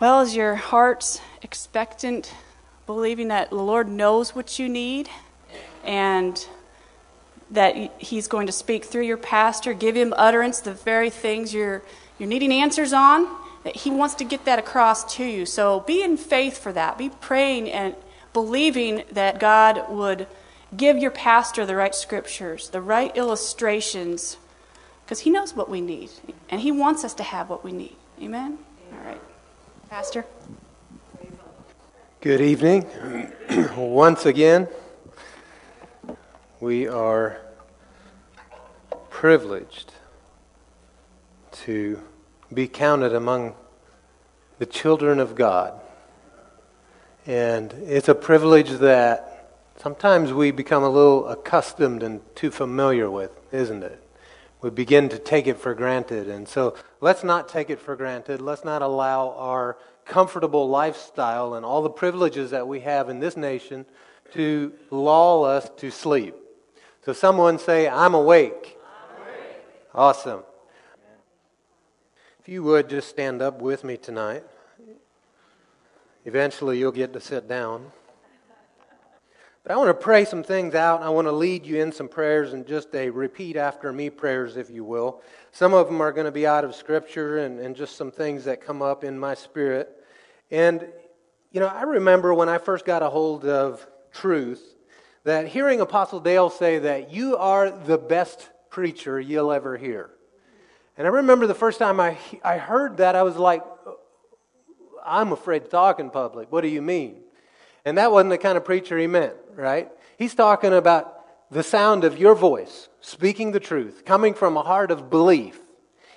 Well, is your heart expectant, believing that the Lord knows what you need and that He's going to speak through your pastor, give him utterance, the very things you're, you're needing answers on, that He wants to get that across to you. So be in faith for that. Be praying and believing that God would give your pastor the right scriptures, the right illustrations, because He knows what we need, and He wants us to have what we need. Amen? All right. Pastor? Good evening. Once again, we are privileged to be counted among the children of God. And it's a privilege that sometimes we become a little accustomed and too familiar with, isn't it? We begin to take it for granted. And so let's not take it for granted. Let's not allow our comfortable lifestyle and all the privileges that we have in this nation to lull us to sleep. So someone say, I'm awake. I'm awake. Awesome. If you would just stand up with me tonight. Eventually, you'll get to sit down. But I want to pray some things out. And I want to lead you in some prayers and just a repeat after me prayers, if you will. Some of them are going to be out of Scripture and, and just some things that come up in my spirit. And, you know, I remember when I first got a hold of truth that hearing Apostle Dale say that you are the best preacher you'll ever hear. And I remember the first time I, I heard that, I was like, oh, I'm afraid to talk in public. What do you mean? And that wasn't the kind of preacher he meant, right? He's talking about the sound of your voice, speaking the truth, coming from a heart of belief,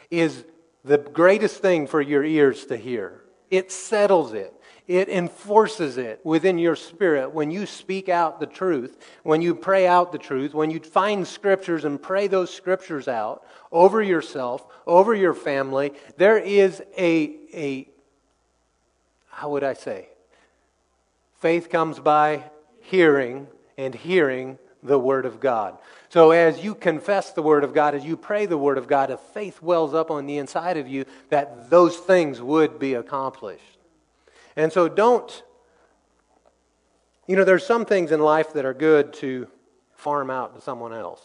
is the greatest thing for your ears to hear. It settles it. It enforces it within your spirit when you speak out the truth, when you pray out the truth, when you find scriptures and pray those scriptures out over yourself, over your family. There is a, a how would I say? Faith comes by hearing, and hearing the Word of God. So, as you confess the Word of God, as you pray the Word of God, a faith wells up on the inside of you that those things would be accomplished. And so don't, you know, there's some things in life that are good to farm out to someone else,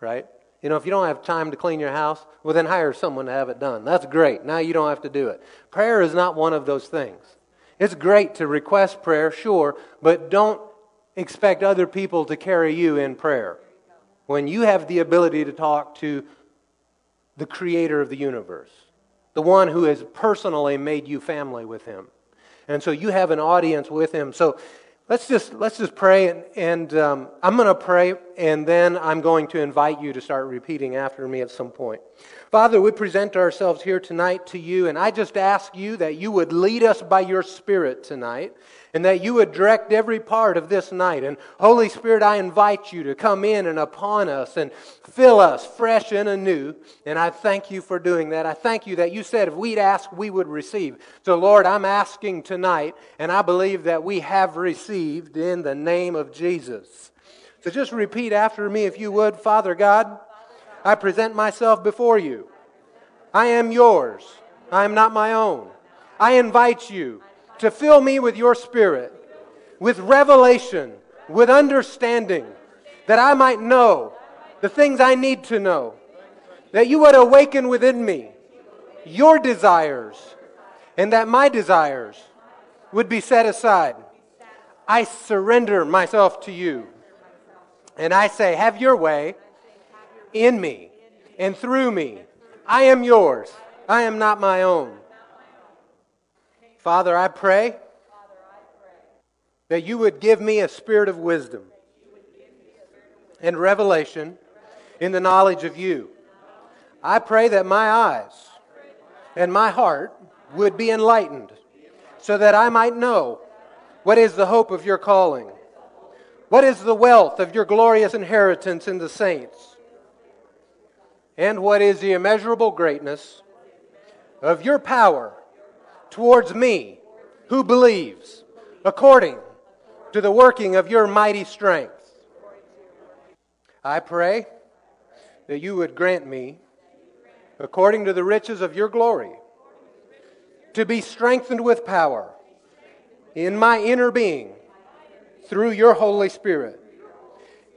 right? You know, if you don't have time to clean your house, well, then hire someone to have it done. That's great. Now you don't have to do it. Prayer is not one of those things. It's great to request prayer, sure, but don't expect other people to carry you in prayer. When you have the ability to talk to the creator of the universe, the one who has personally made you family with him. And so you have an audience with him. So let's just, let's just pray. And, and um, I'm going to pray, and then I'm going to invite you to start repeating after me at some point. Father, we present ourselves here tonight to you, and I just ask you that you would lead us by your Spirit tonight and that you would direct every part of this night. And Holy Spirit, I invite you to come in and upon us and fill us fresh and anew. And I thank you for doing that. I thank you that you said if we'd ask, we would receive. So, Lord, I'm asking tonight, and I believe that we have received in the name of Jesus. So just repeat after me, if you would. Father God, I present myself before you. I am yours. I am not my own. I invite you to fill me with your spirit, with revelation, with understanding, that I might know the things I need to know, that you would awaken within me your desires, and that my desires would be set aside. I surrender myself to you. And I say, Have your way in me and through me. I am yours. I am not my own. Father, I pray that you would give me a spirit of wisdom and revelation in the knowledge of you. I pray that my eyes and my heart would be enlightened so that I might know what is the hope of your calling, what is the wealth of your glorious inheritance in the saints, and what is the immeasurable greatness of your power towards me who believes, according to the working of your mighty strength. I pray that you would grant me, according to the riches of your glory, to be strengthened with power in my inner being through your Holy Spirit,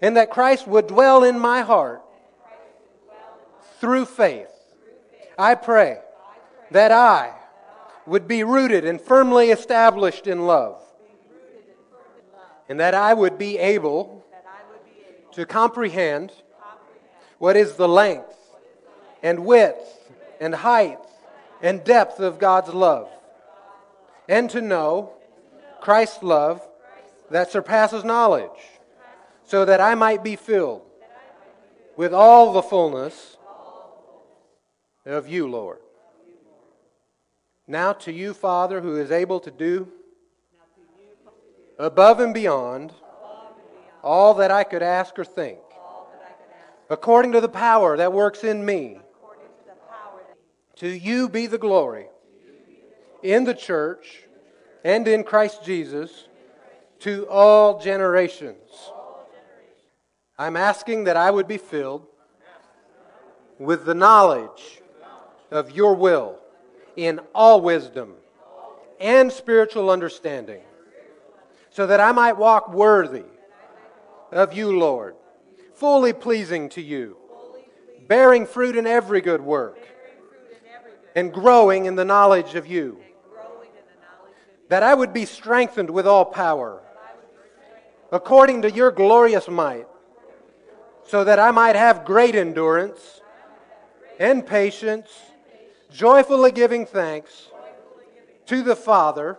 and that Christ would dwell in my heart through faith. I pray that I would be rooted and firmly established in love, and that I would be able to comprehend what is the length and width and height and depth of God's love, and to know Christ's love that surpasses knowledge, so that I might be filled with all the fullness of you, Lord. Now to you, Father, who is able to do above and beyond all that I could ask or think, according to the power that works in me. To you be the glory in the church and in Christ Jesus to all generations. I'm asking that I would be filled with the knowledge of your will in all wisdom and spiritual understanding, so that I might walk worthy of you, Lord, fully pleasing to you, bearing fruit in every good work, and growing in the knowledge of you, that I would be strengthened with all power, according to your glorious might, so that I might have great endurance and patience joyfully giving thanks to the Father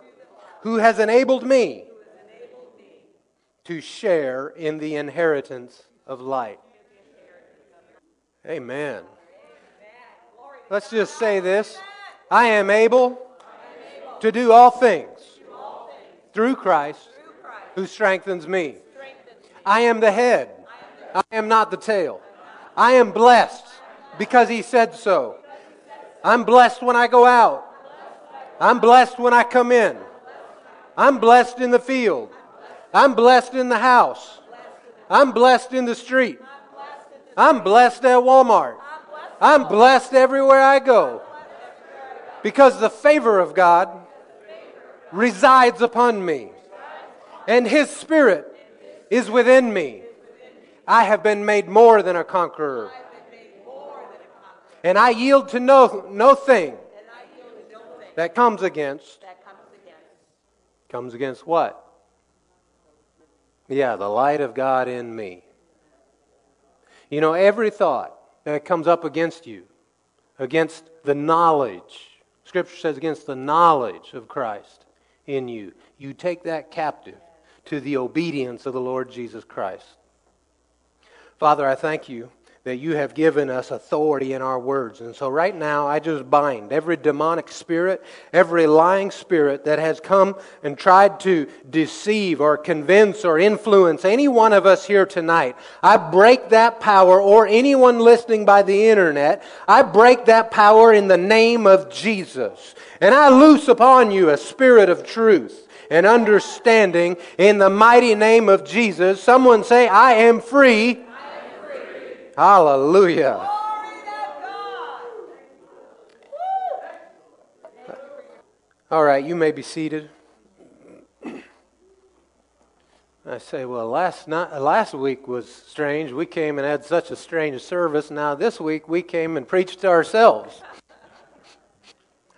who has enabled me to share in the inheritance of light. Amen. Let's just say this I am able to do all things through Christ who strengthens me. I am the head, I am not the tail. I am blessed because he said so. I'm blessed when I go out. I'm blessed when I come in. I'm blessed in the field. I'm blessed in the house. I'm blessed in the street. I'm blessed at Walmart. I'm blessed everywhere I go. Because the favor of God resides upon me. And His Spirit is within me. I have been made more than a conqueror. And I yield to no, no thing that comes against. Comes against what? Yeah, the light of God in me. You know, every thought that comes up against you, against the knowledge, Scripture says against the knowledge of Christ in you, you take that captive to the obedience of the Lord Jesus Christ. Father, I thank you that you have given us authority in our words. And so, right now, I just bind every demonic spirit, every lying spirit that has come and tried to deceive or convince or influence any one of us here tonight. I break that power, or anyone listening by the internet, I break that power in the name of Jesus. And I loose upon you a spirit of truth and understanding in the mighty name of Jesus. Someone say, I am free Hallelujah. All right, you may be seated. I say, well, last night, last week was strange. We came and had such a strange service. Now this week we came and preached to ourselves.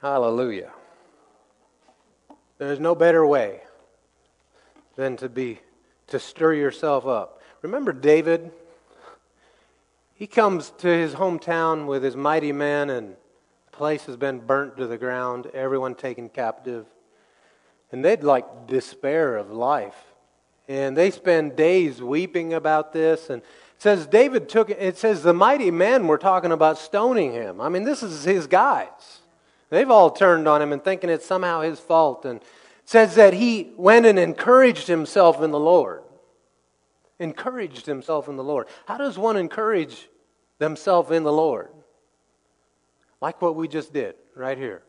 Hallelujah. There's no better way than to be to stir yourself up. Remember David he comes to his hometown with his mighty men, and the place has been burnt to the ground, everyone taken captive. And they'd like despair of life. And they spend days weeping about this. And it says David took it says the mighty men were talking about stoning him. I mean, this is his guys. They've all turned on him and thinking it's somehow his fault. And it says that he went and encouraged himself in the Lord encouraged himself in the Lord. How does one encourage themselves in the Lord? Like what we just did right here.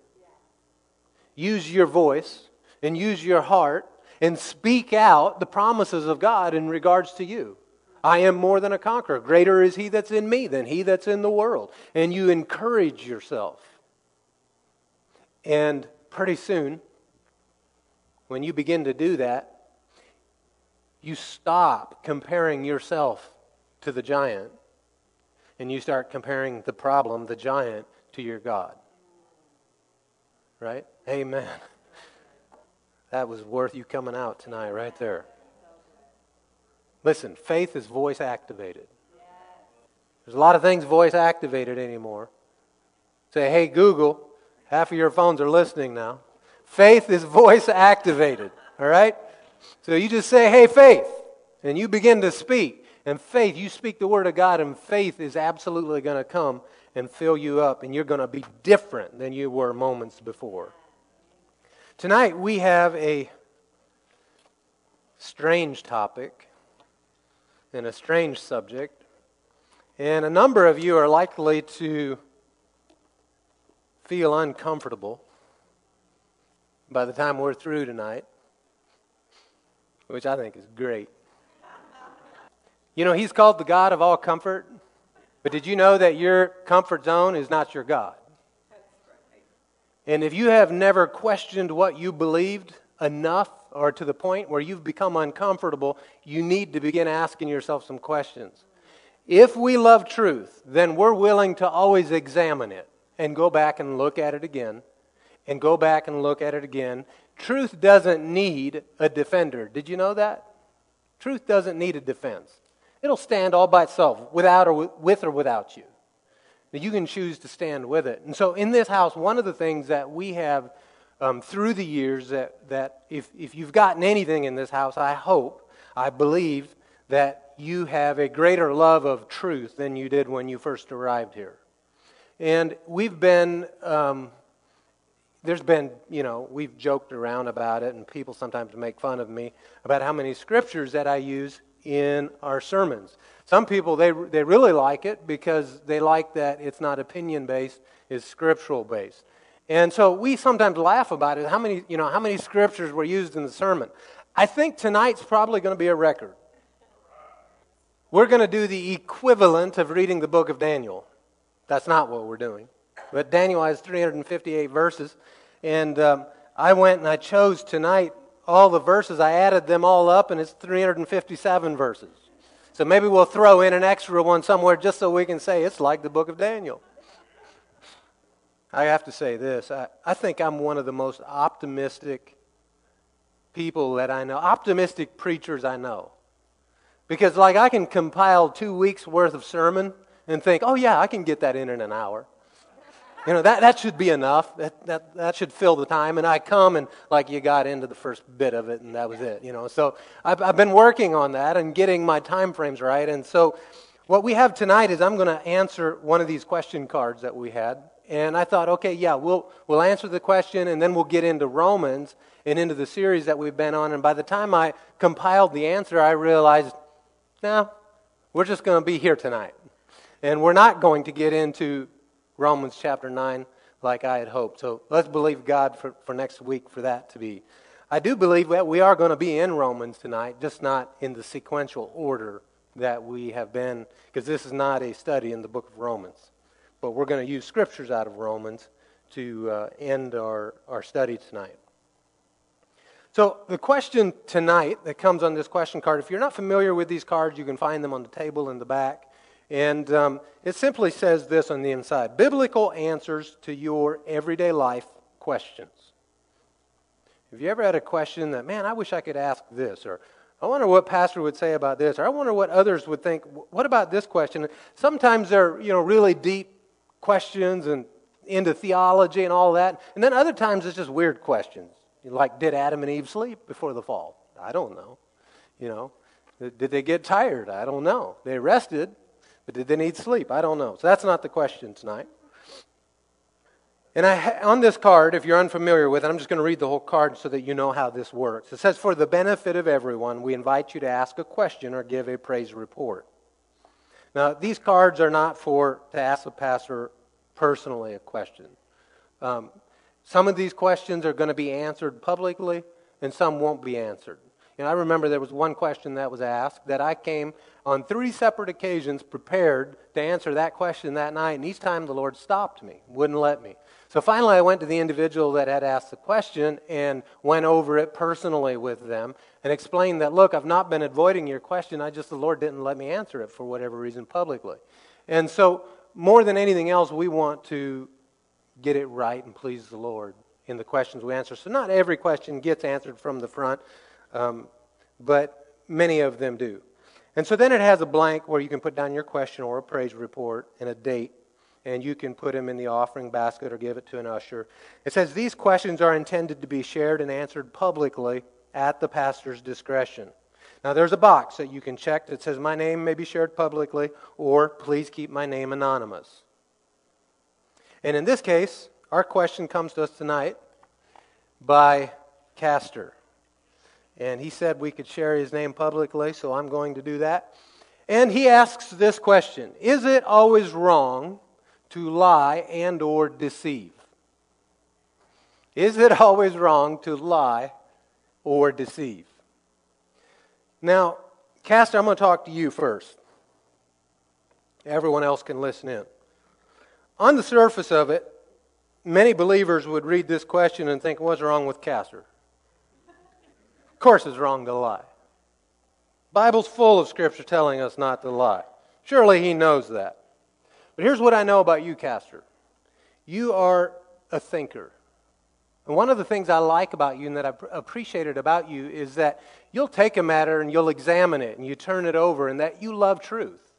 Use your voice and use your heart and speak out the promises of God in regards to you. I am more than a conqueror. Greater is he that's in me than he that's in the world. And you encourage yourself. And pretty soon, when you begin to do that, you stop comparing yourself to the giant and you start comparing the problem, the giant, to your God. Right? Amen. That was worth you coming out tonight, right there. Listen, faith is voice activated. There's a lot of things voice activated anymore. Say, hey, Google, half of your phones are listening now. Faith is voice activated, all right? So you just say, hey, faith, and you begin to speak. And faith, you speak the word of God, and faith is absolutely going to come and fill you up, and you're going to be different than you were moments before. Tonight, we have a strange topic and a strange subject, and a number of you are likely to feel uncomfortable by the time we're through tonight, which I think is great. You know, He's called the God of all comfort, but did you know that your comfort zone is not your God? And if you have never questioned what you believed enough or to the point where you've become uncomfortable, you need to begin asking yourself some questions. If we love truth, then we're willing to always examine it and go back and look at it again and go back and look at it again. Truth doesn't need a defender. Did you know that? Truth doesn't need a defense. It'll stand all by itself, without or with or without you. You can choose to stand with it. And so, in this house, one of the things that we have um, through the years that, that if, if you've gotten anything in this house, I hope, I believe that you have a greater love of truth than you did when you first arrived here. And we've been um, there's been, you know, we've joked around about it, and people sometimes make fun of me about how many scriptures that I use in our sermons. Some people, they, they really like it because they like that it's not opinion based, it's scriptural based. And so we sometimes laugh about it. How many, you know, how many scriptures were used in the sermon? I think tonight's probably going to be a record. We're going to do the equivalent of reading the book of Daniel. That's not what we're doing. But Daniel has 358 verses. And um, I went and I chose tonight all the verses. I added them all up, and it's 357 verses. So maybe we'll throw in an extra one somewhere just so we can say it's like the book of Daniel. I have to say this I, I think I'm one of the most optimistic people that I know, optimistic preachers I know. Because, like, I can compile two weeks' worth of sermon and think, oh, yeah, I can get that in in an hour. You know, that, that should be enough. That, that, that should fill the time. And I come and, like, you got into the first bit of it, and that was it, you know. So I've, I've been working on that and getting my time frames right. And so what we have tonight is I'm going to answer one of these question cards that we had. And I thought, okay, yeah, we'll, we'll answer the question, and then we'll get into Romans and into the series that we've been on. And by the time I compiled the answer, I realized, no, we're just going to be here tonight. And we're not going to get into Romans chapter 9 like I had hoped. So let's believe God for, for next week for that to be. I do believe that we are going to be in Romans tonight, just not in the sequential order that we have been, because this is not a study in the book of Romans. But we're going to use scriptures out of Romans to uh, end our, our study tonight. So, the question tonight that comes on this question card, if you're not familiar with these cards, you can find them on the table in the back. And um, it simply says this on the inside Biblical answers to your everyday life questions. Have you ever had a question that, man, I wish I could ask this, or I wonder what pastor would say about this, or I wonder what others would think, what about this question? Sometimes they're, you know, really deep questions and into theology and all that. And then other times it's just weird questions. Like, did Adam and Eve sleep before the fall? I don't know. You know, did they get tired? I don't know. They rested. But did they need sleep? I don't know. So that's not the question tonight. And I, on this card, if you're unfamiliar with it, I'm just going to read the whole card so that you know how this works. It says, For the benefit of everyone, we invite you to ask a question or give a praise report. Now, these cards are not for to ask the pastor personally a question. Um, some of these questions are going to be answered publicly, and some won't be answered. Know, I remember there was one question that was asked that I came on three separate occasions prepared to answer that question that night, and each time the Lord stopped me, wouldn't let me. So finally, I went to the individual that had asked the question and went over it personally with them and explained that, look, I've not been avoiding your question. I just, the Lord didn't let me answer it for whatever reason publicly. And so, more than anything else, we want to get it right and please the Lord in the questions we answer. So, not every question gets answered from the front, um, but many of them do. And so then it has a blank where you can put down your question or a praise report and a date and you can put them in the offering basket or give it to an usher. It says these questions are intended to be shared and answered publicly at the pastor's discretion. Now, there's a box that you can check that says, My name may be shared publicly, or please keep my name anonymous. And in this case, our question comes to us tonight by Castor. And he said we could share his name publicly, so I'm going to do that. And he asks this question Is it always wrong to lie and or deceive? Is it always wrong to lie or deceive? Now, Castor, I'm going to talk to you first. Everyone else can listen in. On the surface of it, many believers would read this question and think, what's wrong with Castor? Of course it's wrong to lie. Bible's full of scripture telling us not to lie. Surely he knows that. But here's what I know about you, Castor. You are a thinker. And one of the things I like about you and that I've appreciated about you is that you'll take a matter and you'll examine it and you turn it over and that you love truth.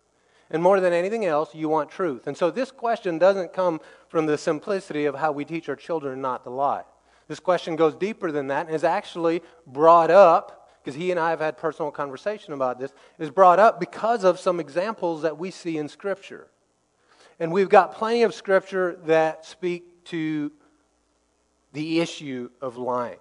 And more than anything else, you want truth. And so this question doesn't come from the simplicity of how we teach our children not to lie. This question goes deeper than that and is actually brought up, because he and I have had personal conversation about this, is brought up because of some examples that we see in Scripture. And we've got plenty of scripture that speak to the issue of lying.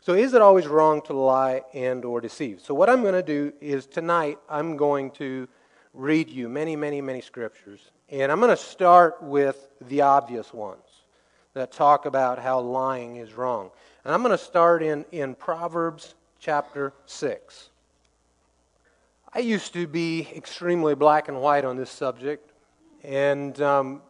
So is it always wrong to lie and or deceive? So what I'm going to do is tonight I'm going to read you many many many scriptures and I'm going to start with the obvious ones that talk about how lying is wrong. And I'm going to start in in Proverbs chapter 6. I used to be extremely black and white on this subject and um,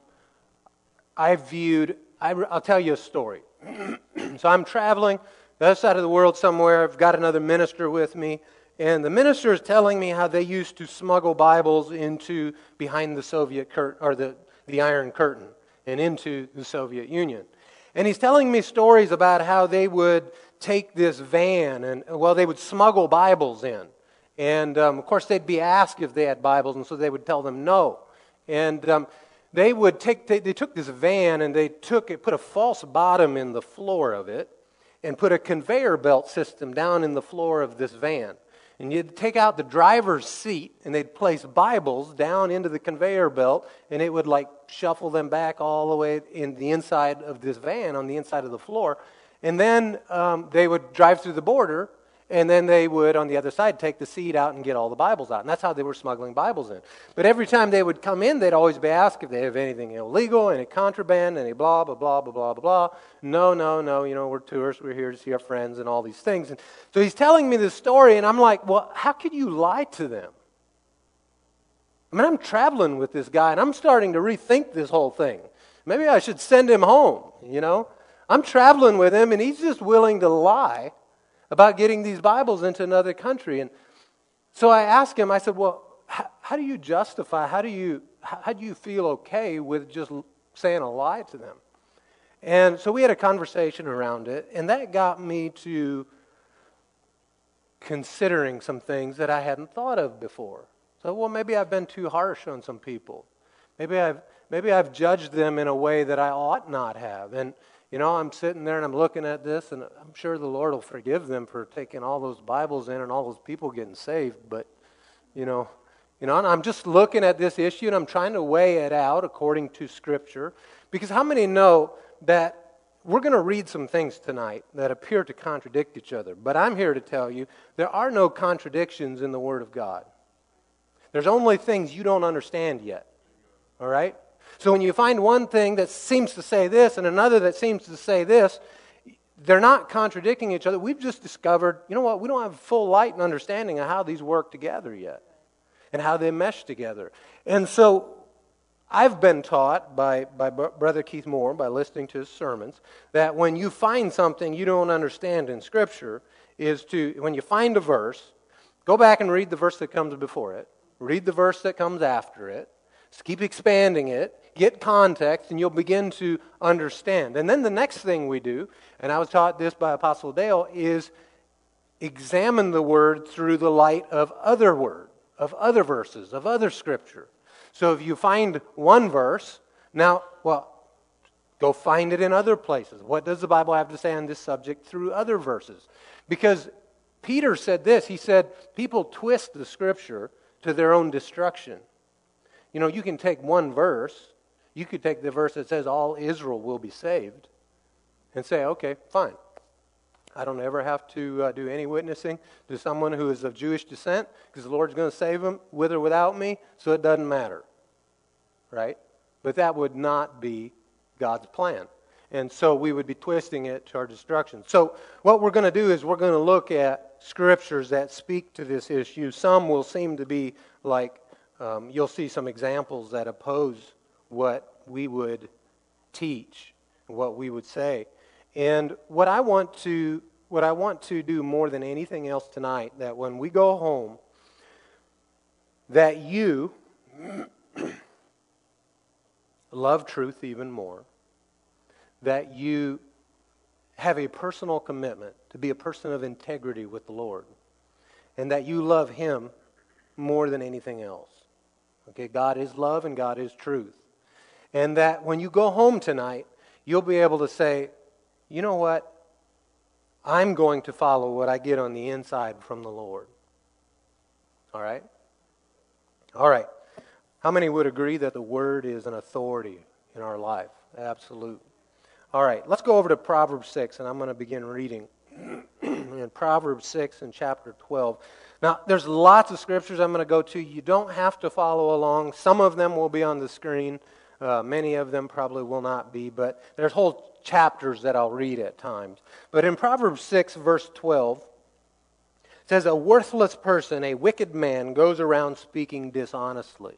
I viewed, I, will tell you a story. so I'm traveling the other side of the world somewhere. I've got another minister with me. And the minister is telling me how they used to smuggle Bibles into behind the Soviet curtain, or the, the Iron Curtain, and into the Soviet Union. And he's telling me stories about how they would take this van and, well, they would smuggle Bibles in. And um, of course, they'd be asked if they had Bibles, and so they would tell them no. And um, they would take, they, they took this van and they took it, put a false bottom in the floor of it, and put a conveyor belt system down in the floor of this van. And you'd take out the driver's seat and they'd place Bibles down into the conveyor belt and it would like shuffle them back all the way in the inside of this van on the inside of the floor. And then um, they would drive through the border and then they would, on the other side, take the seed out and get all the Bibles out. And that's how they were smuggling Bibles in. But every time they would come in, they'd always be asked if they have anything illegal, any contraband, any blah, blah, blah, blah, blah, blah. No, no, no. You know, we're tourists. We're here to see our friends and all these things. And so he's telling me this story, and I'm like, well, how could you lie to them? I mean, I'm traveling with this guy, and I'm starting to rethink this whole thing. Maybe I should send him home, you know? I'm traveling with him, and he's just willing to lie about getting these Bibles into another country. And so I asked him, I said, Well, how, how do you justify, how do you, how do you feel okay with just saying a lie to them? And so we had a conversation around it, and that got me to considering some things that I hadn't thought of before. So, well, maybe I've been too harsh on some people. Maybe I've, maybe I've judged them in a way that I ought not have. And, you know, I'm sitting there and I'm looking at this, and I'm sure the Lord will forgive them for taking all those Bibles in and all those people getting saved. But, you know, you know, I'm just looking at this issue and I'm trying to weigh it out according to Scripture. Because how many know that we're going to read some things tonight that appear to contradict each other? But I'm here to tell you there are no contradictions in the Word of God. There's only things you don't understand yet. All right? So when you find one thing that seems to say this and another that seems to say this, they're not contradicting each other. We've just discovered, you know what, we don't have full light and understanding of how these work together yet and how they mesh together. And so I've been taught by, by Brother Keith Moore, by listening to his sermons, that when you find something you don't understand in Scripture, is to, when you find a verse, go back and read the verse that comes before it, read the verse that comes after it, keep expanding it, get context, and you'll begin to understand. And then the next thing we do, and I was taught this by Apostle Dale, is examine the word through the light of other word, of other verses, of other scripture. So if you find one verse, now, well, go find it in other places. What does the Bible have to say on this subject through other verses? Because Peter said this he said, people twist the scripture to their own destruction. You know, you can take one verse you could take the verse that says all Israel will be saved and say, okay, fine. I don't ever have to uh, do any witnessing to someone who is of Jewish descent because the Lord's going to save them with or without me, so it doesn't matter. Right? But that would not be God's plan. And so we would be twisting it to our destruction. So, what we're going to do is we're going to look at scriptures that speak to this issue. Some will seem to be like, um, you'll see some examples that oppose what we would teach, what we would say. And what I want to what I want to do more than anything else tonight that when we go home that you love truth even more, that you have a personal commitment to be a person of integrity with the Lord, and that you love Him more than anything else. Okay, God is love and God is truth. And that when you go home tonight, you'll be able to say, you know what? I'm going to follow what I get on the inside from the Lord. All right? All right. How many would agree that the Word is an authority in our life? Absolute. All right, let's go over to Proverbs 6, and I'm going to begin reading in Proverbs 6 and chapter 12. Now, there's lots of scriptures I'm going to go to. You don't have to follow along. Some of them will be on the screen. Uh, many of them probably will not be, but there's whole chapters that I'll read at times. But in Proverbs 6, verse 12, it says, A worthless person, a wicked man, goes around speaking dishonestly,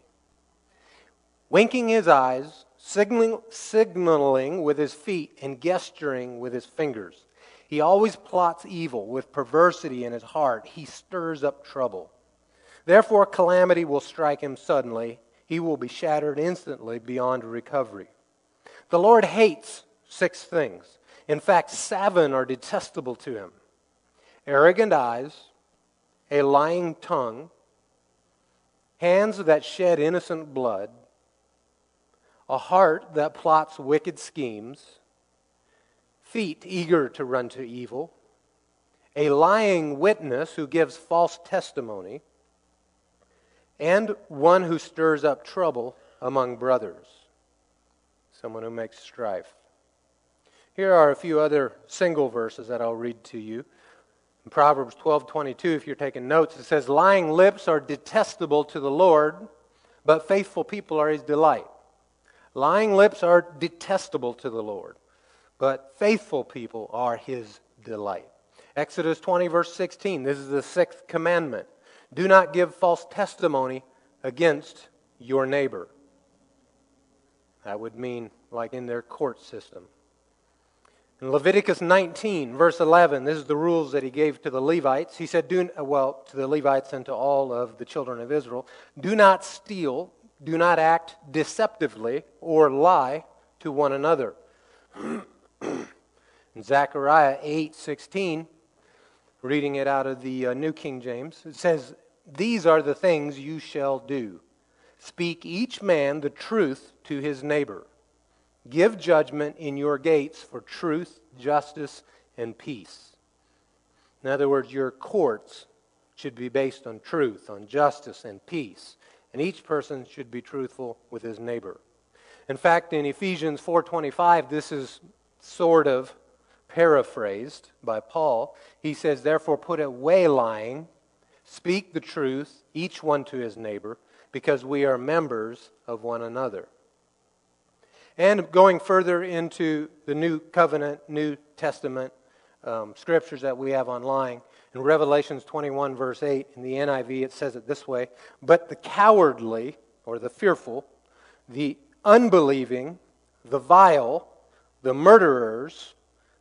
winking his eyes, signaling, signaling with his feet, and gesturing with his fingers. He always plots evil with perversity in his heart. He stirs up trouble. Therefore, calamity will strike him suddenly he will be shattered instantly beyond recovery. The Lord hates six things. In fact, seven are detestable to him arrogant eyes, a lying tongue, hands that shed innocent blood, a heart that plots wicked schemes, feet eager to run to evil, a lying witness who gives false testimony and one who stirs up trouble among brothers, someone who makes strife. Here are a few other single verses that I'll read to you. In Proverbs 12:22 if you're taking notes it says lying lips are detestable to the Lord, but faithful people are his delight. Lying lips are detestable to the Lord, but faithful people are his delight. Exodus 20 verse 16 this is the sixth commandment. Do not give false testimony against your neighbor. That would mean like in their court system. In Leviticus 19, verse 11, this is the rules that he gave to the Levites. He said, do, well, to the Levites and to all of the children of Israel, do not steal, do not act deceptively or lie to one another. in Zechariah 8, 16, reading it out of the uh, New King James. It says, These are the things you shall do. Speak each man the truth to his neighbor. Give judgment in your gates for truth, justice, and peace. In other words, your courts should be based on truth, on justice, and peace. And each person should be truthful with his neighbor. In fact, in Ephesians 4:25, this is sort of paraphrased by Paul. He says, Therefore, put away lying, speak the truth, each one to his neighbor, because we are members of one another. And going further into the New Covenant, New Testament, um, scriptures that we have online. In Revelations 21, verse 8, in the NIV, it says it this way But the cowardly, or the fearful, the unbelieving, the vile, the murderers,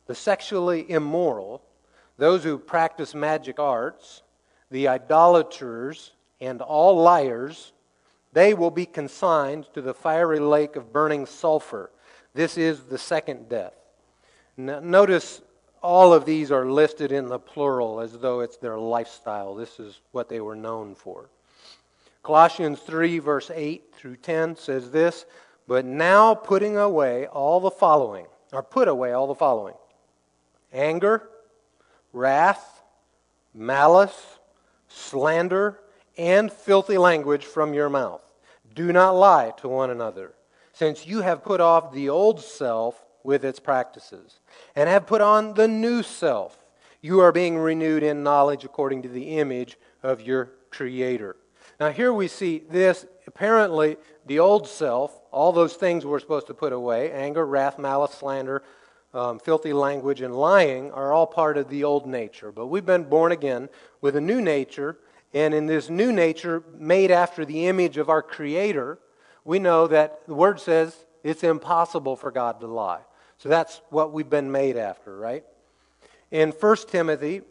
the sexually immoral, those who practice magic arts, the idolaters, and all liars, they will be consigned to the fiery lake of burning sulfur. This is the second death. Notice all of these are listed in the plural as though it's their lifestyle. This is what they were known for. Colossians 3, verse 8 through 10 says this But now putting away all the following, or put away all the following anger, wrath, malice, slander, and filthy language from your mouth. Do not lie to one another, since you have put off the old self with its practices, and have put on the new self. You are being renewed in knowledge according to the image of your Creator. Now, here we see this apparently the old self, all those things we're supposed to put away anger, wrath, malice, slander, um, filthy language, and lying are all part of the old nature. But we've been born again with a new nature, and in this new nature, made after the image of our Creator, we know that the Word says it's impossible for God to lie. So that's what we've been made after, right? In 1 Timothy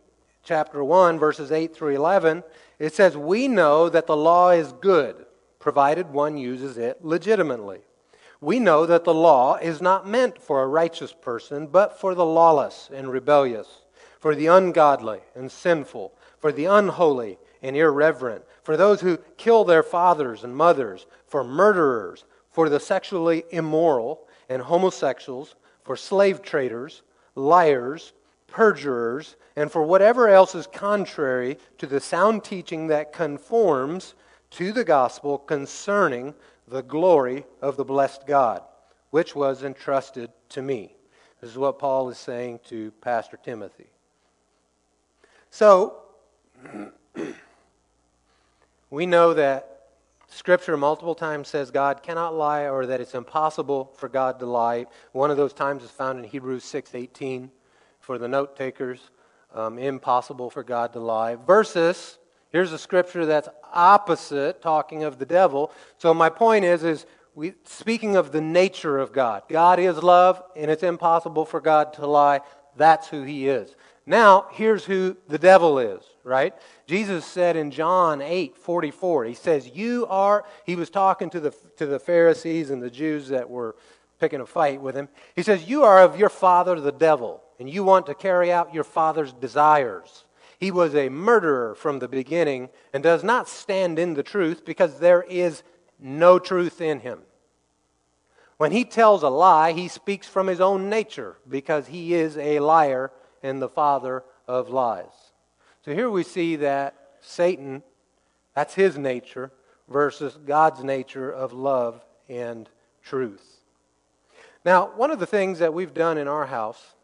chapter 1 verses 8 through 11, it says we know that the law is good provided one uses it legitimately. We know that the law is not meant for a righteous person, but for the lawless and rebellious, for the ungodly and sinful, for the unholy and irreverent, for those who kill their fathers and mothers, for murderers, for the sexually immoral and homosexuals, for slave traders, liars, perjurers, and for whatever else is contrary to the sound teaching that conforms to the gospel concerning the glory of the blessed God, which was entrusted to me. This is what Paul is saying to Pastor Timothy. So, we know that Scripture multiple times says God cannot lie or that it's impossible for God to lie. One of those times is found in Hebrews 6:18 for the note takers. Um, impossible for God to lie. Versus here's a scripture that's opposite, talking of the devil. So my point is, is we, speaking of the nature of God, God is love, and it's impossible for God to lie. That's who He is. Now, here's who the devil is, right? Jesus said in John 8 44, He says, You are, He was talking to the, to the Pharisees and the Jews that were picking a fight with Him. He says, You are of your father, the devil, and you want to carry out your father's desires. He was a murderer from the beginning and does not stand in the truth because there is no truth in him. When he tells a lie, he speaks from his own nature because he is a liar and the father of lies. So here we see that Satan, that's his nature, versus God's nature of love and truth. Now, one of the things that we've done in our house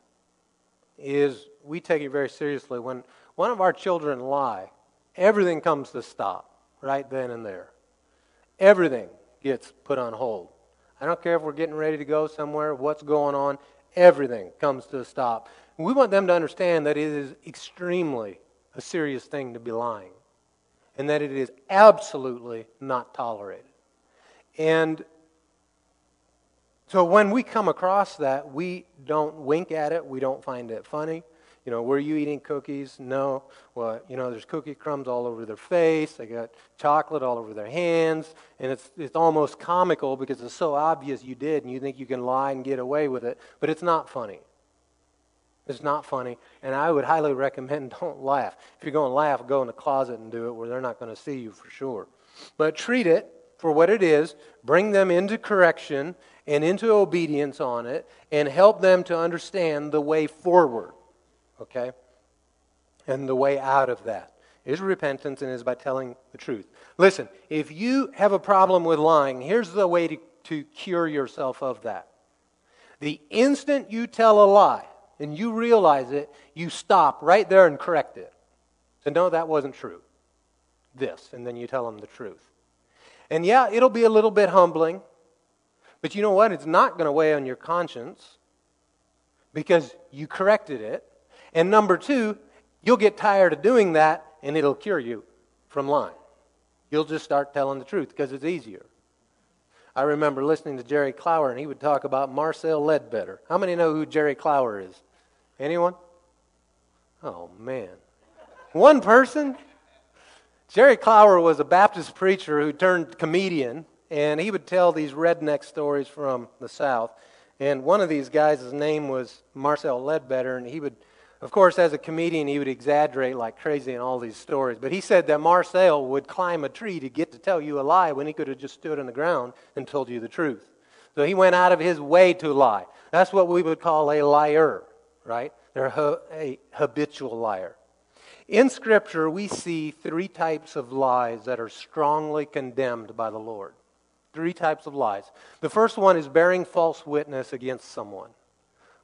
is we take it very seriously. When one of our children lie, everything comes to a stop right then and there. Everything gets put on hold. I don't care if we're getting ready to go somewhere, what's going on, everything comes to a stop. We want them to understand that it is extremely a serious thing to be lying, and that it is absolutely not tolerated. And so when we come across that, we don't wink at it, we don't find it funny. You know, were you eating cookies? No. Well, you know, there's cookie crumbs all over their face. They got chocolate all over their hands. And it's, it's almost comical because it's so obvious you did and you think you can lie and get away with it. But it's not funny. It's not funny, and I would highly recommend don't laugh. If you're going to laugh, go in the closet and do it where they're not going to see you for sure. But treat it for what it is, bring them into correction and into obedience on it, and help them to understand the way forward. Okay? And the way out of that is repentance and is by telling the truth. Listen, if you have a problem with lying, here's the way to, to cure yourself of that. The instant you tell a lie, and you realize it, you stop right there and correct it. So, no, that wasn't true. This. And then you tell them the truth. And yeah, it'll be a little bit humbling, but you know what? It's not going to weigh on your conscience because you corrected it. And number two, you'll get tired of doing that and it'll cure you from lying. You'll just start telling the truth because it's easier. I remember listening to Jerry Clower and he would talk about Marcel Ledbetter. How many know who Jerry Clower is? Anyone? Oh, man. One person? Jerry Clower was a Baptist preacher who turned comedian, and he would tell these redneck stories from the South. And one of these guys, his name was Marcel Ledbetter, and he would, of course, as a comedian, he would exaggerate like crazy in all these stories. But he said that Marcel would climb a tree to get to tell you a lie when he could have just stood on the ground and told you the truth. So he went out of his way to lie. That's what we would call a liar, right? They're a habitual liar. In Scripture, we see three types of lies that are strongly condemned by the Lord. Three types of lies. The first one is bearing false witness against someone.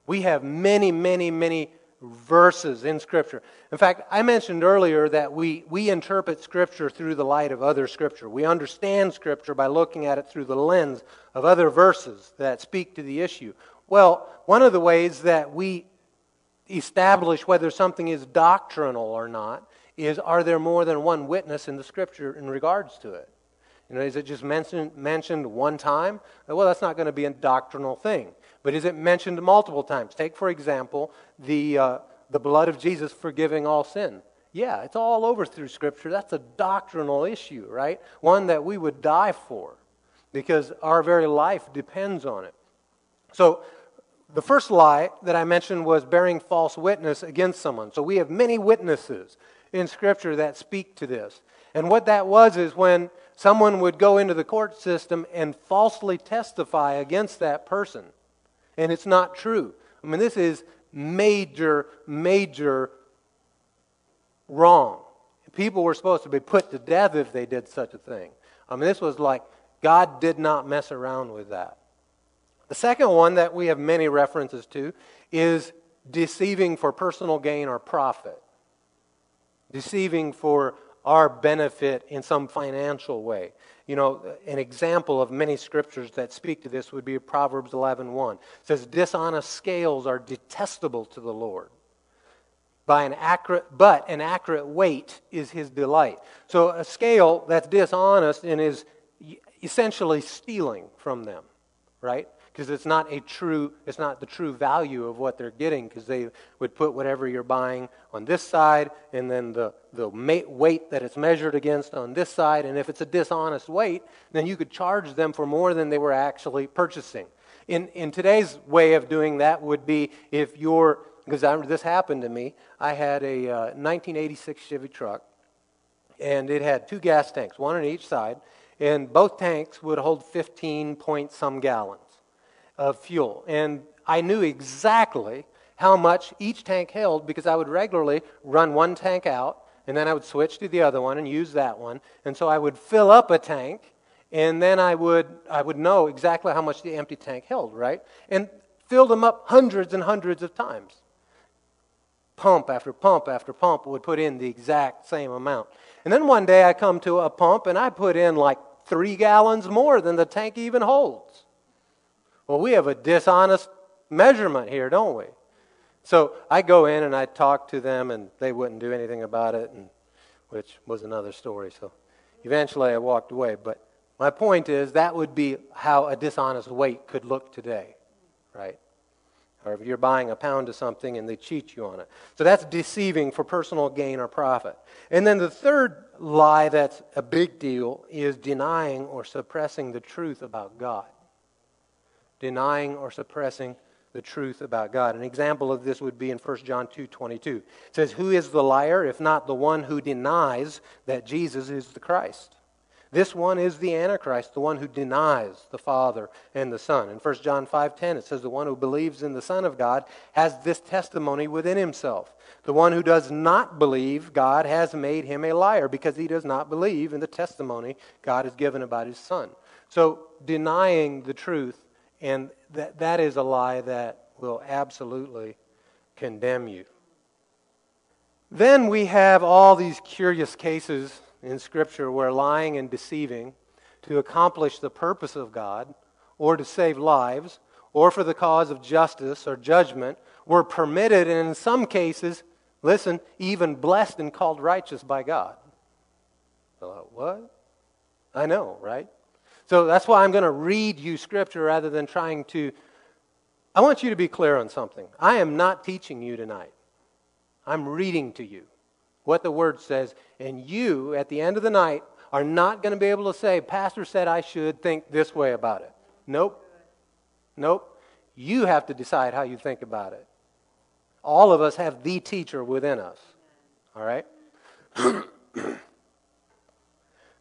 We have many, many, many verses in Scripture. In fact, I mentioned earlier that we, we interpret Scripture through the light of other Scripture. We understand Scripture by looking at it through the lens of other verses that speak to the issue. Well, one of the ways that we establish whether something is doctrinal or not is are there more than one witness in the scripture in regards to it? You know, is it just mentioned, mentioned one time? Well, that's not going to be a doctrinal thing. But is it mentioned multiple times? Take, for example, the, uh, the blood of Jesus forgiving all sin. Yeah, it's all over through Scripture. That's a doctrinal issue, right? One that we would die for because our very life depends on it. So, the first lie that I mentioned was bearing false witness against someone. So we have many witnesses in Scripture that speak to this. And what that was is when someone would go into the court system and falsely testify against that person. And it's not true. I mean, this is major, major wrong. People were supposed to be put to death if they did such a thing. I mean, this was like God did not mess around with that. The second one that we have many references to is deceiving for personal gain or profit. Deceiving for our benefit in some financial way. You know, an example of many scriptures that speak to this would be Proverbs 11:1. It says dishonest scales are detestable to the Lord. By an accurate but an accurate weight is his delight. So a scale that's dishonest and is essentially stealing from them, right? Because it's not a true it's not the true value of what they're getting because they would put whatever you're buying on this side and then the, the weight that it's measured against on this side and if it's a dishonest weight then you could charge them for more than they were actually purchasing. In, in today's way of doing that would be if you're because this happened to me. I had a uh, 1986 chevy truck and it had two gas tanks one on each side and both tanks would hold 15 point some gallons of fuel. And I knew exactly how much each tank held because I would regularly run one tank out and then I would switch to the other one and use that one. And so I would fill up a tank and then I would, I would know exactly how much the empty tank held, right? And filled them up hundreds and hundreds of times. Pump after pump after pump would put in the exact same amount. And then one day I come to a pump and I put in like three gallons more than the tank even holds. Well, we have a dishonest measurement here, don't we? So I go in and I talk to them, and they wouldn't do anything about it, and, which was another story. So eventually I walked away. But my point is that would be how a dishonest weight could look today, right? Or if you're buying a pound of something and they cheat you on it. So that's deceiving for personal gain or profit. And then the third lie that's a big deal is denying or suppressing the truth about God denying or suppressing the truth about God. An example of this would be in 1 John 2 22. It says, Who is the liar if not the one who denies that Jesus is the Christ? This one is the Antichrist, the one who denies the Father and the Son. In 1 John 5:10 it says the one who believes in the Son of God has this testimony within himself. The one who does not believe God has made him a liar because he does not believe in the testimony God has given about his Son. So denying the truth and that, that is a lie that will absolutely condemn you. Then we have all these curious cases in Scripture where lying and deceiving to accomplish the purpose of God or to save lives or for the cause of justice or judgment were permitted, and in some cases, listen, even blessed and called righteous by God. What? I know, right? So that's why I'm going to read you scripture rather than trying to. I want you to be clear on something. I am not teaching you tonight. I'm reading to you what the word says, and you, at the end of the night, are not going to be able to say, Pastor said I should think this way about it. Nope. Nope. You have to decide how you think about it. All of us have the teacher within us. All right?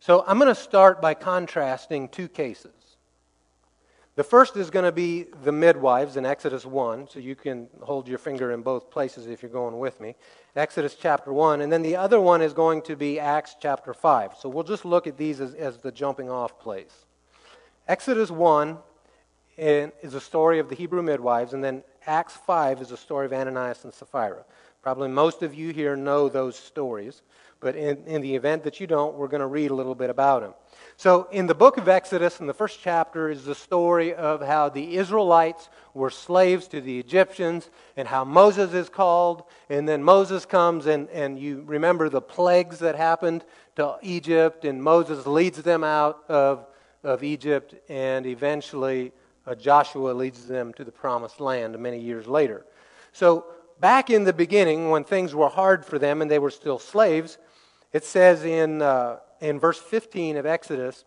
so I'm going to start by contrasting two cases. The first is going to be the midwives in Exodus 1, so you can hold your finger in both places if you're going with me. Exodus chapter 1. And then the other one is going to be Acts chapter 5. So we'll just look at these as, as the jumping off place. Exodus 1 is a story of the Hebrew midwives, and then Acts 5 is a story of Ananias and Sapphira. Probably most of you here know those stories, but in, in the event that you don't, we're going to read a little bit about them. So, in the book of Exodus, in the first chapter, is the story of how the Israelites were slaves to the Egyptians and how Moses is called. And then Moses comes, and, and you remember the plagues that happened to Egypt, and Moses leads them out of, of Egypt, and eventually uh, Joshua leads them to the promised land many years later. So, back in the beginning, when things were hard for them and they were still slaves, it says in, uh, in verse 15 of Exodus,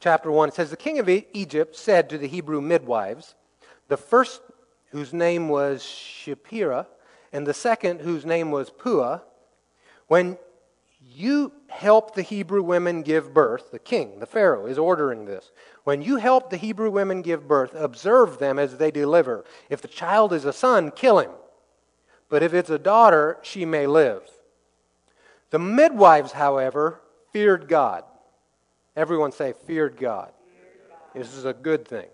chapter 1, it says, The king of Egypt said to the Hebrew midwives, the first whose name was Shiphrah, and the second whose name was Puah, when you help the Hebrew women give birth, the king, the Pharaoh, is ordering this. When you help the Hebrew women give birth, observe them as they deliver. If the child is a son, kill him. But if it's a daughter, she may live. The midwives, however, feared God. Everyone say, feared God. This is a good thing.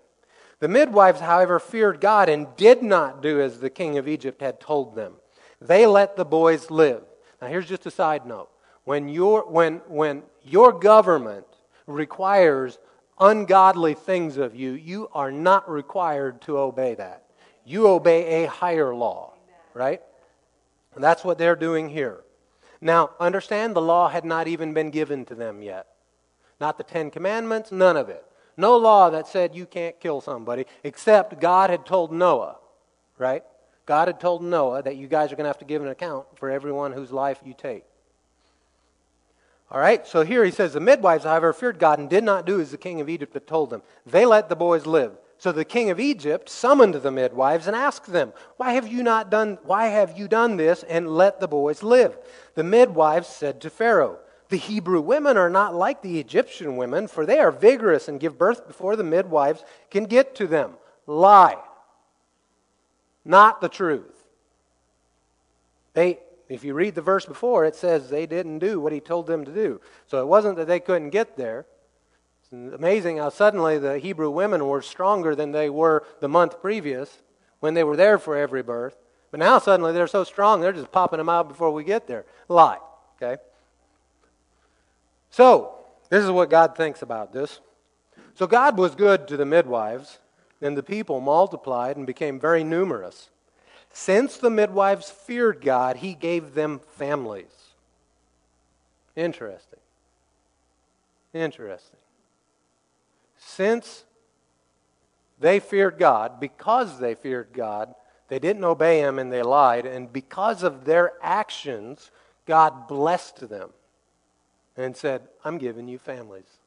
The midwives, however, feared God and did not do as the king of Egypt had told them. They let the boys live. Now, here's just a side note. When your, when, when your government requires ungodly things of you, you are not required to obey that. You obey a higher law, right? And that's what they're doing here. Now, understand the law had not even been given to them yet. Not the Ten Commandments, none of it. No law that said you can't kill somebody, except God had told Noah, right? God had told Noah that you guys are going to have to give an account for everyone whose life you take. All right, so here he says, The midwives, however, feared God and did not do as the king of Egypt had told them. They let the boys live. So the king of Egypt summoned the midwives and asked them, Why have you not done why have you done this and let the boys live? The midwives said to Pharaoh, The Hebrew women are not like the Egyptian women, for they are vigorous and give birth before the midwives can get to them. Lie. Not the truth. They if you read the verse before, it says they didn't do what he told them to do. So it wasn't that they couldn't get there. Amazing how suddenly the Hebrew women were stronger than they were the month previous when they were there for every birth. But now suddenly they're so strong, they're just popping them out before we get there. Lie. Okay? So, this is what God thinks about this. So, God was good to the midwives, and the people multiplied and became very numerous. Since the midwives feared God, he gave them families. Interesting. Interesting. Since they feared God, because they feared God, they didn't obey him and they lied, and because of their actions, God blessed them and said, I'm giving you families.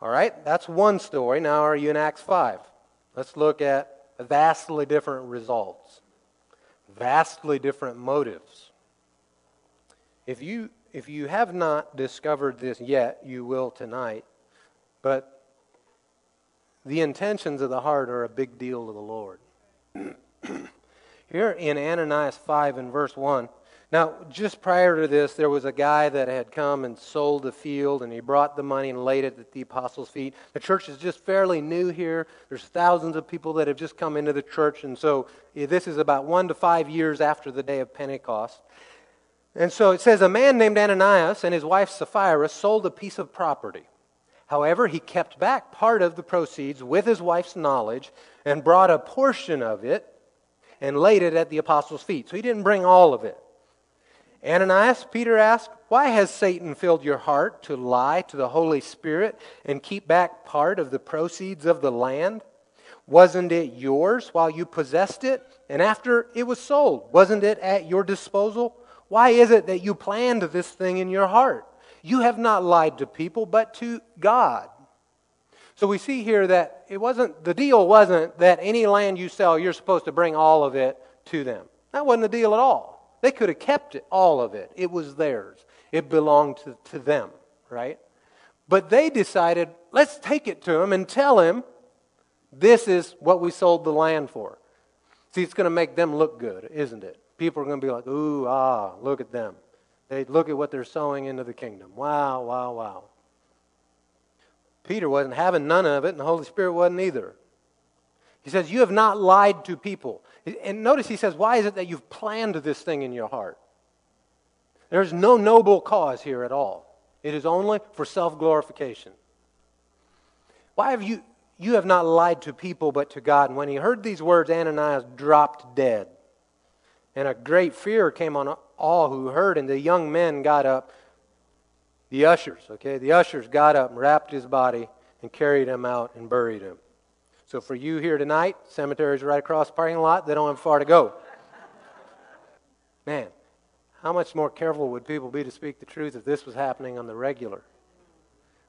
All right, that's one story. Now, are you in Acts 5? Let's look at vastly different results, vastly different motives. If you, if you have not discovered this yet, you will tonight. But the intentions of the heart are a big deal to the Lord. Here in Ananias 5 and verse 1, now, just prior to this, there was a guy that had come and sold a field, and he brought the money and laid it at the apostles' feet. The church is just fairly new here. There's thousands of people that have just come into the church, and so eh, this is about one to five years after the day of Pentecost. And so it says, A man named Ananias and his wife Sapphira sold a piece of property. However, he kept back part of the proceeds with his wife's knowledge and brought a portion of it and laid it at the apostles' feet. So he didn't bring all of it. Ananias, Peter asked, Why has Satan filled your heart to lie to the Holy Spirit and keep back part of the proceeds of the land? Wasn't it yours while you possessed it? And after it was sold, wasn't it at your disposal? Why is it that you planned this thing in your heart? You have not lied to people, but to God. So we see here that it wasn't the deal wasn't that any land you sell, you're supposed to bring all of it to them. That wasn't the deal at all. They could have kept it, all of it. It was theirs. It belonged to, to them, right? But they decided, let's take it to him and tell him this is what we sold the land for. See, it's going to make them look good, isn't it? People are going to be like, ooh, ah, look at them. They look at what they're sowing into the kingdom. Wow, wow, wow. Peter wasn't having none of it, and the Holy Spirit wasn't either. He says, You have not lied to people. And notice he says, Why is it that you've planned this thing in your heart? There's no noble cause here at all. It is only for self glorification. Why have you, you have not lied to people but to God? And when he heard these words, Ananias dropped dead. And a great fear came on all who heard, and the young men got up. The ushers, okay, the ushers got up wrapped his body and carried him out and buried him. So for you here tonight, cemetery's right across the parking lot. They don't have far to go. Man, how much more careful would people be to speak the truth if this was happening on the regular?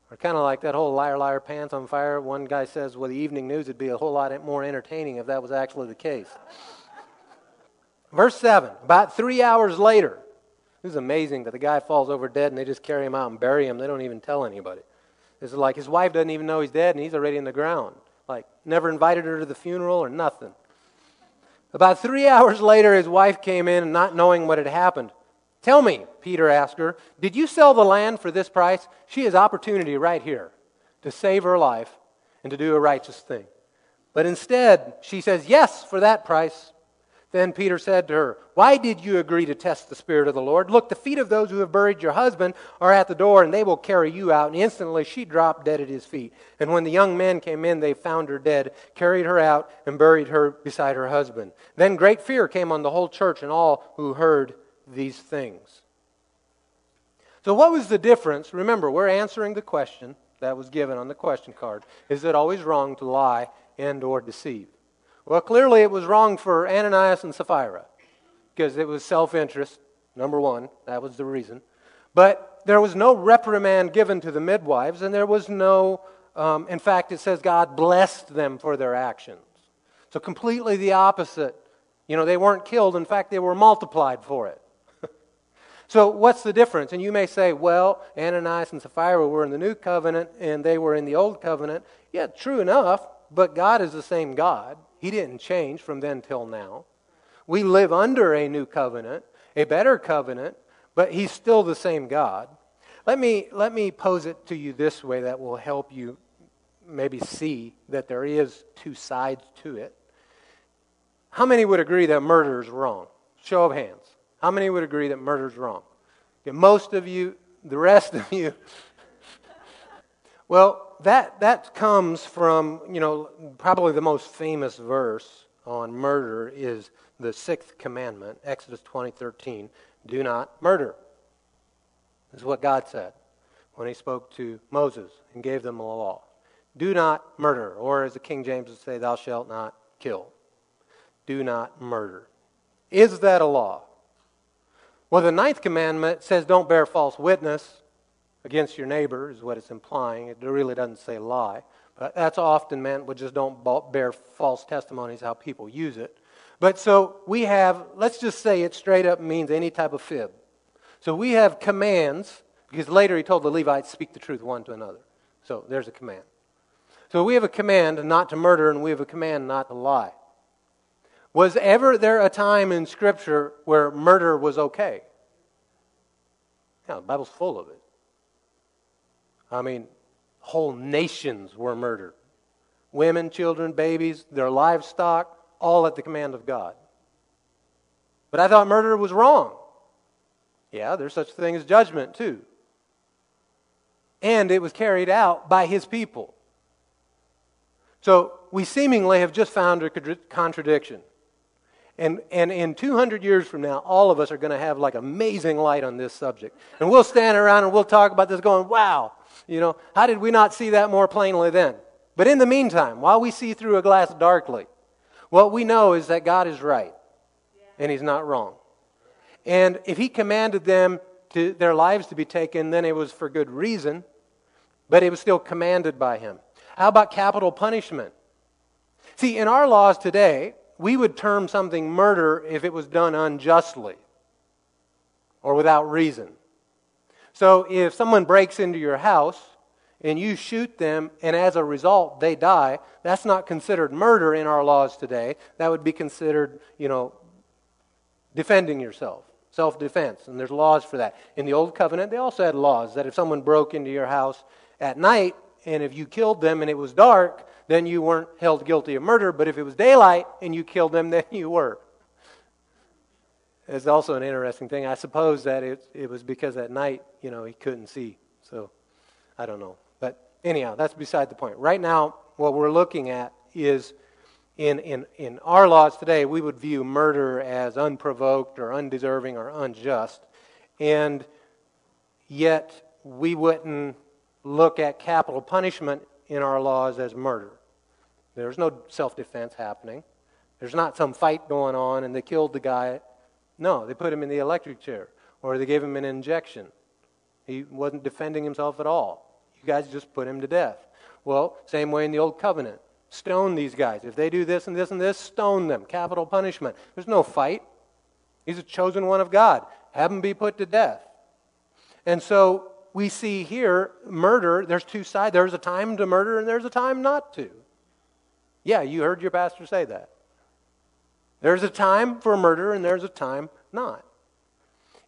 Or kind of like that whole liar, liar, pants on fire. One guy says, well, the evening news would be a whole lot more entertaining if that was actually the case. Verse 7 About three hours later, this is amazing that the guy falls over dead and they just carry him out and bury him. They don't even tell anybody. This is like his wife doesn't even know he's dead and he's already in the ground. Like, never invited her to the funeral or nothing. About three hours later, his wife came in, not knowing what had happened. Tell me, Peter asked her, did you sell the land for this price? She has opportunity right here to save her life and to do a righteous thing. But instead, she says, Yes, for that price. Then Peter said to her, Why did you agree to test the Spirit of the Lord? Look, the feet of those who have buried your husband are at the door, and they will carry you out. And instantly she dropped dead at his feet. And when the young men came in, they found her dead, carried her out, and buried her beside her husband. Then great fear came on the whole church and all who heard these things. So, what was the difference? Remember, we're answering the question that was given on the question card. Is it always wrong to lie and or deceive? Well, clearly it was wrong for Ananias and Sapphira because it was self interest, number one. That was the reason. But there was no reprimand given to the midwives, and there was no, um, in fact, it says God blessed them for their actions. So, completely the opposite. You know, they weren't killed, in fact, they were multiplied for it. so, what's the difference? And you may say, well, Ananias and Sapphira were in the new covenant and they were in the old covenant. Yeah, true enough, but God is the same God. He didn't change from then till now. We live under a new covenant, a better covenant, but He's still the same God. Let me, let me pose it to you this way that will help you maybe see that there is two sides to it. How many would agree that murder is wrong? Show of hands. How many would agree that murder is wrong? Okay, most of you, the rest of you. well, that, that comes from, you know, probably the most famous verse on murder is the sixth commandment, Exodus 20, 13. Do not murder. This is what God said when he spoke to Moses and gave them the law. Do not murder, or as the King James would say, thou shalt not kill. Do not murder. Is that a law? Well, the ninth commandment says don't bear false witness against your neighbor, is what it's implying. It really doesn't say lie. But that's often meant with just don't bear false testimonies, how people use it. But so we have, let's just say it straight up means any type of fib. So we have commands, because later he told the Levites, speak the truth one to another. So there's a command. So we have a command not to murder, and we have a command not to lie. Was ever there a time in Scripture where murder was okay? Yeah, the Bible's full of it. I mean, whole nations were murdered. Women, children, babies, their livestock, all at the command of God. But I thought murder was wrong. Yeah, there's such a thing as judgment, too. And it was carried out by his people. So we seemingly have just found a contradiction. And, and in 200 years from now, all of us are going to have like amazing light on this subject. And we'll stand around and we'll talk about this going, wow, you know, how did we not see that more plainly then? But in the meantime, while we see through a glass darkly, what we know is that God is right and He's not wrong. And if He commanded them to their lives to be taken, then it was for good reason, but it was still commanded by Him. How about capital punishment? See, in our laws today, we would term something murder if it was done unjustly or without reason. So if someone breaks into your house and you shoot them and as a result they die, that's not considered murder in our laws today. That would be considered, you know, defending yourself, self defense. And there's laws for that. In the Old Covenant, they also had laws that if someone broke into your house at night and if you killed them and it was dark, then you weren't held guilty of murder. But if it was daylight and you killed them, then you were. It's also an interesting thing. I suppose that it, it was because at night, you know, he couldn't see. So I don't know. But anyhow, that's beside the point. Right now, what we're looking at is in, in, in our laws today, we would view murder as unprovoked or undeserving or unjust. And yet, we wouldn't look at capital punishment in our laws as murder. There's no self defense happening. There's not some fight going on and they killed the guy. No, they put him in the electric chair or they gave him an injection. He wasn't defending himself at all. You guys just put him to death. Well, same way in the Old Covenant. Stone these guys. If they do this and this and this, stone them. Capital punishment. There's no fight. He's a chosen one of God. Have him be put to death. And so we see here murder, there's two sides. There's a time to murder and there's a time not to. Yeah, you heard your pastor say that. There's a time for murder and there's a time not.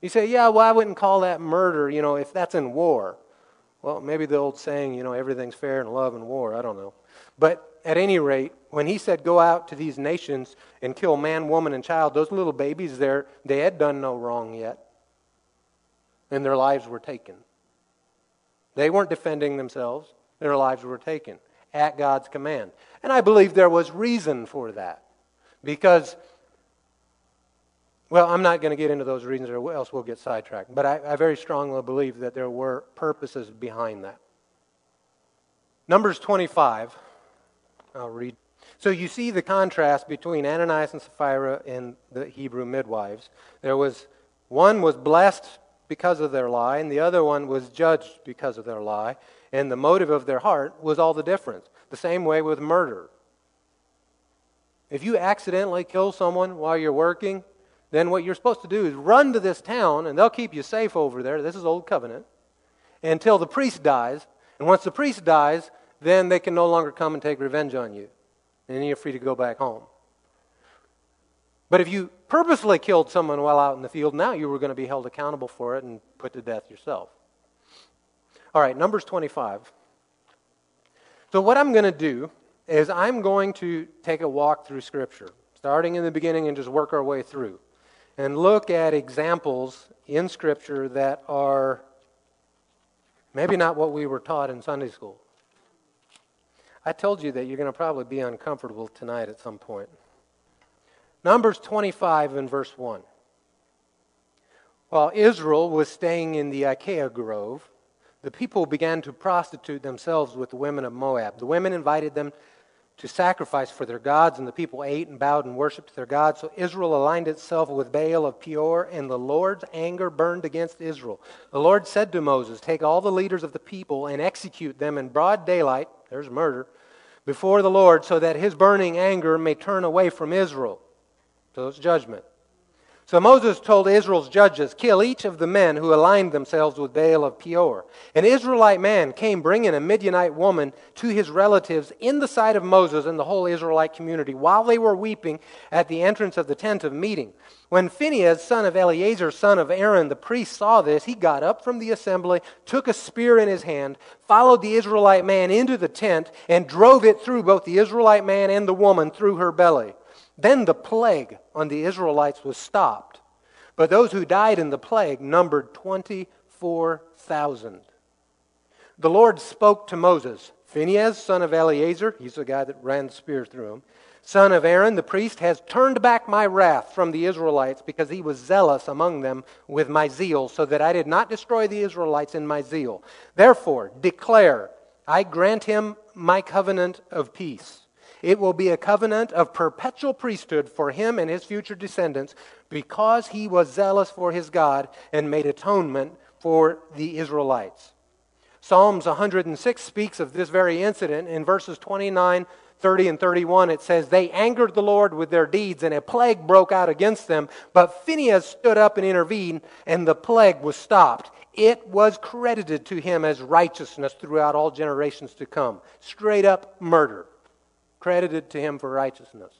You say, yeah, well, I wouldn't call that murder, you know, if that's in war. Well, maybe the old saying, you know, everything's fair in love and war. I don't know. But at any rate, when he said, go out to these nations and kill man, woman, and child, those little babies there, they had done no wrong yet. And their lives were taken. They weren't defending themselves, their lives were taken at God's command. And I believe there was reason for that. Because, well, I'm not going to get into those reasons or else we'll get sidetracked. But I, I very strongly believe that there were purposes behind that. Numbers 25, I'll read. So you see the contrast between Ananias and Sapphira and the Hebrew midwives. There was one was blessed because of their lie, and the other one was judged because of their lie and the motive of their heart was all the difference. The same way with murder. If you accidentally kill someone while you're working, then what you're supposed to do is run to this town, and they'll keep you safe over there. This is Old Covenant. Until the priest dies. And once the priest dies, then they can no longer come and take revenge on you. And then you're free to go back home. But if you purposely killed someone while out in the field, now you were going to be held accountable for it and put to death yourself. All right, Numbers 25. So, what I'm going to do is I'm going to take a walk through Scripture, starting in the beginning and just work our way through, and look at examples in Scripture that are maybe not what we were taught in Sunday school. I told you that you're going to probably be uncomfortable tonight at some point. Numbers 25 and verse 1. While Israel was staying in the Acacia Grove, the people began to prostitute themselves with the women of Moab. The women invited them to sacrifice for their gods, and the people ate and bowed and worshipped their gods. So Israel aligned itself with Baal of Peor, and the Lord's anger burned against Israel. The Lord said to Moses, Take all the leaders of the people and execute them in broad daylight, there's murder, before the Lord, so that his burning anger may turn away from Israel. So it's judgment. So Moses told Israel's judges, Kill each of the men who aligned themselves with Baal of Peor. An Israelite man came bringing a Midianite woman to his relatives in the sight of Moses and the whole Israelite community while they were weeping at the entrance of the tent of meeting. When Phinehas, son of Eleazar, son of Aaron, the priest, saw this, he got up from the assembly, took a spear in his hand, followed the Israelite man into the tent, and drove it through both the Israelite man and the woman through her belly. Then the plague on the Israelites was stopped. But those who died in the plague numbered 24,000. The Lord spoke to Moses, Phinehas, son of Eleazar, he's the guy that ran the spear through him, son of Aaron, the priest, has turned back my wrath from the Israelites because he was zealous among them with my zeal, so that I did not destroy the Israelites in my zeal. Therefore, declare, I grant him my covenant of peace. It will be a covenant of perpetual priesthood for him and his future descendants because he was zealous for his God and made atonement for the Israelites. Psalms 106 speaks of this very incident in verses 29 30 and 31, it says, They angered the Lord with their deeds, and a plague broke out against them. But Phinehas stood up and intervened, and the plague was stopped. It was credited to him as righteousness throughout all generations to come. Straight up murder. Credited to him for righteousness.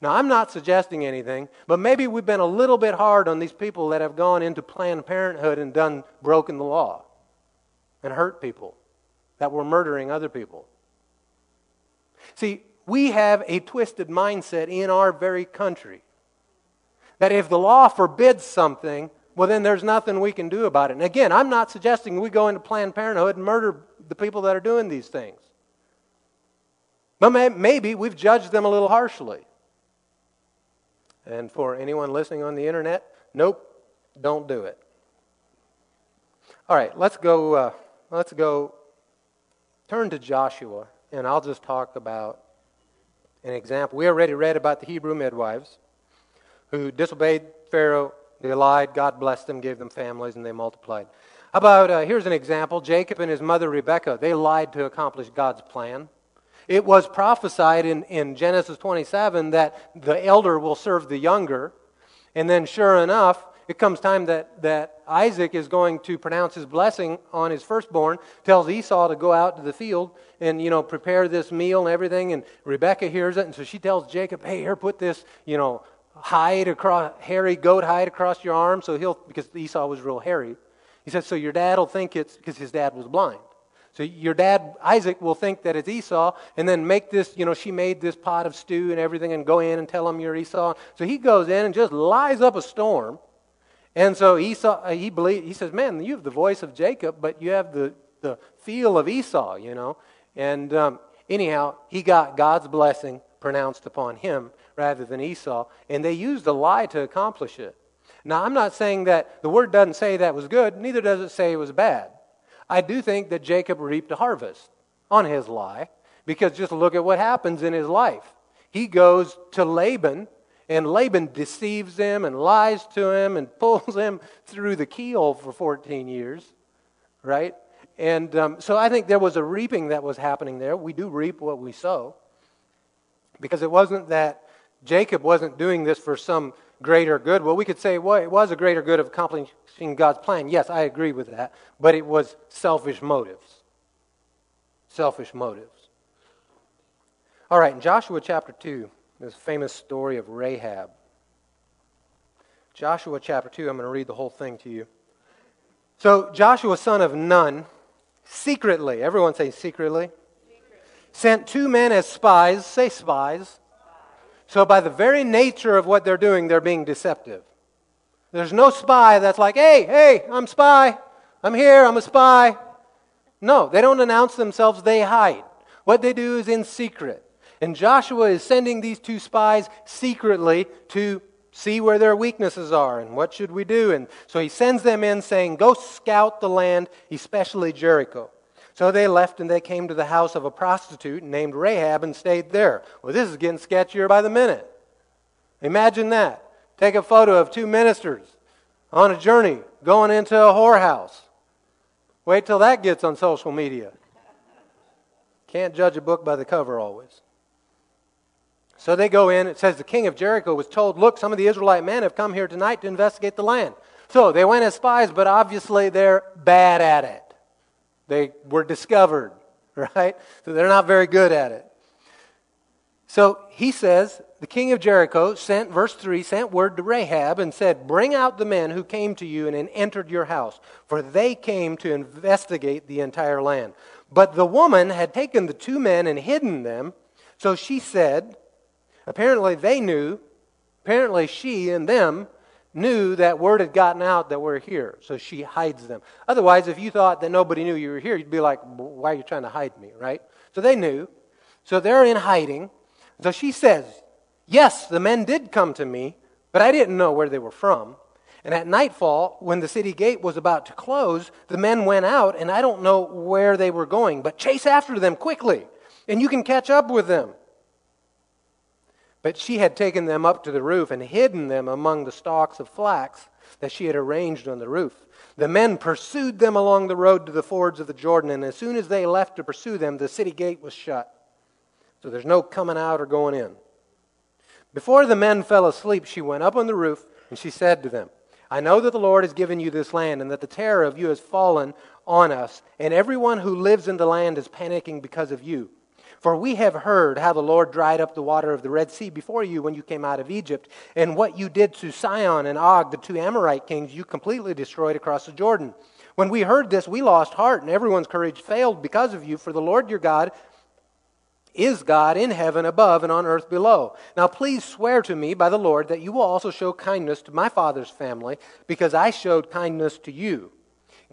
Now, I'm not suggesting anything, but maybe we've been a little bit hard on these people that have gone into Planned Parenthood and done broken the law and hurt people, that were murdering other people. See, we have a twisted mindset in our very country that if the law forbids something, well, then there's nothing we can do about it. And again, I'm not suggesting we go into Planned Parenthood and murder the people that are doing these things. But maybe we've judged them a little harshly. And for anyone listening on the internet, nope, don't do it. All right, let's go. Uh, let's go. Turn to Joshua and I'll just talk about an example. We already read about the Hebrew midwives who disobeyed Pharaoh. They lied. God blessed them, gave them families, and they multiplied. How about uh, here's an example Jacob and his mother Rebekah. They lied to accomplish God's plan. It was prophesied in, in Genesis 27 that the elder will serve the younger. And then, sure enough, it comes time that, that Isaac is going to pronounce his blessing on his firstborn, tells Esau to go out to the field and, you know, prepare this meal and everything. And Rebecca hears it, and so she tells Jacob, hey, here, put this, you know, hide across, hairy goat hide across your arm. So he'll, because Esau was real hairy. He says, so your dad will think it's, because his dad was blind. So your dad, Isaac, will think that it's Esau and then make this, you know, she made this pot of stew and everything and go in and tell him you're Esau. So he goes in and just lies up a storm and so Esau, uh, he, believed, he says, Man, you have the voice of Jacob, but you have the, the feel of Esau, you know. And um, anyhow, he got God's blessing pronounced upon him rather than Esau. And they used a lie to accomplish it. Now, I'm not saying that the word doesn't say that was good, neither does it say it was bad. I do think that Jacob reaped a harvest on his lie, because just look at what happens in his life. He goes to Laban and Laban deceives him and lies to him and pulls him through the keel for 14 years, right? And um, so I think there was a reaping that was happening there. We do reap what we sow. Because it wasn't that Jacob wasn't doing this for some greater good. Well, we could say, well, it was a greater good of accomplishing God's plan. Yes, I agree with that. But it was selfish motives. Selfish motives. All right, in Joshua chapter 2 this famous story of Rahab. Joshua chapter 2, I'm going to read the whole thing to you. So, Joshua, son of Nun, secretly, everyone say secretly, sent two men as spies, say spies. So, by the very nature of what they're doing, they're being deceptive. There's no spy that's like, hey, hey, I'm spy. I'm here, I'm a spy. No, they don't announce themselves, they hide. What they do is in secret. And Joshua is sending these two spies secretly to see where their weaknesses are and what should we do. And so he sends them in saying, Go scout the land, especially Jericho. So they left and they came to the house of a prostitute named Rahab and stayed there. Well, this is getting sketchier by the minute. Imagine that. Take a photo of two ministers on a journey going into a whorehouse. Wait till that gets on social media. Can't judge a book by the cover always. So they go in. It says the king of Jericho was told, Look, some of the Israelite men have come here tonight to investigate the land. So they went as spies, but obviously they're bad at it. They were discovered, right? So they're not very good at it. So he says, the king of Jericho sent, verse 3, sent word to Rahab and said, Bring out the men who came to you and entered your house, for they came to investigate the entire land. But the woman had taken the two men and hidden them. So she said, Apparently, they knew, apparently, she and them knew that word had gotten out that we're here. So she hides them. Otherwise, if you thought that nobody knew you were here, you'd be like, why are you trying to hide me, right? So they knew. So they're in hiding. So she says, Yes, the men did come to me, but I didn't know where they were from. And at nightfall, when the city gate was about to close, the men went out, and I don't know where they were going, but chase after them quickly, and you can catch up with them. But she had taken them up to the roof and hidden them among the stalks of flax that she had arranged on the roof. The men pursued them along the road to the fords of the Jordan, and as soon as they left to pursue them, the city gate was shut. So there's no coming out or going in. Before the men fell asleep, she went up on the roof, and she said to them, I know that the Lord has given you this land, and that the terror of you has fallen on us, and everyone who lives in the land is panicking because of you. For we have heard how the Lord dried up the water of the Red Sea before you when you came out of Egypt, and what you did to Sihon and Og, the two Amorite kings, you completely destroyed across the Jordan. When we heard this, we lost heart, and everyone's courage failed because of you, for the Lord your God is God in heaven above and on earth below. Now please swear to me by the Lord that you will also show kindness to my father's family, because I showed kindness to you.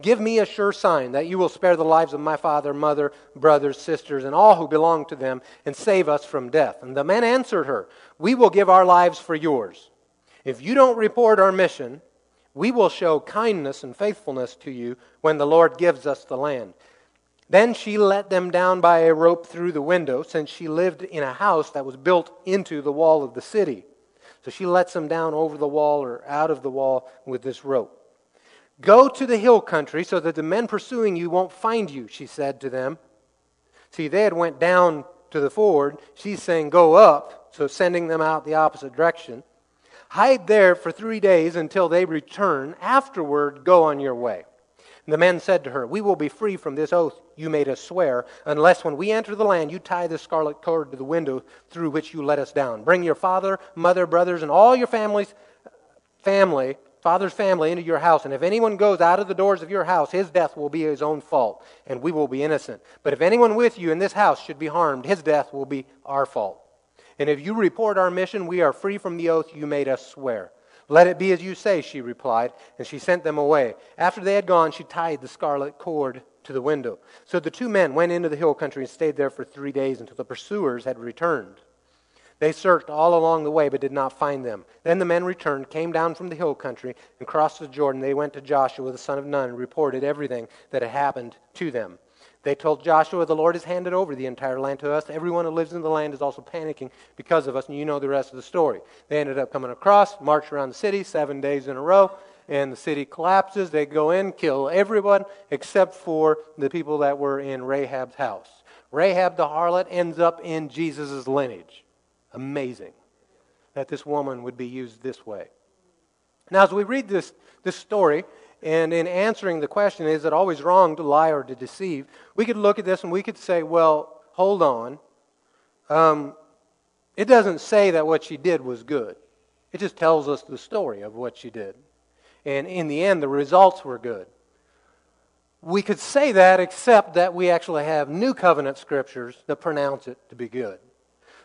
Give me a sure sign that you will spare the lives of my father, mother, brothers, sisters, and all who belong to them, and save us from death. And the men answered her, We will give our lives for yours. If you don't report our mission, we will show kindness and faithfulness to you when the Lord gives us the land. Then she let them down by a rope through the window, since she lived in a house that was built into the wall of the city. So she lets them down over the wall or out of the wall with this rope. Go to the hill country so that the men pursuing you won't find you, she said to them. See, they had went down to the ford. She's saying, go up, so sending them out the opposite direction. Hide there for three days until they return. Afterward, go on your way. And the men said to her, We will be free from this oath you made us swear, unless when we enter the land you tie the scarlet cord to the window through which you let us down. Bring your father, mother, brothers, and all your families, family father's family into your house, and if anyone goes out of the doors of your house, his death will be his own fault, and we will be innocent. But if anyone with you in this house should be harmed, his death will be our fault. And if you report our mission, we are free from the oath you made us swear. Let it be as you say, she replied, and she sent them away. After they had gone, she tied the scarlet cord to the window. So the two men went into the hill country and stayed there for three days until the pursuers had returned. They searched all along the way, but did not find them. Then the men returned, came down from the hill country, and crossed the Jordan. They went to Joshua, the son of Nun, and reported everything that had happened to them. They told Joshua, The Lord has handed over the entire land to us. Everyone who lives in the land is also panicking because of us, and you know the rest of the story. They ended up coming across, marched around the city seven days in a row, and the city collapses. They go in, kill everyone except for the people that were in Rahab's house. Rahab the harlot ends up in Jesus' lineage. Amazing that this woman would be used this way. Now, as we read this, this story, and in answering the question, is it always wrong to lie or to deceive? We could look at this and we could say, well, hold on. Um, it doesn't say that what she did was good, it just tells us the story of what she did. And in the end, the results were good. We could say that, except that we actually have New Covenant scriptures that pronounce it to be good.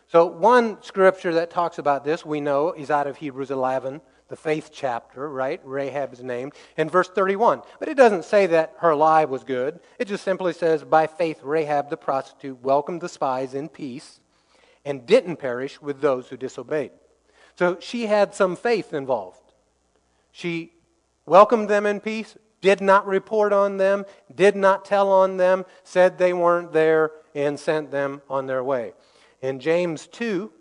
So, one scripture that talks about this, we know, is out of Hebrews 11, the faith chapter, right? Rahab is named, in verse 31. But it doesn't say that her lie was good. It just simply says, By faith, Rahab the prostitute welcomed the spies in peace and didn't perish with those who disobeyed. So, she had some faith involved. She welcomed them in peace, did not report on them, did not tell on them, said they weren't there, and sent them on their way. In James 2,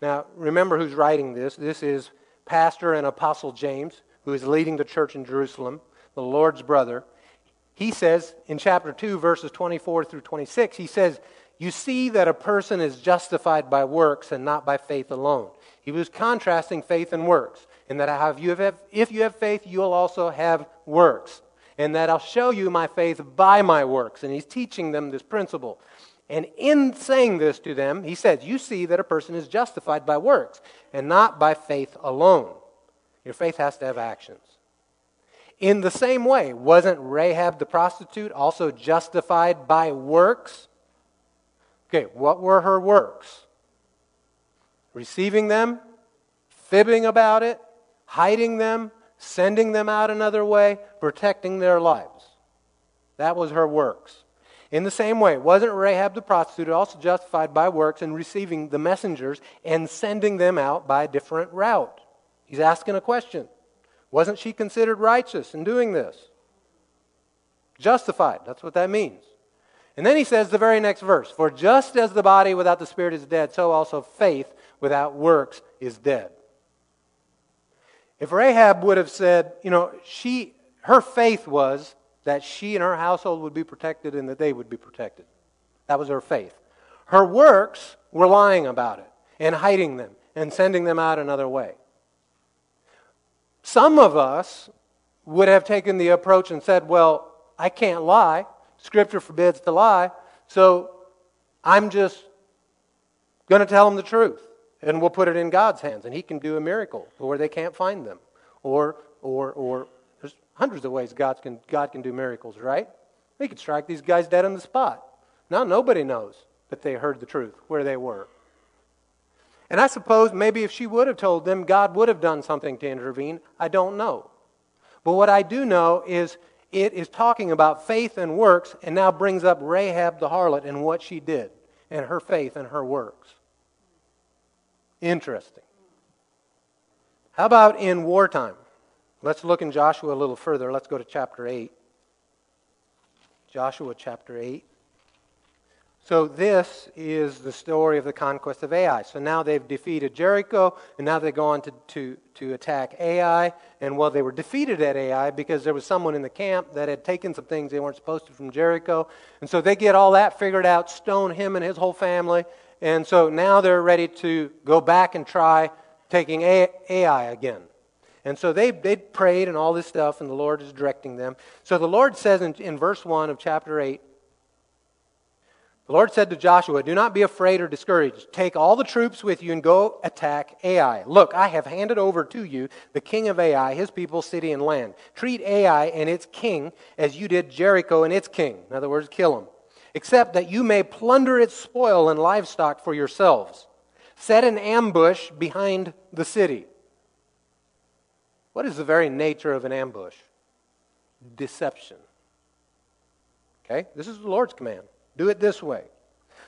now remember who's writing this. This is Pastor and Apostle James, who is leading the church in Jerusalem, the Lord's brother. He says in chapter 2, verses 24 through 26, he says, You see that a person is justified by works and not by faith alone. He was contrasting faith and works, and that if you have, if you have faith, you'll also have works. And that I'll show you my faith by my works. And he's teaching them this principle. And in saying this to them, he says, You see that a person is justified by works and not by faith alone. Your faith has to have actions. In the same way, wasn't Rahab the prostitute also justified by works? Okay, what were her works? Receiving them, fibbing about it, hiding them, sending them out another way, protecting their lives. That was her works. In the same way, wasn't Rahab the prostitute also justified by works in receiving the messengers and sending them out by a different route? He's asking a question. Wasn't she considered righteous in doing this? Justified. That's what that means. And then he says the very next verse For just as the body without the spirit is dead, so also faith without works is dead. If Rahab would have said, you know, she, her faith was that she and her household would be protected and that they would be protected. That was her faith. Her works were lying about it and hiding them and sending them out another way. Some of us would have taken the approach and said, well, I can't lie. Scripture forbids to lie. So I'm just going to tell them the truth. And we'll put it in God's hands. And He can do a miracle or they can't find them. Or, or, or hundreds of ways God can, God can do miracles, right? He could strike these guys dead on the spot. Now nobody knows that they heard the truth, where they were. And I suppose maybe if she would have told them, God would have done something to intervene. I don't know. But what I do know is it is talking about faith and works and now brings up Rahab the harlot and what she did and her faith and her works. Interesting. How about in wartime? Let's look in Joshua a little further. Let's go to chapter 8. Joshua chapter 8. So, this is the story of the conquest of Ai. So now they've defeated Jericho, and now they go on to, to, to attack Ai. And well, they were defeated at Ai because there was someone in the camp that had taken some things they weren't supposed to from Jericho. And so they get all that figured out, stone him and his whole family. And so now they're ready to go back and try taking Ai again. And so they, they prayed and all this stuff, and the Lord is directing them. So the Lord says in, in verse 1 of chapter 8, the Lord said to Joshua, Do not be afraid or discouraged. Take all the troops with you and go attack Ai. Look, I have handed over to you the king of Ai, his people, city, and land. Treat Ai and its king as you did Jericho and its king. In other words, kill him. Except that you may plunder its spoil and livestock for yourselves. Set an ambush behind the city. What is the very nature of an ambush? Deception. Okay? This is the Lord's command. Do it this way.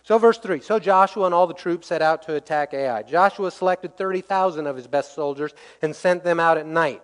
So, verse 3 So Joshua and all the troops set out to attack Ai. Joshua selected 30,000 of his best soldiers and sent them out at night.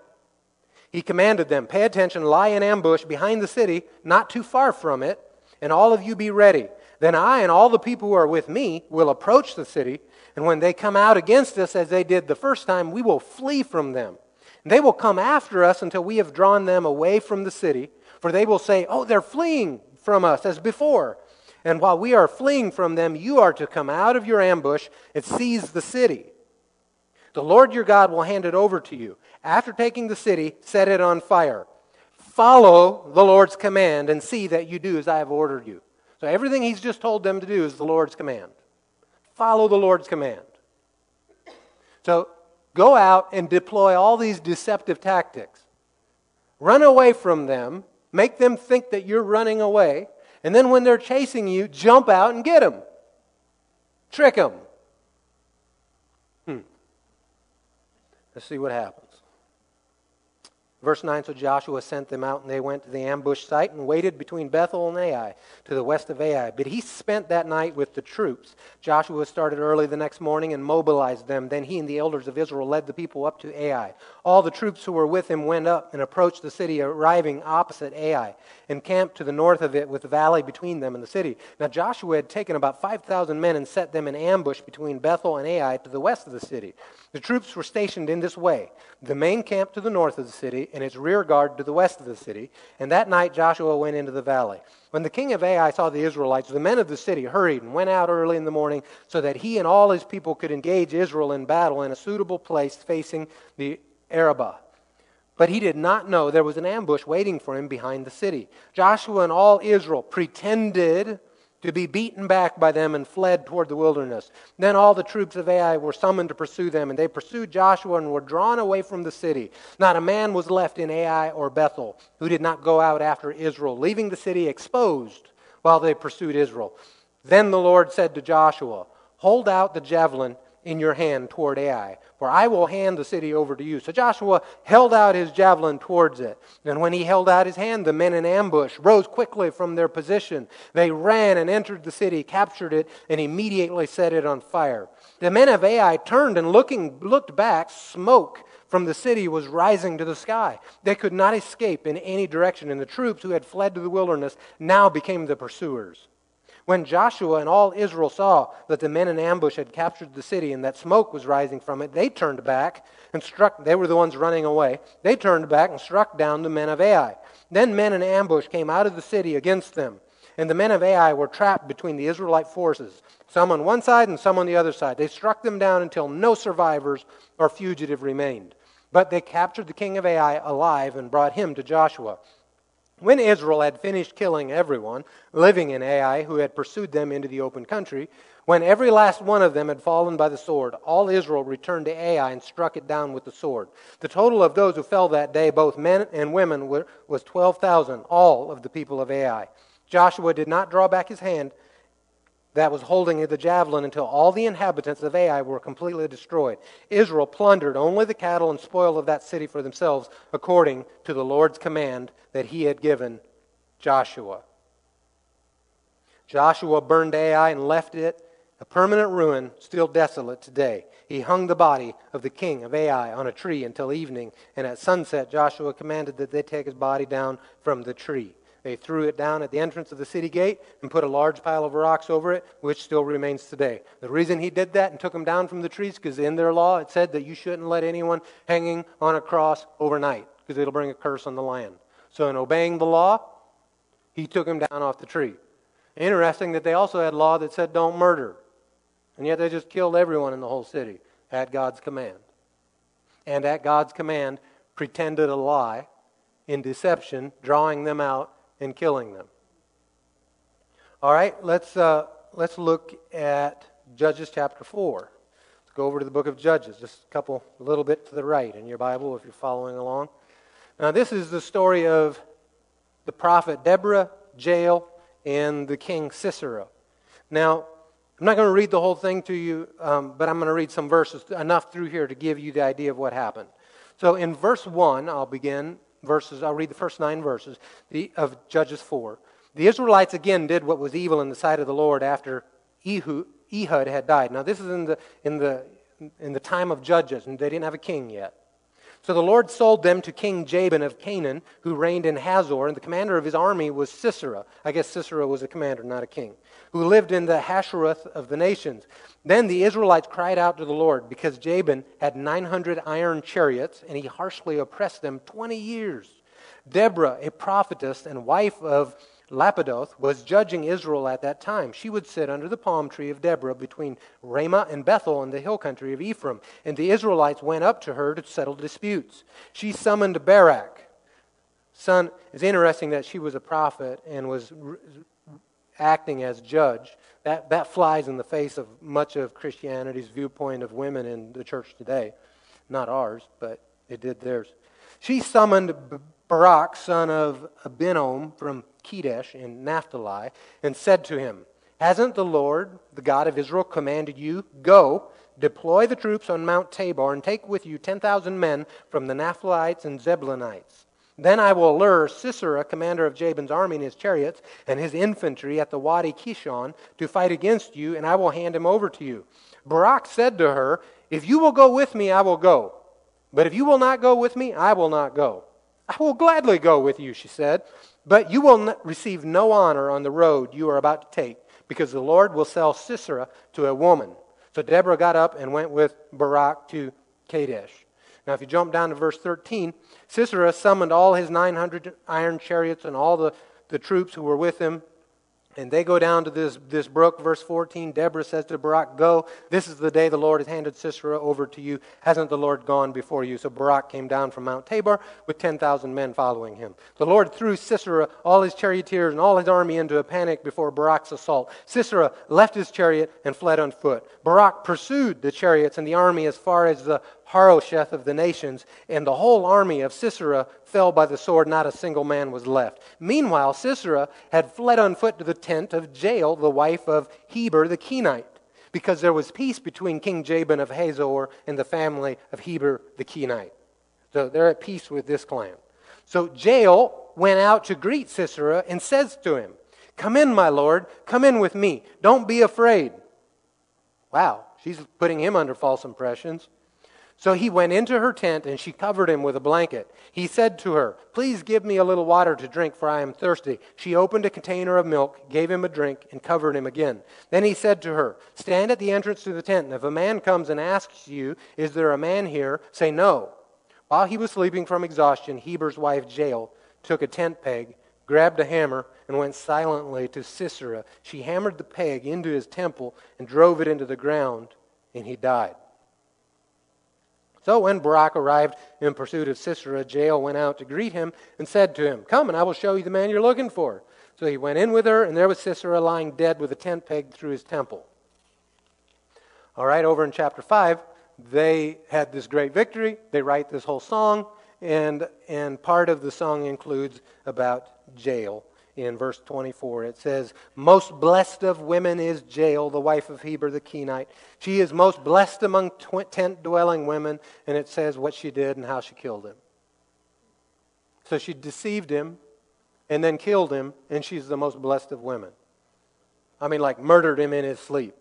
He commanded them, Pay attention, lie in ambush behind the city, not too far from it, and all of you be ready. Then I and all the people who are with me will approach the city, and when they come out against us as they did the first time, we will flee from them. They will come after us until we have drawn them away from the city, for they will say, Oh, they're fleeing from us as before. And while we are fleeing from them, you are to come out of your ambush and seize the city. The Lord your God will hand it over to you. After taking the city, set it on fire. Follow the Lord's command and see that you do as I have ordered you. So everything he's just told them to do is the Lord's command. Follow the Lord's command. So go out and deploy all these deceptive tactics. Run away from them, make them think that you're running away, and then when they're chasing you, jump out and get them. Trick them. Hmm. Let's see what happens. Verse 9 So Joshua sent them out, and they went to the ambush site and waited between Bethel and Ai, to the west of Ai. But he spent that night with the troops. Joshua started early the next morning and mobilized them. Then he and the elders of Israel led the people up to Ai. All the troops who were with him went up and approached the city, arriving opposite Ai, and camped to the north of it with the valley between them and the city. Now Joshua had taken about 5,000 men and set them in ambush between Bethel and Ai to the west of the city. The troops were stationed in this way the main camp to the north of the city, and its rear guard to the west of the city. And that night Joshua went into the valley. When the king of Ai saw the Israelites, the men of the city hurried and went out early in the morning so that he and all his people could engage Israel in battle in a suitable place facing the Arabah. But he did not know there was an ambush waiting for him behind the city. Joshua and all Israel pretended to be beaten back by them and fled toward the wilderness. Then all the troops of Ai were summoned to pursue them, and they pursued Joshua and were drawn away from the city. Not a man was left in Ai or Bethel who did not go out after Israel, leaving the city exposed while they pursued Israel. Then the Lord said to Joshua, Hold out the javelin in your hand toward Ai, for I will hand the city over to you. So Joshua held out his javelin towards it. And when he held out his hand, the men in ambush rose quickly from their position. They ran and entered the city, captured it, and immediately set it on fire. The men of Ai turned and looking, looked back, smoke from the city was rising to the sky. They could not escape in any direction, and the troops who had fled to the wilderness now became the pursuers. When Joshua and all Israel saw that the men in ambush had captured the city and that smoke was rising from it, they turned back and struck. They were the ones running away. They turned back and struck down the men of Ai. Then men in ambush came out of the city against them. And the men of Ai were trapped between the Israelite forces, some on one side and some on the other side. They struck them down until no survivors or fugitive remained. But they captured the king of Ai alive and brought him to Joshua. When Israel had finished killing everyone living in Ai who had pursued them into the open country, when every last one of them had fallen by the sword, all Israel returned to Ai and struck it down with the sword. The total of those who fell that day, both men and women, was 12,000, all of the people of Ai. Joshua did not draw back his hand that was holding the javelin until all the inhabitants of Ai were completely destroyed. Israel plundered only the cattle and spoil of that city for themselves, according to the Lord's command that he had given Joshua. Joshua burned Ai and left it a permanent ruin, still desolate today. He hung the body of the king of Ai on a tree until evening, and at sunset Joshua commanded that they take his body down from the tree. They threw it down at the entrance of the city gate and put a large pile of rocks over it, which still remains today. The reason he did that and took them down from the trees, because in their law it said that you shouldn't let anyone hanging on a cross overnight, because it'll bring a curse on the land. So, in obeying the law, he took him down off the tree. Interesting that they also had law that said don't murder. And yet they just killed everyone in the whole city at God's command. And at God's command, pretended a lie in deception, drawing them out and killing them. All right, let's, uh, let's look at Judges chapter 4. Let's go over to the book of Judges, just a couple, a little bit to the right in your Bible if you're following along. Now, this is the story of the prophet Deborah, Jael, and the king Sisera. Now, I'm not going to read the whole thing to you, um, but I'm going to read some verses, enough through here to give you the idea of what happened. So, in verse 1, I'll begin verses, I'll read the first nine verses of Judges 4. The Israelites again did what was evil in the sight of the Lord after Ehud, had died. Now, this is in the, in, the, in the time of Judges, and they didn't have a king yet. So the Lord sold them to King Jabin of Canaan, who reigned in Hazor, and the commander of his army was Sisera. I guess Sisera was a commander, not a king, who lived in the Harosheth of the nations. Then the Israelites cried out to the Lord because Jabin had 900 iron chariots, and he harshly oppressed them 20 years. Deborah, a prophetess and wife of Lapidoth was judging Israel at that time. She would sit under the palm tree of Deborah between Ramah and Bethel in the hill country of Ephraim, and the Israelites went up to her to settle disputes. She summoned Barak. Son, it's interesting that she was a prophet and was acting as judge. That, that flies in the face of much of Christianity's viewpoint of women in the church today. Not ours, but it did theirs. She summoned Barak, son of Abinoam from Kedesh in Naphtali, and said to him, Hasn't the Lord, the God of Israel, commanded you, Go, deploy the troops on Mount Tabor, and take with you 10,000 men from the Naphtalites and Zebulunites? Then I will lure Sisera, commander of Jabin's army, and his chariots and his infantry at the Wadi Kishon to fight against you, and I will hand him over to you. Barak said to her, If you will go with me, I will go. But if you will not go with me, I will not go. I will gladly go with you, she said. But you will receive no honor on the road you are about to take, because the Lord will sell Sisera to a woman. So Deborah got up and went with Barak to Kadesh. Now, if you jump down to verse 13, Sisera summoned all his 900 iron chariots and all the, the troops who were with him and they go down to this, this brook, verse 14. Deborah says to Barak, Go, this is the day the Lord has handed Sisera over to you. Hasn't the Lord gone before you? So Barak came down from Mount Tabor with 10,000 men following him. The Lord threw Sisera, all his charioteers, and all his army into a panic before Barak's assault. Sisera left his chariot and fled on foot. Barak pursued the chariots and the army as far as the Harosheth of the nations, and the whole army of Sisera fell by the sword. Not a single man was left. Meanwhile, Sisera had fled on foot to the tent of Jael, the wife of Heber the Kenite because there was peace between King Jabin of Hazor and the family of Heber the Kenite. So they're at peace with this clan. So Jael went out to greet Sisera and says to him, Come in, my lord, come in with me. Don't be afraid. Wow, she's putting him under false impressions. So he went into her tent, and she covered him with a blanket. He said to her, Please give me a little water to drink, for I am thirsty. She opened a container of milk, gave him a drink, and covered him again. Then he said to her, Stand at the entrance to the tent, and if a man comes and asks you, Is there a man here? say no. While he was sleeping from exhaustion, Heber's wife Jael took a tent peg, grabbed a hammer, and went silently to Sisera. She hammered the peg into his temple and drove it into the ground, and he died. So when Barak arrived in pursuit of Sisera, Jael went out to greet him and said to him, Come, and I will show you the man you're looking for. So he went in with her, and there was Sisera lying dead with a tent peg through his temple. All right, over in chapter 5, they had this great victory. They write this whole song, and, and part of the song includes about Jael in verse 24. It says, Most blessed of women is Jael, the wife of Heber the Kenite. She is most blessed among tent dwelling women. And it says what she did and how she killed him. So she deceived him and then killed him, and she's the most blessed of women. I mean, like murdered him in his sleep.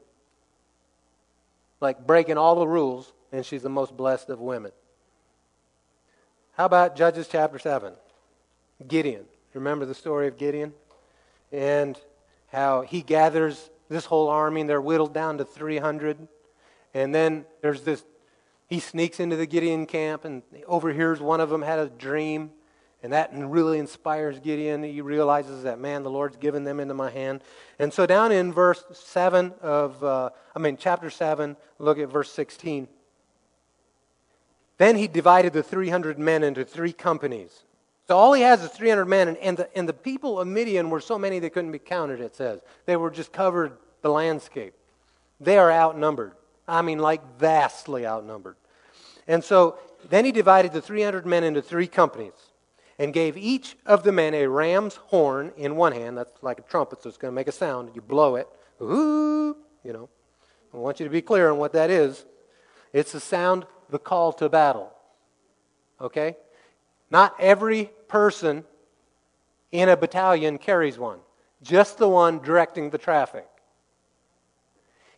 Like breaking all the rules, and she's the most blessed of women. How about Judges chapter 7? Gideon. Remember the story of Gideon? And how he gathers this whole army and they're whittled down to 300. And then there's this, he sneaks into the Gideon camp and overhears one of them had a dream. And that really inspires Gideon. He realizes that, man, the Lord's given them into my hand. And so, down in verse 7 of, uh, I mean, chapter 7, look at verse 16. Then he divided the 300 men into three companies. So all he has is 300 men, and, and, the, and the people of Midian were so many they couldn't be counted, it says. They were just covered the landscape. They are outnumbered. I mean, like vastly outnumbered. And so then he divided the 300 men into three companies and gave each of the men a ram's horn in one hand. That's like a trumpet, so it's going to make a sound. You blow it. Ooh, you know. I want you to be clear on what that is. It's the sound, the call to battle. Okay? Not every person in a battalion carries one, just the one directing the traffic.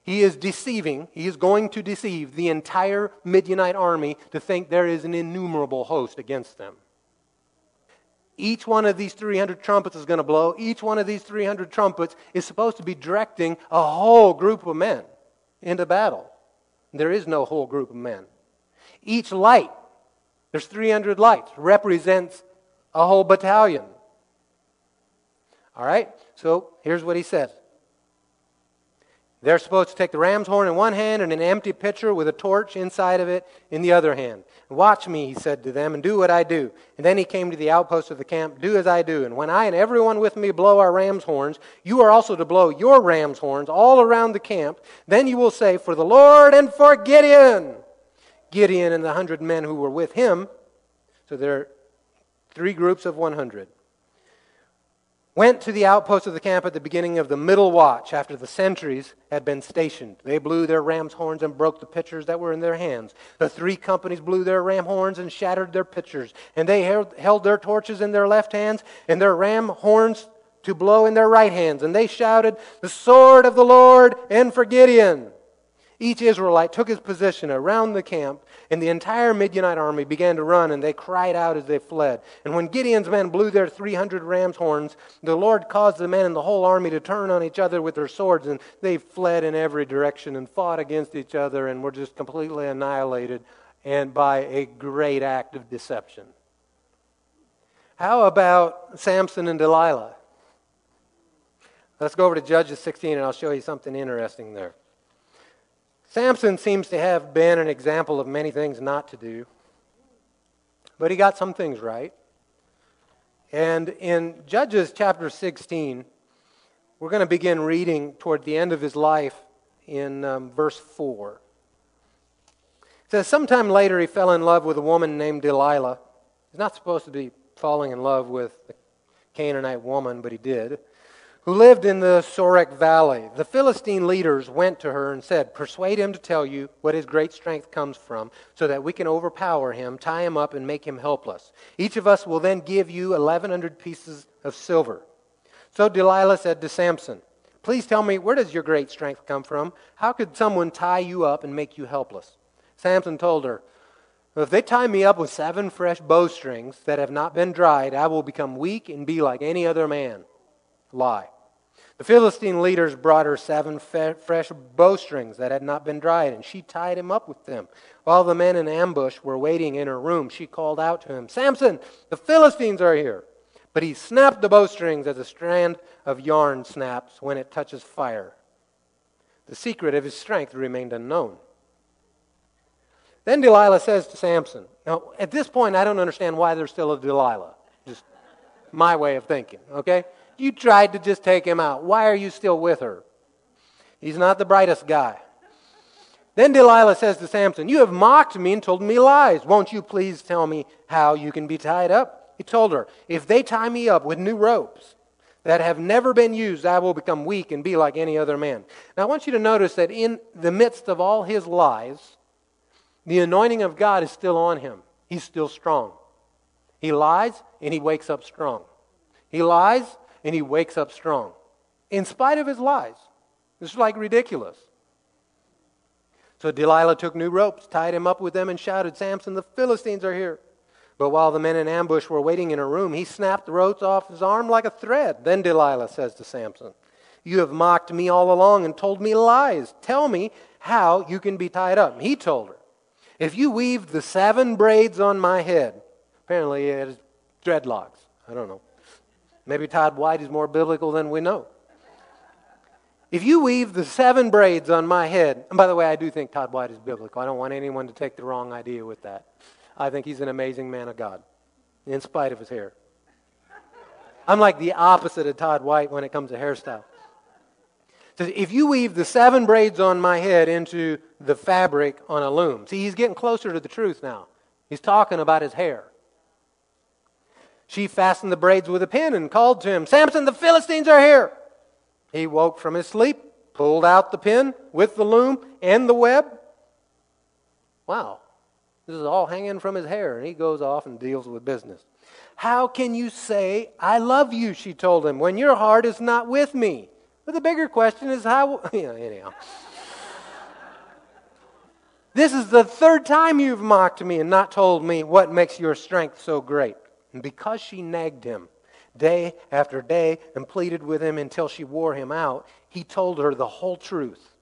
He is deceiving, he is going to deceive the entire Midianite army to think there is an innumerable host against them. Each one of these 300 trumpets is going to blow. Each one of these 300 trumpets is supposed to be directing a whole group of men into battle. There is no whole group of men. Each light there's 300 lights, represents a whole battalion. All right? So here's what he says. They're supposed to take the ram's horn in one hand and an empty pitcher with a torch inside of it in the other hand. Watch me, he said to them, and do what I do. And then he came to the outpost of the camp. Do as I do. And when I and everyone with me blow our ram's horns, you are also to blow your ram's horns all around the camp. Then you will say, For the Lord and for Gideon. Gideon and the hundred men who were with him, so there are three groups of 100, went to the outpost of the camp at the beginning of the middle watch after the sentries had been stationed. They blew their ram's horns and broke the pitchers that were in their hands. The three companies blew their ram horns and shattered their pitchers. And they held their torches in their left hands and their ram horns to blow in their right hands. And they shouted, The sword of the Lord and for Gideon. Each Israelite took his position around the camp, and the entire Midianite army began to run, and they cried out as they fled. And when Gideon's men blew their 300 ram's horns, the Lord caused the men in the whole army to turn on each other with their swords, and they fled in every direction and fought against each other and were just completely annihilated and by a great act of deception. How about Samson and Delilah? Let's go over to Judges 16, and I'll show you something interesting there. Samson seems to have been an example of many things not to do, but he got some things right. And in Judges chapter 16, we're going to begin reading toward the end of his life in um, verse 4. It says, Sometime later he fell in love with a woman named Delilah. He's not supposed to be falling in love with a Canaanite woman, but he did who lived in the Sorek Valley. The Philistine leaders went to her and said, Persuade him to tell you what his great strength comes from, so that we can overpower him, tie him up, and make him helpless. Each of us will then give you 1,100 pieces of silver. So Delilah said to Samson, Please tell me, where does your great strength come from? How could someone tie you up and make you helpless? Samson told her, If they tie me up with seven fresh bowstrings that have not been dried, I will become weak and be like any other man. Lie. The Philistine leaders brought her seven fe- fresh bowstrings that had not been dried, and she tied him up with them. While the men in ambush were waiting in her room, she called out to him, Samson, the Philistines are here. But he snapped the bowstrings as a strand of yarn snaps when it touches fire. The secret of his strength remained unknown. Then Delilah says to Samson, Now, at this point, I don't understand why there's still a Delilah. Just my way of thinking, okay? You tried to just take him out. Why are you still with her? He's not the brightest guy. Then Delilah says to Samson, You have mocked me and told me lies. Won't you please tell me how you can be tied up? He told her, If they tie me up with new ropes that have never been used, I will become weak and be like any other man. Now I want you to notice that in the midst of all his lies, the anointing of God is still on him. He's still strong. He lies and he wakes up strong. He lies and he wakes up strong in spite of his lies. This is like ridiculous. So Delilah took new ropes, tied him up with them, and shouted, Samson, the Philistines are here. But while the men in ambush were waiting in her room, he snapped the ropes off his arm like a thread. Then Delilah says to Samson, You have mocked me all along and told me lies. Tell me how you can be tied up. He told her, If you weaved the seven braids on my head, apparently it is dreadlocks. I don't know. Maybe Todd White is more biblical than we know. If you weave the seven braids on my head, and by the way, I do think Todd White is biblical. I don't want anyone to take the wrong idea with that. I think he's an amazing man of God, in spite of his hair. I'm like the opposite of Todd White when it comes to hairstyle. So if you weave the seven braids on my head into the fabric on a loom, see, he's getting closer to the truth now. He's talking about his hair. She fastened the braids with a pin and called to him, Samson, the Philistines are here. He woke from his sleep, pulled out the pin with the loom and the web. Wow, this is all hanging from his hair, and he goes off and deals with business. How can you say, I love you, she told him, when your heart is not with me? But the bigger question is how, yeah, anyhow. this is the third time you've mocked me and not told me what makes your strength so great. And because she nagged him day after day and pleaded with him until she wore him out, he told her the whole truth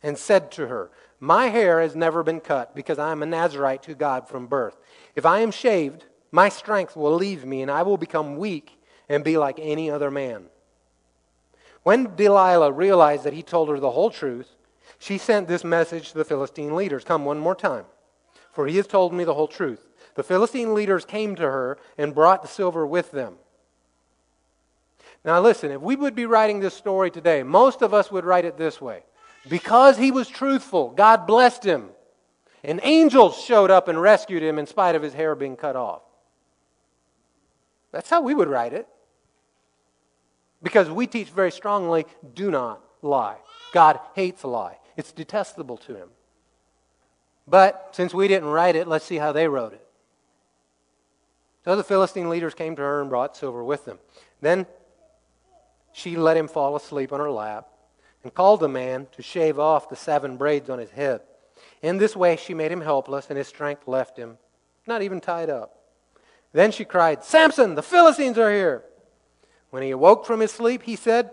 and said to her, My hair has never been cut because I am a Nazarite to God from birth. If I am shaved, my strength will leave me and I will become weak and be like any other man. When Delilah realized that he told her the whole truth, she sent this message to the Philistine leaders Come one more time, for he has told me the whole truth. The Philistine leaders came to her and brought the silver with them. Now, listen, if we would be writing this story today, most of us would write it this way Because he was truthful, God blessed him, and angels showed up and rescued him in spite of his hair being cut off. That's how we would write it. Because we teach very strongly do not lie. God hates a lie, it's detestable to him. But since we didn't write it, let's see how they wrote it. So the Philistine leaders came to her and brought silver with them. Then she let him fall asleep on her lap and called the man to shave off the seven braids on his head. In this way, she made him helpless, and his strength left him, not even tied up. Then she cried, Samson, the Philistines are here. When he awoke from his sleep, he said,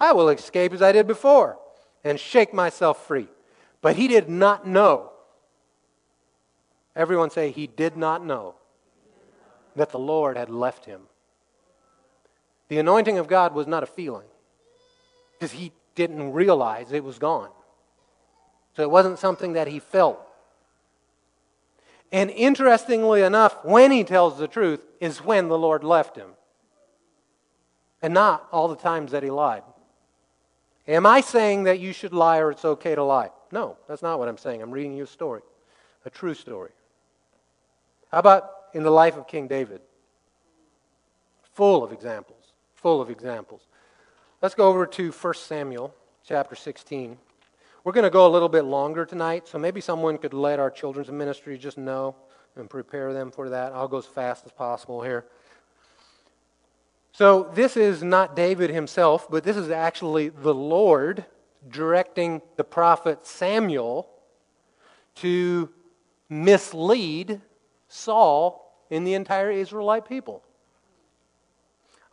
I will escape as I did before and shake myself free. But he did not know. Everyone say, he did not know that the Lord had left him. The anointing of God was not a feeling because he didn't realize it was gone. So it wasn't something that he felt. And interestingly enough, when he tells the truth is when the Lord left him, and not all the times that he lied. Am I saying that you should lie or it's okay to lie? No, that's not what I'm saying. I'm reading you a story, a true story. How about in the life of King David? Full of examples, full of examples. Let's go over to 1 Samuel chapter 16. We're going to go a little bit longer tonight, so maybe someone could let our children's ministry just know and prepare them for that. I'll go as fast as possible here. So, this is not David himself, but this is actually the Lord directing the prophet Samuel to mislead Saul and the entire Israelite people.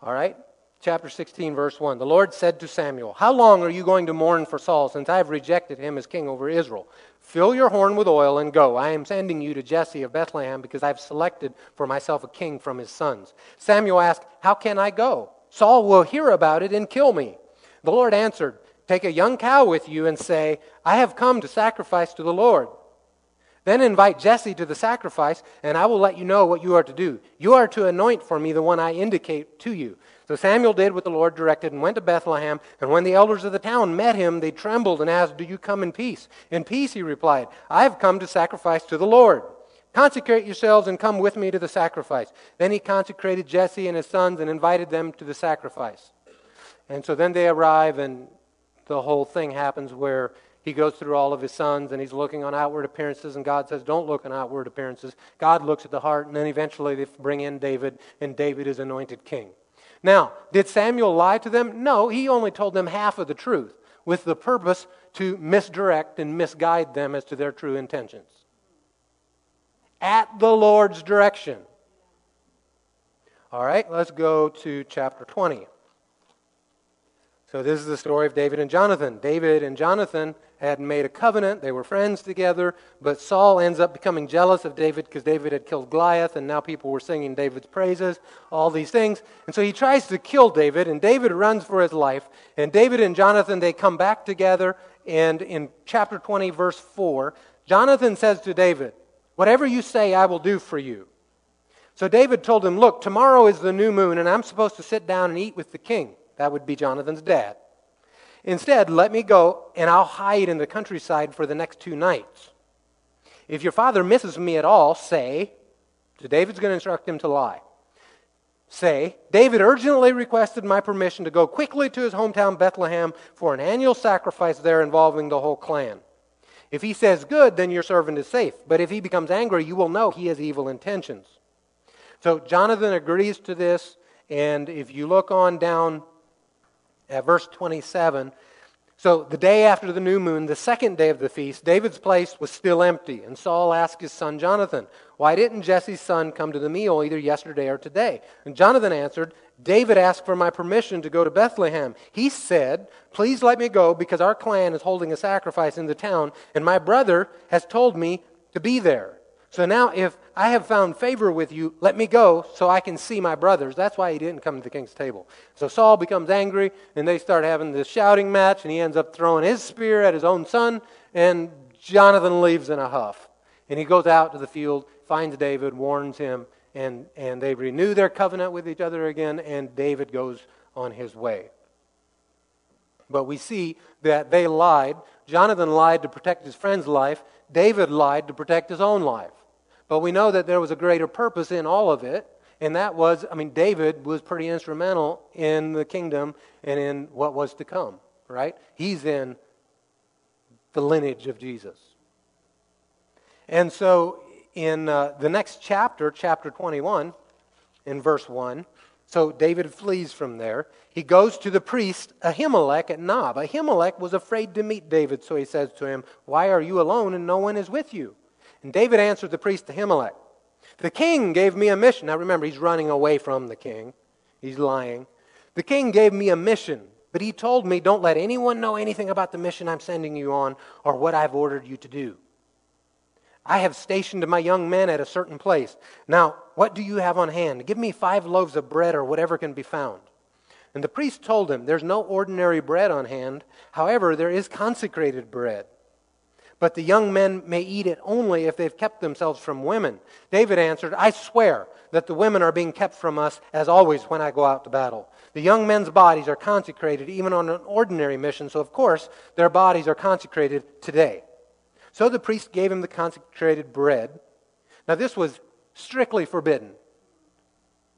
All right? Chapter 16, verse 1. The Lord said to Samuel, How long are you going to mourn for Saul, since I have rejected him as king over Israel? Fill your horn with oil and go. I am sending you to Jesse of Bethlehem because I have selected for myself a king from his sons. Samuel asked, How can I go? Saul will hear about it and kill me. The Lord answered, Take a young cow with you and say, I have come to sacrifice to the Lord. Then invite Jesse to the sacrifice, and I will let you know what you are to do. You are to anoint for me the one I indicate to you. So Samuel did what the Lord directed and went to Bethlehem. And when the elders of the town met him, they trembled and asked, Do you come in peace? In peace, he replied, I have come to sacrifice to the Lord. Consecrate yourselves and come with me to the sacrifice. Then he consecrated Jesse and his sons and invited them to the sacrifice. And so then they arrive, and the whole thing happens where he goes through all of his sons and he's looking on outward appearances, and God says, Don't look on outward appearances. God looks at the heart, and then eventually they bring in David, and David is anointed king. Now, did Samuel lie to them? No, he only told them half of the truth with the purpose to misdirect and misguide them as to their true intentions. At the Lord's direction. All right, let's go to chapter 20. So, this is the story of David and Jonathan. David and Jonathan had made a covenant. They were friends together, but Saul ends up becoming jealous of David because David had killed Goliath, and now people were singing David's praises, all these things. And so he tries to kill David, and David runs for his life. And David and Jonathan, they come back together, and in chapter 20, verse 4, Jonathan says to David, Whatever you say, I will do for you. So David told him, Look, tomorrow is the new moon, and I'm supposed to sit down and eat with the king. That would be Jonathan's dad. Instead, let me go and I'll hide in the countryside for the next two nights. If your father misses me at all, say, so David's going to instruct him to lie. Say, David urgently requested my permission to go quickly to his hometown Bethlehem for an annual sacrifice there involving the whole clan. If he says good, then your servant is safe. But if he becomes angry, you will know he has evil intentions. So Jonathan agrees to this, and if you look on down at verse 27. So the day after the new moon, the second day of the feast, David's place was still empty. And Saul asked his son Jonathan, Why didn't Jesse's son come to the meal either yesterday or today? And Jonathan answered, David asked for my permission to go to Bethlehem. He said, Please let me go because our clan is holding a sacrifice in the town, and my brother has told me to be there. So now, if I have found favor with you, let me go so I can see my brothers. That's why he didn't come to the king's table. So Saul becomes angry, and they start having this shouting match, and he ends up throwing his spear at his own son, and Jonathan leaves in a huff. And he goes out to the field, finds David, warns him, and, and they renew their covenant with each other again, and David goes on his way. But we see that they lied. Jonathan lied to protect his friend's life. David lied to protect his own life. But we know that there was a greater purpose in all of it, and that was, I mean, David was pretty instrumental in the kingdom and in what was to come, right? He's in the lineage of Jesus. And so in uh, the next chapter, chapter 21, in verse 1, so David flees from there. He goes to the priest Ahimelech at Nob. Ahimelech was afraid to meet David, so he says to him, Why are you alone and no one is with you? And David answered the priest Ahimelech, The king gave me a mission. Now remember, he's running away from the king, he's lying. The king gave me a mission, but he told me, Don't let anyone know anything about the mission I'm sending you on or what I've ordered you to do. I have stationed my young men at a certain place. Now, what do you have on hand? Give me five loaves of bread or whatever can be found. And the priest told him, There's no ordinary bread on hand. However, there is consecrated bread. But the young men may eat it only if they've kept themselves from women. David answered, I swear that the women are being kept from us, as always when I go out to battle. The young men's bodies are consecrated even on an ordinary mission, so of course their bodies are consecrated today. So the priest gave him the consecrated bread. Now, this was strictly forbidden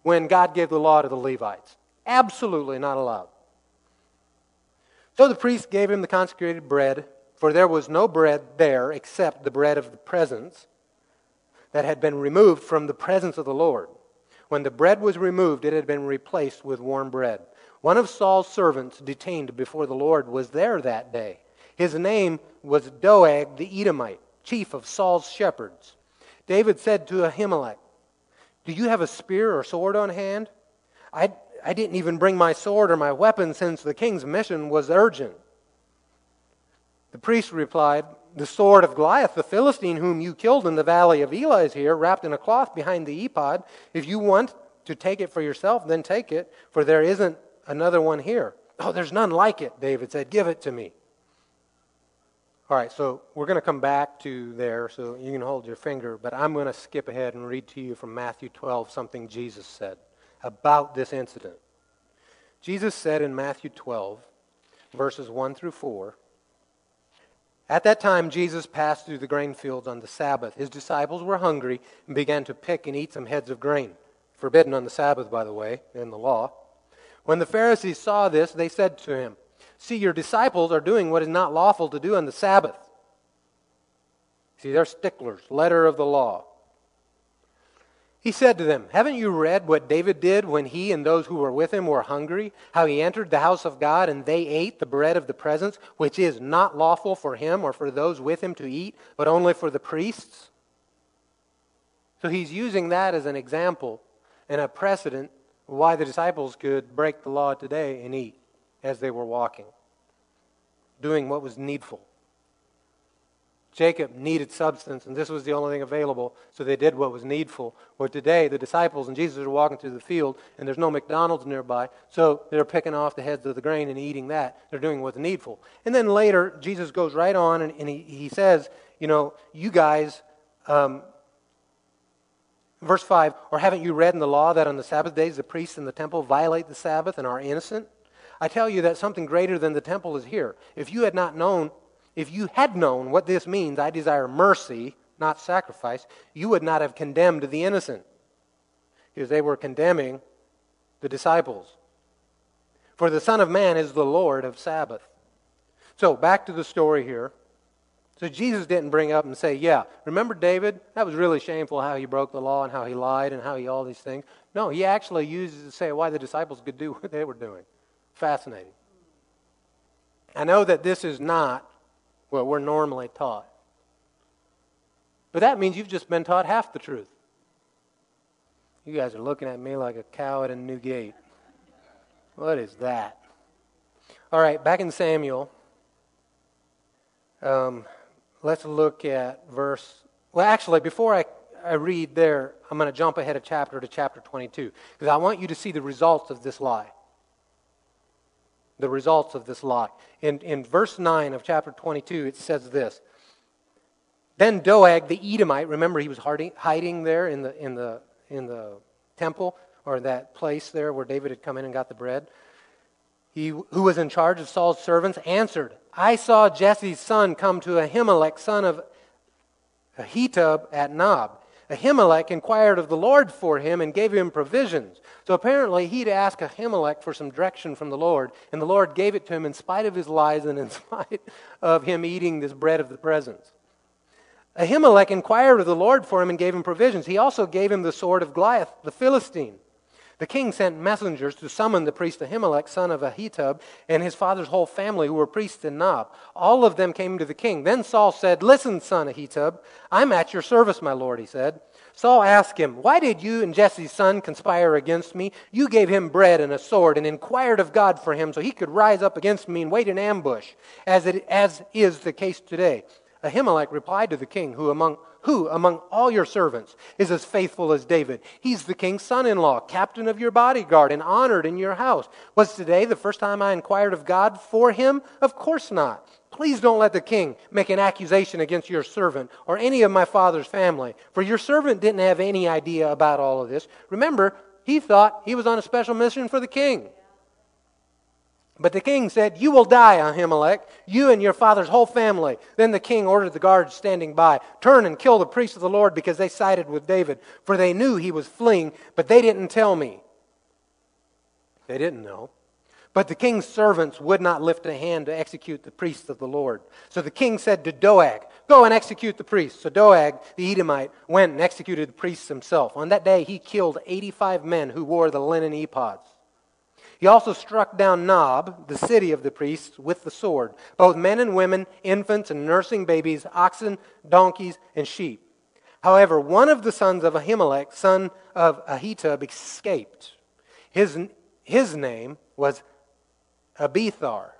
when God gave the law to the Levites. Absolutely not allowed. So the priest gave him the consecrated bread, for there was no bread there except the bread of the presence that had been removed from the presence of the Lord. When the bread was removed, it had been replaced with warm bread. One of Saul's servants detained before the Lord was there that day. His name was Doeg the Edomite, chief of Saul's shepherds. David said to Ahimelech, Do you have a spear or sword on hand? I, I didn't even bring my sword or my weapon since the king's mission was urgent. The priest replied, The sword of Goliath, the Philistine whom you killed in the valley of Elah, is here, wrapped in a cloth behind the ephod. If you want to take it for yourself, then take it, for there isn't another one here. Oh, there's none like it, David said. Give it to me. All right, so we're going to come back to there, so you can hold your finger, but I'm going to skip ahead and read to you from Matthew 12 something Jesus said about this incident. Jesus said in Matthew 12, verses 1 through 4, At that time, Jesus passed through the grain fields on the Sabbath. His disciples were hungry and began to pick and eat some heads of grain. Forbidden on the Sabbath, by the way, in the law. When the Pharisees saw this, they said to him, See, your disciples are doing what is not lawful to do on the Sabbath. See, they're sticklers, letter of the law. He said to them, Haven't you read what David did when he and those who were with him were hungry? How he entered the house of God and they ate the bread of the presence, which is not lawful for him or for those with him to eat, but only for the priests? So he's using that as an example and a precedent why the disciples could break the law today and eat as they were walking, doing what was needful. Jacob needed substance, and this was the only thing available, so they did what was needful. Where today, the disciples and Jesus are walking through the field, and there's no McDonald's nearby, so they're picking off the heads of the grain and eating that. They're doing what's needful. And then later, Jesus goes right on, and, and he, he says, You know, you guys, um, verse 5, or haven't you read in the law that on the Sabbath days the priests in the temple violate the Sabbath and are innocent? I tell you that something greater than the temple is here. If you had not known, if you had known what this means, I desire mercy, not sacrifice, you would not have condemned the innocent. Because they were condemning the disciples. For the Son of Man is the Lord of Sabbath. So, back to the story here. So, Jesus didn't bring up and say, Yeah, remember David? That was really shameful how he broke the law and how he lied and how he all these things. No, he actually uses to say why the disciples could do what they were doing. Fascinating. I know that this is not what we're normally taught. But that means you've just been taught half the truth. You guys are looking at me like a cow at a new gate. What is that? All right, back in Samuel, um, let's look at verse. Well, actually, before I, I read there, I'm going to jump ahead a chapter to chapter 22 because I want you to see the results of this lie the results of this lie. In, in verse 9 of chapter 22, it says this Then Doeg the Edomite, remember he was hiding there in the, in, the, in the temple or that place there where David had come in and got the bread. He, who was in charge of Saul's servants, answered, I saw Jesse's son come to Ahimelech, son of Ahitub, at Nob. Ahimelech inquired of the Lord for him and gave him provisions. So apparently he'd asked Ahimelech for some direction from the Lord, and the Lord gave it to him in spite of his lies and in spite of him eating this bread of the presence. Ahimelech inquired of the Lord for him and gave him provisions. He also gave him the sword of Goliath, the Philistine. The king sent messengers to summon the priest Ahimelech, son of Ahitub, and his father's whole family, who were priests in Nob. All of them came to the king. Then Saul said, Listen, son Ahitub, I'm at your service, my lord, he said. Saul asked him, Why did you and Jesse's son conspire against me? You gave him bread and a sword and inquired of God for him so he could rise up against me and wait in ambush, as, it, as is the case today. Ahimelech replied to the king, who among who among all your servants is as faithful as David? He's the king's son in law, captain of your bodyguard, and honored in your house. Was today the first time I inquired of God for him? Of course not. Please don't let the king make an accusation against your servant or any of my father's family, for your servant didn't have any idea about all of this. Remember, he thought he was on a special mission for the king. But the king said, You will die, Ahimelech, you and your father's whole family. Then the king ordered the guards standing by, Turn and kill the priests of the Lord because they sided with David, for they knew he was fleeing, but they didn't tell me. They didn't know. But the king's servants would not lift a hand to execute the priests of the Lord. So the king said to Doeg, Go and execute the priests. So Doeg, the Edomite, went and executed the priests himself. On that day, he killed 85 men who wore the linen ephods. He also struck down Nob, the city of the priests, with the sword, both men and women, infants and nursing babies, oxen, donkeys, and sheep. However, one of the sons of Ahimelech, son of Ahitub, escaped. His, his name was Abiathar,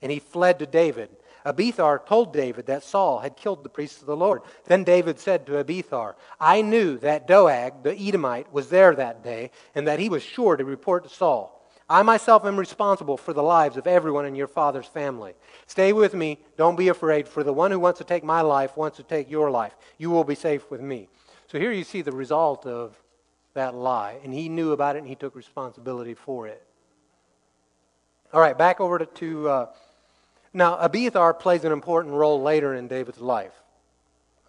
and he fled to David. Abiathar told David that Saul had killed the priests of the Lord. Then David said to Abiathar, I knew that Doeg, the Edomite, was there that day, and that he was sure to report to Saul. I myself am responsible for the lives of everyone in your father's family. Stay with me. Don't be afraid, for the one who wants to take my life wants to take your life. You will be safe with me. So here you see the result of that lie, and he knew about it and he took responsibility for it. All right, back over to. to uh, now, Abiathar plays an important role later in David's life.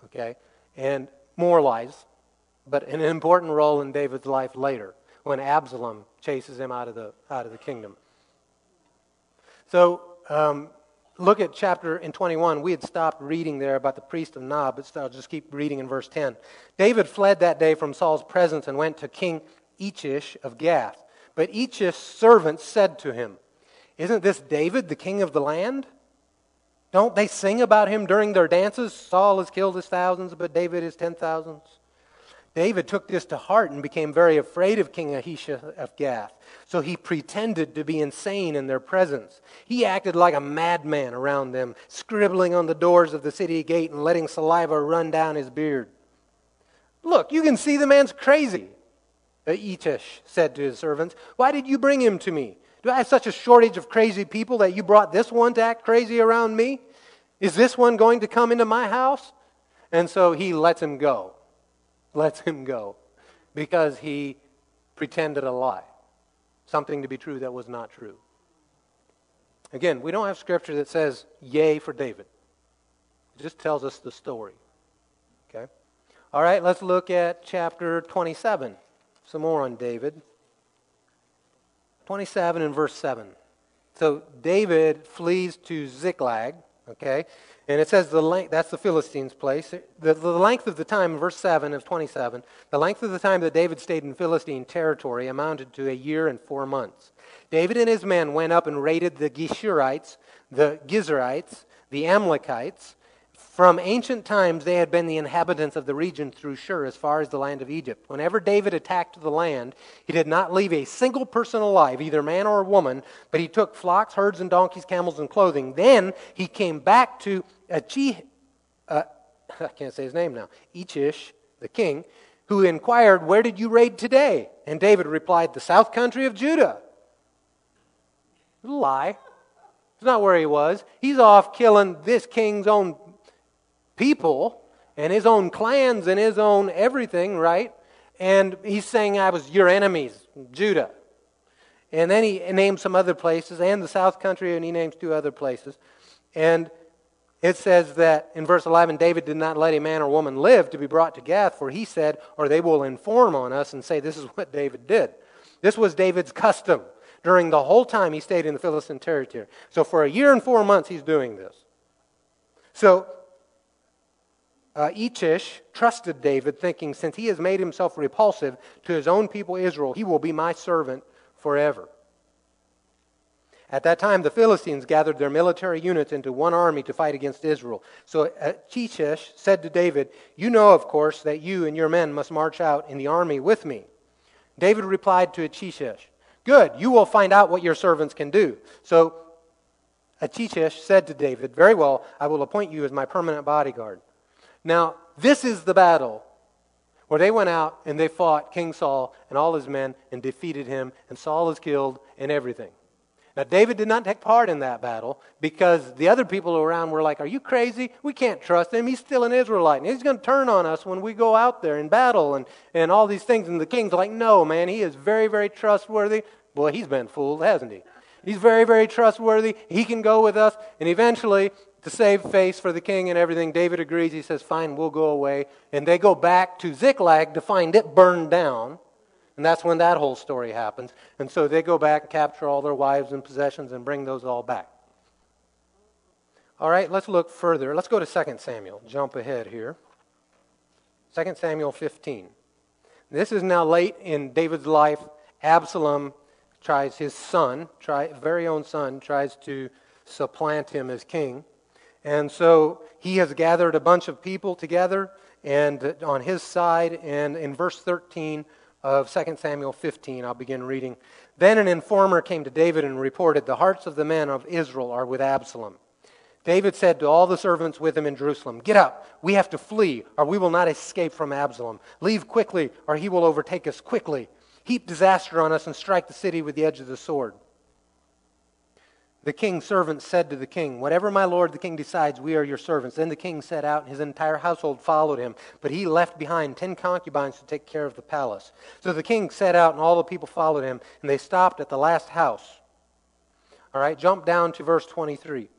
Okay? And more lies, but an important role in David's life later when Absalom chases him out of the, out of the kingdom. So, um, look at chapter in 21. We had stopped reading there about the priest of Nob, but I'll just keep reading in verse 10. David fled that day from Saul's presence and went to King Achish of Gath. But Achish's servants said to him, isn't this David, the king of the land? Don't they sing about him during their dances? Saul has killed his thousands, but David his ten thousands. David took this to heart and became very afraid of King Achish of Gath. So he pretended to be insane in their presence. He acted like a madman around them, scribbling on the doors of the city gate and letting saliva run down his beard. Look, you can see the man's crazy. Achish said to his servants, Why did you bring him to me? Do I have such a shortage of crazy people that you brought this one to act crazy around me? Is this one going to come into my house? And so he lets him go. Lets him go because he pretended a lie, something to be true that was not true. Again, we don't have scripture that says, yay for David. It just tells us the story. Okay? All right, let's look at chapter 27. Some more on David. 27 and verse 7. So David flees to Ziklag, okay? And it says the length, that's the Philistines' place. The, the length of the time, verse 7 of 27, the length of the time that David stayed in Philistine territory amounted to a year and four months. David and his men went up and raided the Geshurites, the Gizrites, the Amalekites, from ancient times, they had been the inhabitants of the region through Shur as far as the land of Egypt. Whenever David attacked the land, he did not leave a single person alive, either man or woman, but he took flocks, herds, and donkeys, camels, and clothing. Then he came back to Achi, uh, I can't say his name now, Achish, the king, who inquired, Where did you raid today? And David replied, The south country of Judah. A lie. It's not where he was. He's off killing this king's own people and his own clans and his own everything, right? And he's saying, I was your enemies, Judah. And then he names some other places and the south country, and he names two other places. And it says that in verse 11, David did not let a man or woman live to be brought to Gath, for he said, or they will inform on us and say, This is what David did. This was David's custom during the whole time he stayed in the Philistine territory. So for a year and four months, he's doing this. So uh, Achish trusted David, thinking, Since he has made himself repulsive to his own people Israel, he will be my servant forever. At that time, the Philistines gathered their military units into one army to fight against Israel. So uh, Achish said to David, You know, of course, that you and your men must march out in the army with me. David replied to Achish, Good, you will find out what your servants can do. So uh, Achish said to David, Very well, I will appoint you as my permanent bodyguard. Now, this is the battle where they went out and they fought King Saul and all his men and defeated him, and Saul is killed and everything. Now, David did not take part in that battle because the other people around were like, Are you crazy? We can't trust him. He's still an Israelite, and he's going to turn on us when we go out there in battle and, and all these things. And the king's like, No, man, he is very, very trustworthy. Boy, he's been fooled, hasn't he? He's very, very trustworthy. He can go with us. And eventually, to save face for the king and everything. David agrees. He says, Fine, we'll go away. And they go back to Ziklag to find it burned down. And that's when that whole story happens. And so they go back, and capture all their wives and possessions, and bring those all back. All right, let's look further. Let's go to 2 Samuel. Jump ahead here. 2 Samuel 15. This is now late in David's life. Absalom tries, his son, try, very own son, tries to supplant him as king. And so he has gathered a bunch of people together and on his side. And in verse 13 of 2 Samuel 15, I'll begin reading. Then an informer came to David and reported, The hearts of the men of Israel are with Absalom. David said to all the servants with him in Jerusalem, Get up, we have to flee, or we will not escape from Absalom. Leave quickly, or he will overtake us quickly. Heap disaster on us and strike the city with the edge of the sword. The king's servants said to the king, Whatever my lord the king decides, we are your servants. Then the king set out, and his entire household followed him. But he left behind ten concubines to take care of the palace. So the king set out, and all the people followed him, and they stopped at the last house. All right, jump down to verse 23.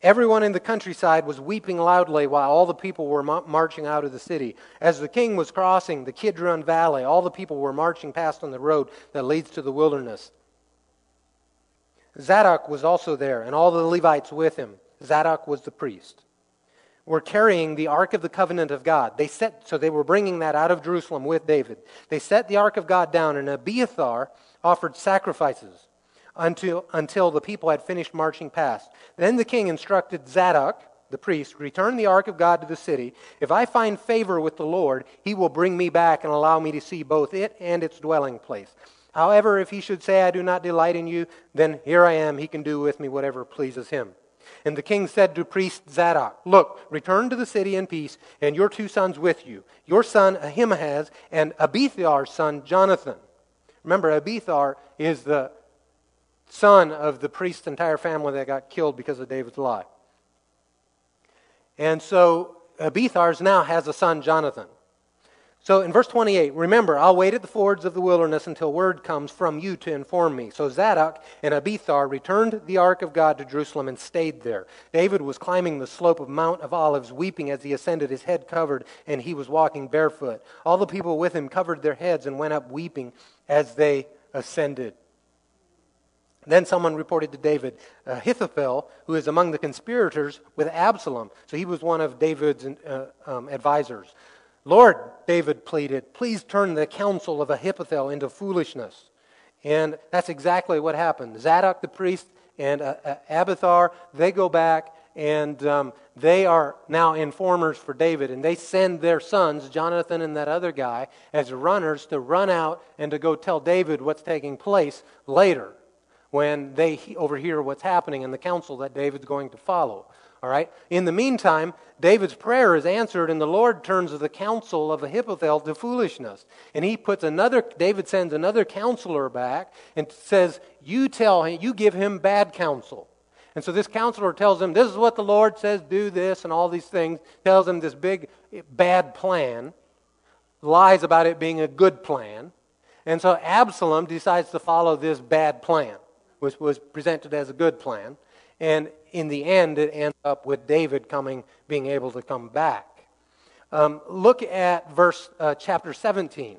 Everyone in the countryside was weeping loudly while all the people were marching out of the city. As the king was crossing the Kidron Valley, all the people were marching past on the road that leads to the wilderness. Zadok was also there, and all the Levites with him. Zadok was the priest. Were carrying the Ark of the Covenant of God. They set, so they were bringing that out of Jerusalem with David. They set the Ark of God down, and Abiathar offered sacrifices until, until the people had finished marching past. Then the king instructed Zadok, the priest, return the ark of God to the city. If I find favor with the Lord, he will bring me back and allow me to see both it and its dwelling place. However, if he should say, I do not delight in you, then here I am. He can do with me whatever pleases him. And the king said to priest Zadok, Look, return to the city in peace, and your two sons with you, your son Ahimaaz and Abiathar's son Jonathan. Remember, Abiathar is the son of the priest's entire family that got killed because of David's lie. And so Abiathar's now has a son, Jonathan. So in verse 28, remember, I'll wait at the fords of the wilderness until word comes from you to inform me. So Zadok and Abiathar returned the ark of God to Jerusalem and stayed there. David was climbing the slope of Mount of Olives, weeping as he ascended, his head covered, and he was walking barefoot. All the people with him covered their heads and went up weeping as they ascended. Then someone reported to David, Ahithophel, who is among the conspirators with Absalom. So he was one of David's uh, um, advisors. Lord, David pleaded, please turn the counsel of Ahithophel into foolishness. And that's exactly what happened. Zadok the priest and uh, uh, Abiathar, they go back and um, they are now informers for David. And they send their sons, Jonathan and that other guy, as runners to run out and to go tell David what's taking place later when they overhear what's happening in the counsel that David's going to follow. All right? In the meantime, David's prayer is answered, and the Lord turns the counsel of Ahithophel to foolishness. And he puts another, David sends another counselor back and says, You tell him, you give him bad counsel. And so this counselor tells him, This is what the Lord says, do this, and all these things, tells him this big bad plan, lies about it being a good plan. And so Absalom decides to follow this bad plan which was presented as a good plan. And in the end, it ends up with David coming, being able to come back. Um, look at verse uh, chapter 17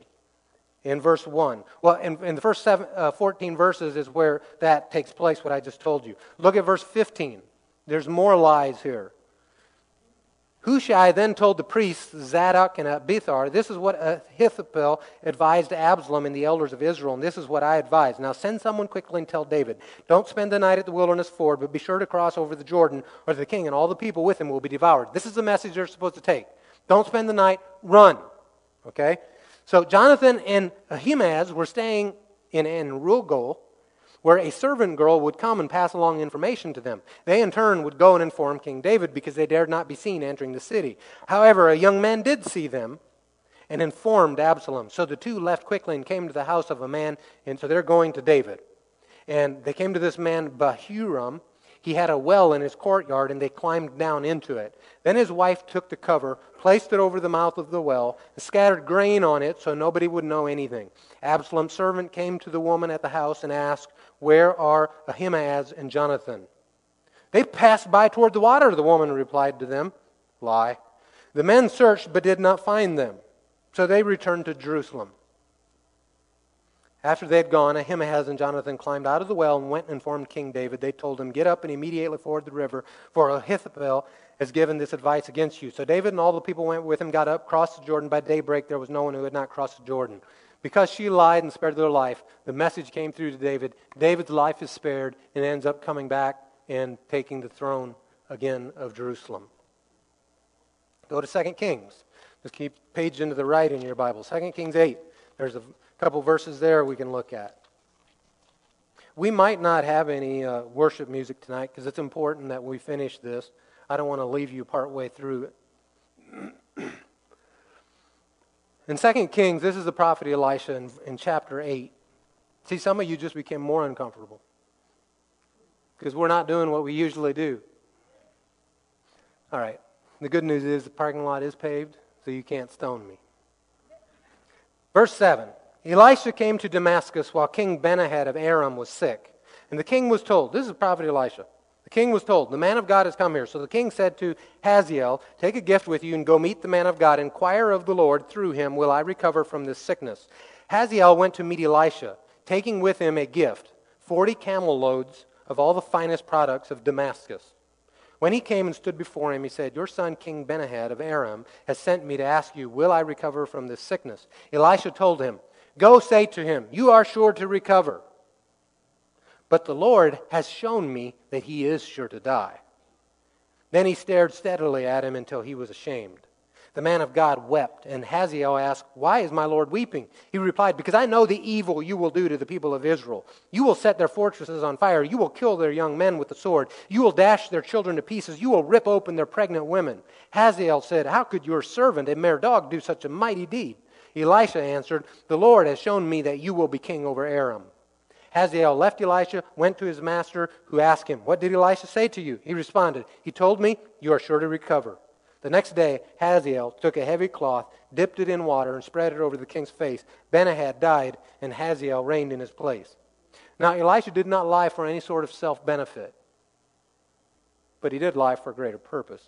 in verse 1. Well, in, in the first seven, uh, 14 verses is where that takes place, what I just told you. Look at verse 15. There's more lies here. Hushai then told the priests Zadok and Abiathar, This is what Ahithophel advised Absalom and the elders of Israel, and this is what I advise. Now send someone quickly and tell David, Don't spend the night at the wilderness ford, but be sure to cross over the Jordan, or the king and all the people with him will be devoured. This is the message they're supposed to take. Don't spend the night, run. Okay? So Jonathan and Ahimaaz were staying in En-rogel, where a servant girl would come and pass along information to them. They, in turn, would go and inform King David because they dared not be seen entering the city. However, a young man did see them and informed Absalom. So the two left quickly and came to the house of a man, and so they're going to David. And they came to this man, Bahurim. He had a well in his courtyard, and they climbed down into it. Then his wife took the cover, placed it over the mouth of the well, and scattered grain on it so nobody would know anything. Absalom's servant came to the woman at the house and asked, where are Ahimaaz and Jonathan? They passed by toward the water, the woman replied to them. Lie. The men searched but did not find them. So they returned to Jerusalem. After they had gone, Ahimaaz and Jonathan climbed out of the well and went and informed King David. They told him, Get up and immediately ford the river, for Ahithophel has given this advice against you. So David and all the people went with him, got up, crossed the Jordan. By daybreak, there was no one who had not crossed the Jordan. Because she lied and spared their life, the message came through to David. David's life is spared and ends up coming back and taking the throne again of Jerusalem. Go to 2 Kings. Just keep page into the right in your Bible. 2 Kings 8. There's a couple verses there we can look at. We might not have any uh, worship music tonight because it's important that we finish this. I don't want to leave you partway through it. in 2 Kings, this is the prophet Elisha in, in chapter 8. See, some of you just became more uncomfortable because we're not doing what we usually do. All right. The good news is the parking lot is paved, so you can't stone me. Verse 7 Elisha came to Damascus while King Benahad of Aram was sick. And the king was told, this is prophet Elisha. The king was told, the man of God has come here. So the king said to Hazael, Take a gift with you and go meet the man of God. Inquire of the Lord, through him will I recover from this sickness. Hazael went to meet Elisha, taking with him a gift, 40 camel loads of all the finest products of Damascus. When he came and stood before him, he said, Your son, King Benahad of Aram, has sent me to ask you, Will I recover from this sickness? Elisha told him, Go say to him, You are sure to recover. But the Lord has shown me that he is sure to die. Then he stared steadily at him until he was ashamed. The man of God wept, and Hazael asked, Why is my Lord weeping? He replied, Because I know the evil you will do to the people of Israel. You will set their fortresses on fire. You will kill their young men with the sword. You will dash their children to pieces. You will rip open their pregnant women. Hazael said, How could your servant, a mere dog, do such a mighty deed? Elisha answered, The Lord has shown me that you will be king over Aram. Hazael left Elisha, went to his master, who asked him, What did Elisha say to you? He responded, He told me, You are sure to recover. The next day, Hazael took a heavy cloth, dipped it in water, and spread it over the king's face. Benahad died, and Hazael reigned in his place. Now, Elisha did not lie for any sort of self benefit, but he did lie for a greater purpose.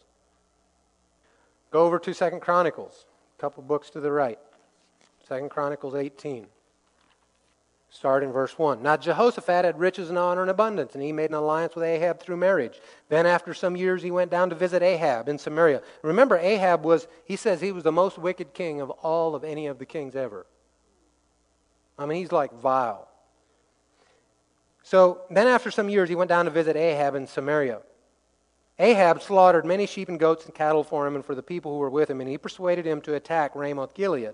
Go over to Second Chronicles, a couple books to the right. Second Chronicles 18. Start in verse 1. Now Jehoshaphat had riches and honor and abundance, and he made an alliance with Ahab through marriage. Then, after some years, he went down to visit Ahab in Samaria. Remember, Ahab was, he says, he was the most wicked king of all of any of the kings ever. I mean, he's like vile. So, then after some years, he went down to visit Ahab in Samaria. Ahab slaughtered many sheep and goats and cattle for him and for the people who were with him, and he persuaded him to attack Ramoth Gilead.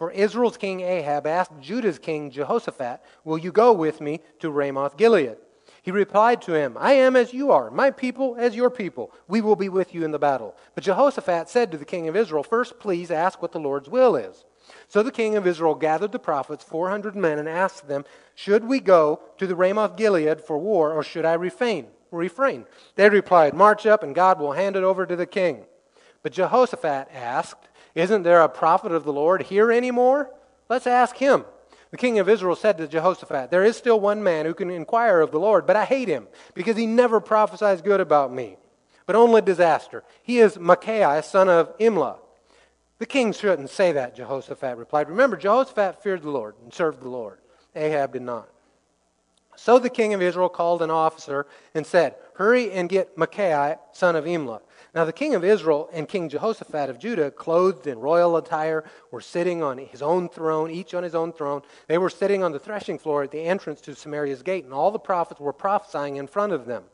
For Israel's king Ahab asked Judah's king Jehoshaphat, Will you go with me to Ramoth Gilead? He replied to him, I am as you are, my people as your people. We will be with you in the battle. But Jehoshaphat said to the king of Israel, First, please ask what the Lord's will is. So the king of Israel gathered the prophets, 400 men, and asked them, Should we go to the Ramoth Gilead for war, or should I refrain? refrain? They replied, March up, and God will hand it over to the king. But Jehoshaphat asked, isn't there a prophet of the Lord here anymore? Let's ask him. The king of Israel said to Jehoshaphat, There is still one man who can inquire of the Lord, but I hate him, because he never prophesies good about me, but only disaster. He is Micaiah, son of Imlah. The king shouldn't say that, Jehoshaphat replied. Remember, Jehoshaphat feared the Lord and served the Lord. Ahab did not. So the king of Israel called an officer and said, Hurry and get Micaiah, son of Imlah. Now, the king of Israel and King Jehoshaphat of Judah, clothed in royal attire, were sitting on his own throne, each on his own throne. They were sitting on the threshing floor at the entrance to Samaria's gate, and all the prophets were prophesying in front of them.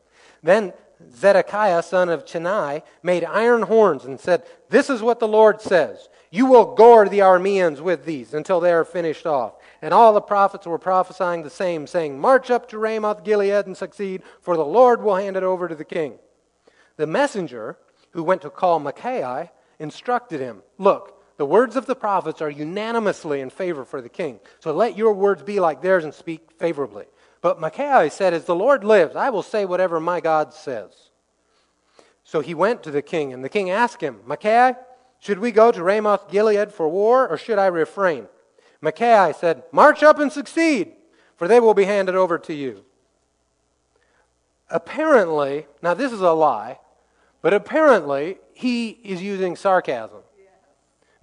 Then Zedekiah, son of Chenaanah, made iron horns and said, This is what the Lord says. You will gore the Arameans with these until they are finished off. And all the prophets were prophesying the same, saying, March up to Ramoth Gilead and succeed, for the Lord will hand it over to the king. The messenger who went to call Micaiah, instructed him Look, the words of the prophets are unanimously in favor for the king. So let your words be like theirs and speak favorably. But Micaiah said, As the Lord lives, I will say whatever my God says. So he went to the king, and the king asked him, Micaiah, should we go to Ramoth Gilead for war, or should I refrain? Micaiah said, March up and succeed, for they will be handed over to you. Apparently, now this is a lie, but apparently, he is using sarcasm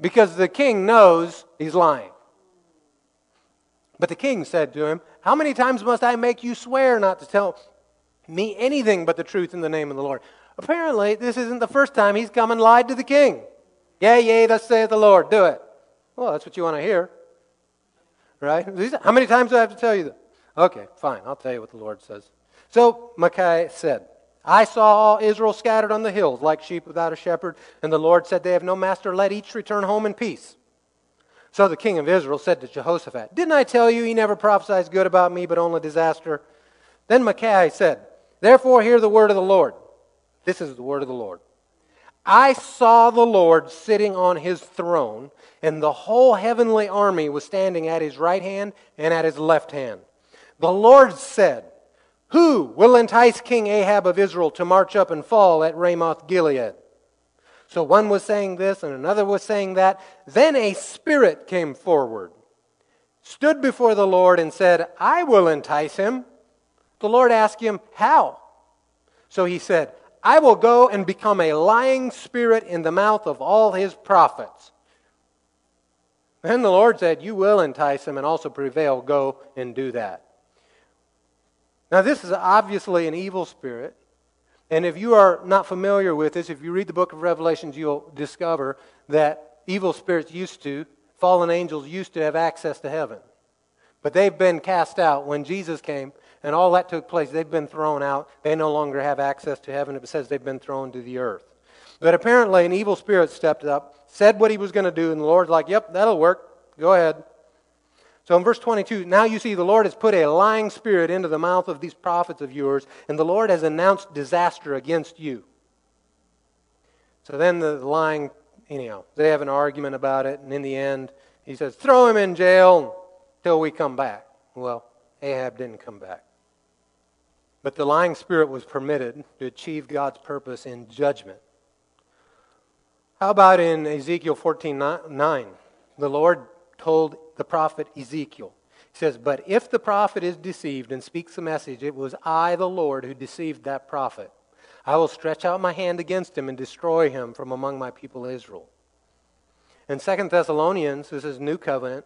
because the king knows he's lying. But the king said to him, How many times must I make you swear not to tell me anything but the truth in the name of the Lord? Apparently, this isn't the first time he's come and lied to the king. Yea, yea, thus saith the Lord, do it. Well, that's what you want to hear. Right? How many times do I have to tell you that? Okay, fine, I'll tell you what the Lord says. So Micaiah said, I saw all Israel scattered on the hills like sheep without a shepherd, and the Lord said, They have no master, let each return home in peace. So the king of Israel said to Jehoshaphat, Didn't I tell you he never prophesies good about me, but only disaster? Then Micaiah said, Therefore hear the word of the Lord. This is the word of the Lord. I saw the Lord sitting on his throne, and the whole heavenly army was standing at his right hand and at his left hand. The Lord said, Who will entice King Ahab of Israel to march up and fall at Ramoth Gilead? So one was saying this and another was saying that. Then a spirit came forward, stood before the Lord, and said, I will entice him. The Lord asked him, How? So he said, I will go and become a lying spirit in the mouth of all his prophets. Then the Lord said, You will entice him and also prevail. Go and do that. Now, this is obviously an evil spirit. And if you are not familiar with this, if you read the book of Revelations, you'll discover that evil spirits used to, fallen angels used to have access to heaven. But they've been cast out. When Jesus came and all that took place, they've been thrown out. They no longer have access to heaven. It says they've been thrown to the earth. But apparently, an evil spirit stepped up, said what he was going to do, and the Lord's like, Yep, that'll work. Go ahead. So in verse 22, now you see the Lord has put a lying spirit into the mouth of these prophets of yours, and the Lord has announced disaster against you. So then the lying, anyhow, they have an argument about it, and in the end, he says, throw him in jail till we come back. Well, Ahab didn't come back. But the lying spirit was permitted to achieve God's purpose in judgment. How about in Ezekiel 14 9? The Lord told the prophet Ezekiel. He says, But if the prophet is deceived and speaks a message, it was I, the Lord, who deceived that prophet. I will stretch out my hand against him and destroy him from among my people Israel. In 2 Thessalonians, this is New Covenant,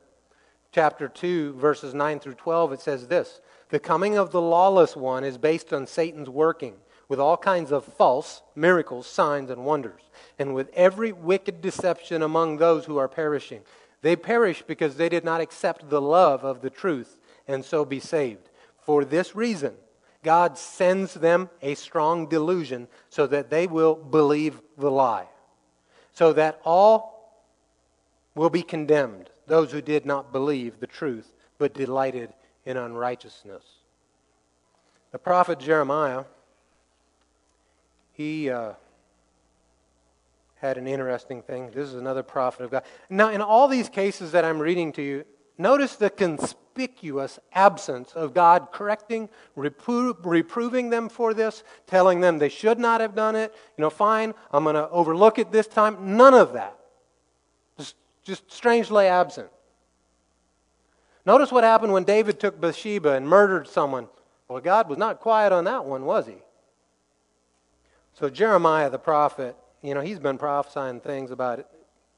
chapter 2, verses 9 through 12, it says this The coming of the lawless one is based on Satan's working with all kinds of false miracles, signs, and wonders, and with every wicked deception among those who are perishing. They perish because they did not accept the love of the truth and so be saved. For this reason, God sends them a strong delusion so that they will believe the lie, so that all will be condemned, those who did not believe the truth but delighted in unrighteousness. The prophet Jeremiah, he. Uh, had an interesting thing. This is another prophet of God. Now, in all these cases that I'm reading to you, notice the conspicuous absence of God correcting, repro- reproving them for this, telling them they should not have done it. You know, fine, I'm going to overlook it this time. None of that. Just, just strangely absent. Notice what happened when David took Bathsheba and murdered someone. Well, God was not quiet on that one, was he? So, Jeremiah the prophet you know, he's been prophesying things about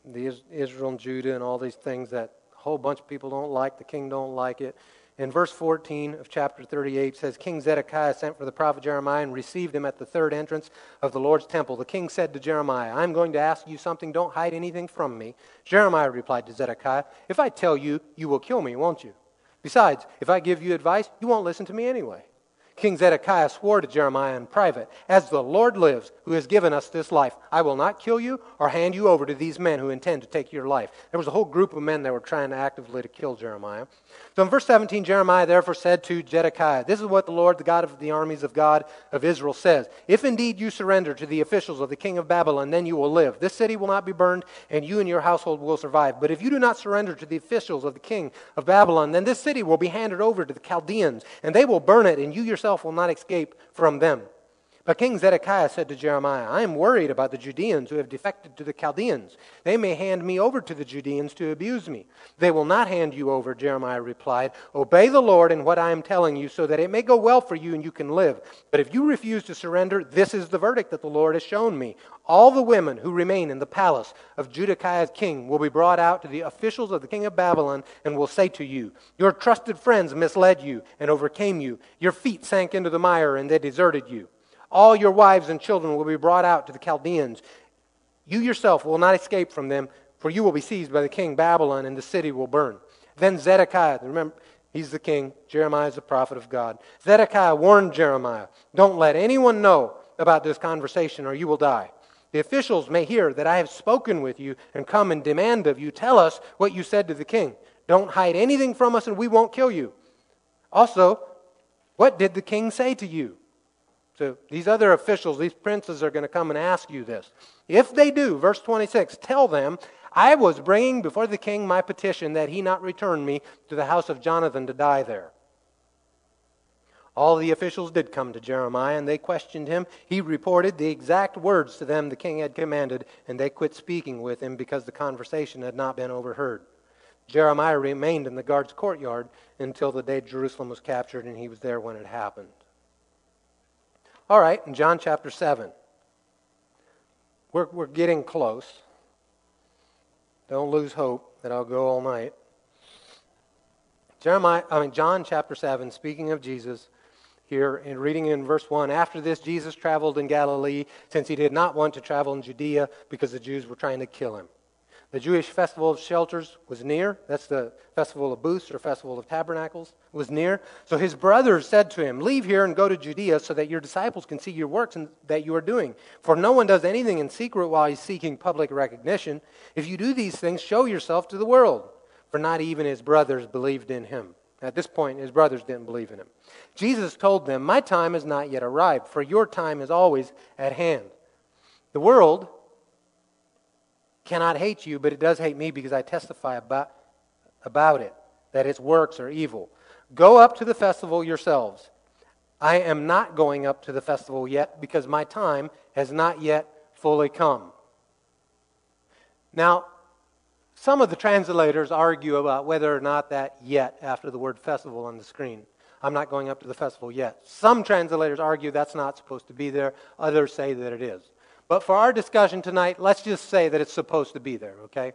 the Israel and Judah and all these things that a whole bunch of people don't like. The king don't like it. In verse 14 of chapter 38 says, King Zedekiah sent for the prophet Jeremiah and received him at the third entrance of the Lord's temple. The king said to Jeremiah, I'm going to ask you something. Don't hide anything from me. Jeremiah replied to Zedekiah, If I tell you, you will kill me, won't you? Besides, if I give you advice, you won't listen to me anyway. King Zedekiah swore to Jeremiah in private, As the Lord lives, who has given us this life, I will not kill you or hand you over to these men who intend to take your life. There was a whole group of men that were trying actively to kill Jeremiah. So in verse 17, Jeremiah therefore said to Zedekiah, This is what the Lord, the God of the armies of God of Israel, says If indeed you surrender to the officials of the king of Babylon, then you will live. This city will not be burned, and you and your household will survive. But if you do not surrender to the officials of the king of Babylon, then this city will be handed over to the Chaldeans, and they will burn it, and you yourself will not escape from them. But King Zedekiah said to Jeremiah, I am worried about the Judeans who have defected to the Chaldeans. They may hand me over to the Judeans to abuse me. They will not hand you over, Jeremiah replied. Obey the Lord in what I am telling you, so that it may go well for you and you can live. But if you refuse to surrender, this is the verdict that the Lord has shown me. All the women who remain in the palace of Zedekiah's king will be brought out to the officials of the king of Babylon and will say to you, Your trusted friends misled you and overcame you. Your feet sank into the mire and they deserted you. All your wives and children will be brought out to the Chaldeans. You yourself will not escape from them, for you will be seized by the king Babylon, and the city will burn. Then Zedekiah, remember, he's the king, Jeremiah is the prophet of God. Zedekiah warned Jeremiah, Don't let anyone know about this conversation, or you will die. The officials may hear that I have spoken with you and come and demand of you, Tell us what you said to the king. Don't hide anything from us, and we won't kill you. Also, what did the king say to you? So these other officials, these princes, are going to come and ask you this. If they do, verse 26, tell them, I was bringing before the king my petition that he not return me to the house of Jonathan to die there. All the officials did come to Jeremiah, and they questioned him. He reported the exact words to them the king had commanded, and they quit speaking with him because the conversation had not been overheard. Jeremiah remained in the guard's courtyard until the day Jerusalem was captured, and he was there when it happened. All right, in John chapter 7. We're, we're getting close. Don't lose hope that I'll go all night. Jeremiah, I mean John chapter 7, speaking of Jesus, here in reading in verse 1 after this jesus traveled in galilee since he did not want to travel in judea because the jews were trying to kill him the Jewish festival of shelters was near. That's the festival of booths or festival of tabernacles was near. So his brothers said to him, Leave here and go to Judea so that your disciples can see your works and that you are doing. For no one does anything in secret while he's seeking public recognition. If you do these things, show yourself to the world. For not even his brothers believed in him. At this point, his brothers didn't believe in him. Jesus told them, My time has not yet arrived, for your time is always at hand. The world cannot hate you, but it does hate me because I testify about, about it, that its works are evil. Go up to the festival yourselves. I am not going up to the festival yet because my time has not yet fully come. Now, some of the translators argue about whether or not that yet after the word festival on the screen. I'm not going up to the festival yet. Some translators argue that's not supposed to be there, others say that it is. But for our discussion tonight, let's just say that it's supposed to be there, okay?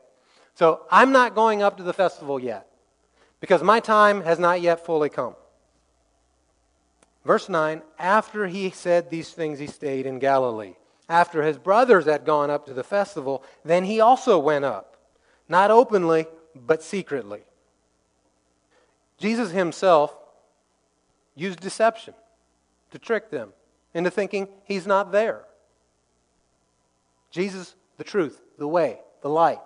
So I'm not going up to the festival yet because my time has not yet fully come. Verse 9 After he said these things, he stayed in Galilee. After his brothers had gone up to the festival, then he also went up, not openly, but secretly. Jesus himself used deception to trick them into thinking he's not there. Jesus, the truth, the way, the light,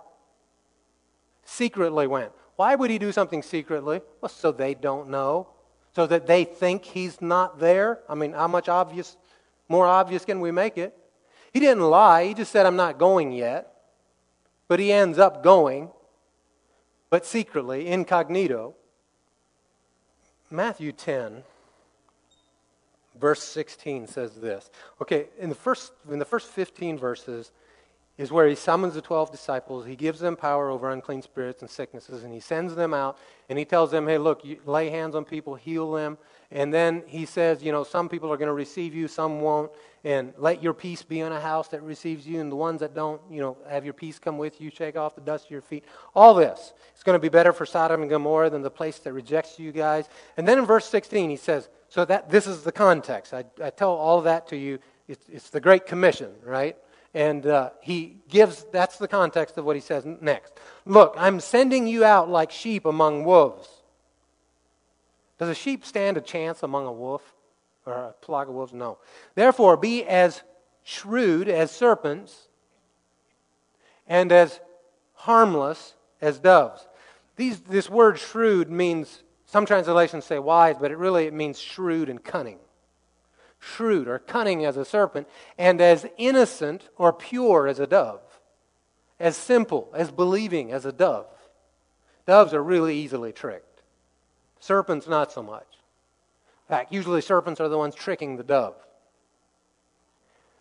secretly went. Why would he do something secretly? Well, so they don't know, so that they think he's not there. I mean, how much obvious, more obvious can we make it? He didn't lie. He just said, I'm not going yet. But he ends up going, but secretly, incognito. Matthew 10 verse 16 says this. Okay, in the first in the first 15 verses is where he summons the 12 disciples. He gives them power over unclean spirits and sicknesses, and he sends them out and he tells them, hey, look, lay hands on people, heal them. And then he says, you know, some people are going to receive you, some won't. And let your peace be in a house that receives you, and the ones that don't, you know, have your peace come with you, shake off the dust of your feet. All this. It's going to be better for Sodom and Gomorrah than the place that rejects you guys. And then in verse 16, he says, so that this is the context. I, I tell all that to you. It's, it's the Great Commission, right? And uh, he gives, that's the context of what he says next. Look, I'm sending you out like sheep among wolves. Does a sheep stand a chance among a wolf or a flock of wolves? No. Therefore, be as shrewd as serpents and as harmless as doves. These, this word shrewd means some translations say wise, but it really it means shrewd and cunning. Shrewd or cunning as a serpent, and as innocent or pure as a dove. As simple, as believing as a dove. Doves are really easily tricked. Serpents, not so much. In fact, usually serpents are the ones tricking the dove.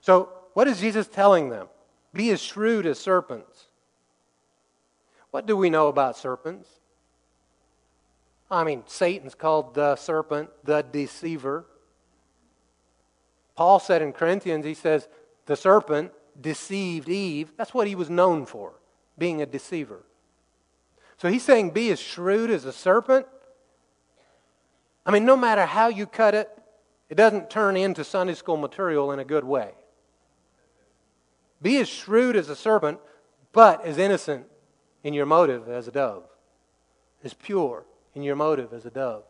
So, what is Jesus telling them? Be as shrewd as serpents. What do we know about serpents? I mean, Satan's called the serpent, the deceiver. Paul said in Corinthians, he says, the serpent deceived Eve. That's what he was known for, being a deceiver. So he's saying, be as shrewd as a serpent. I mean, no matter how you cut it, it doesn't turn into Sunday school material in a good way. Be as shrewd as a serpent, but as innocent in your motive as a dove, as pure in your motive as a dove.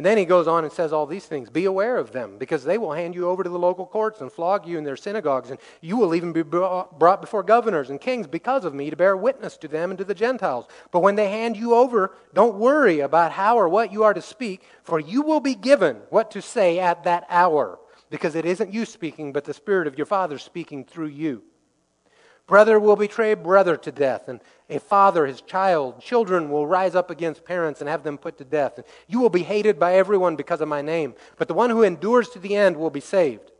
And then he goes on and says all these things. Be aware of them, because they will hand you over to the local courts and flog you in their synagogues, and you will even be brought before governors and kings because of me to bear witness to them and to the Gentiles. But when they hand you over, don't worry about how or what you are to speak, for you will be given what to say at that hour, because it isn't you speaking, but the Spirit of your Father speaking through you. Brother will betray brother to death, and a father his child. Children will rise up against parents and have them put to death. And you will be hated by everyone because of my name, but the one who endures to the end will be saved.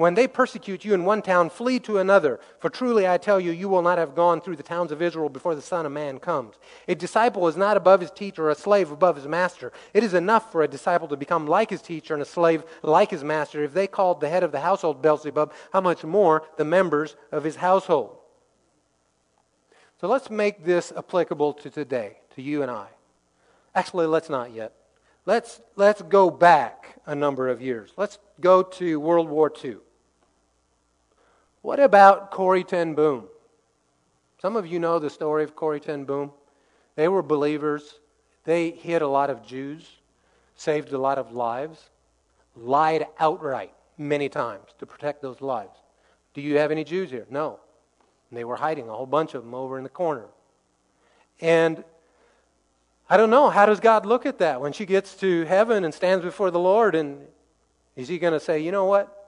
When they persecute you in one town, flee to another. For truly I tell you, you will not have gone through the towns of Israel before the Son of Man comes. A disciple is not above his teacher, a slave above his master. It is enough for a disciple to become like his teacher and a slave like his master. If they called the head of the household Beelzebub, how much more the members of his household? So let's make this applicable to today, to you and I. Actually, let's not yet. Let's, let's go back a number of years. Let's go to World War II. What about Corrie Ten Boom? Some of you know the story of Corrie Ten Boom. They were believers. They hid a lot of Jews, saved a lot of lives, lied outright many times to protect those lives. Do you have any Jews here? No. And they were hiding, a whole bunch of them over in the corner. And I don't know, how does God look at that when she gets to heaven and stands before the Lord? And is he going to say, you know what?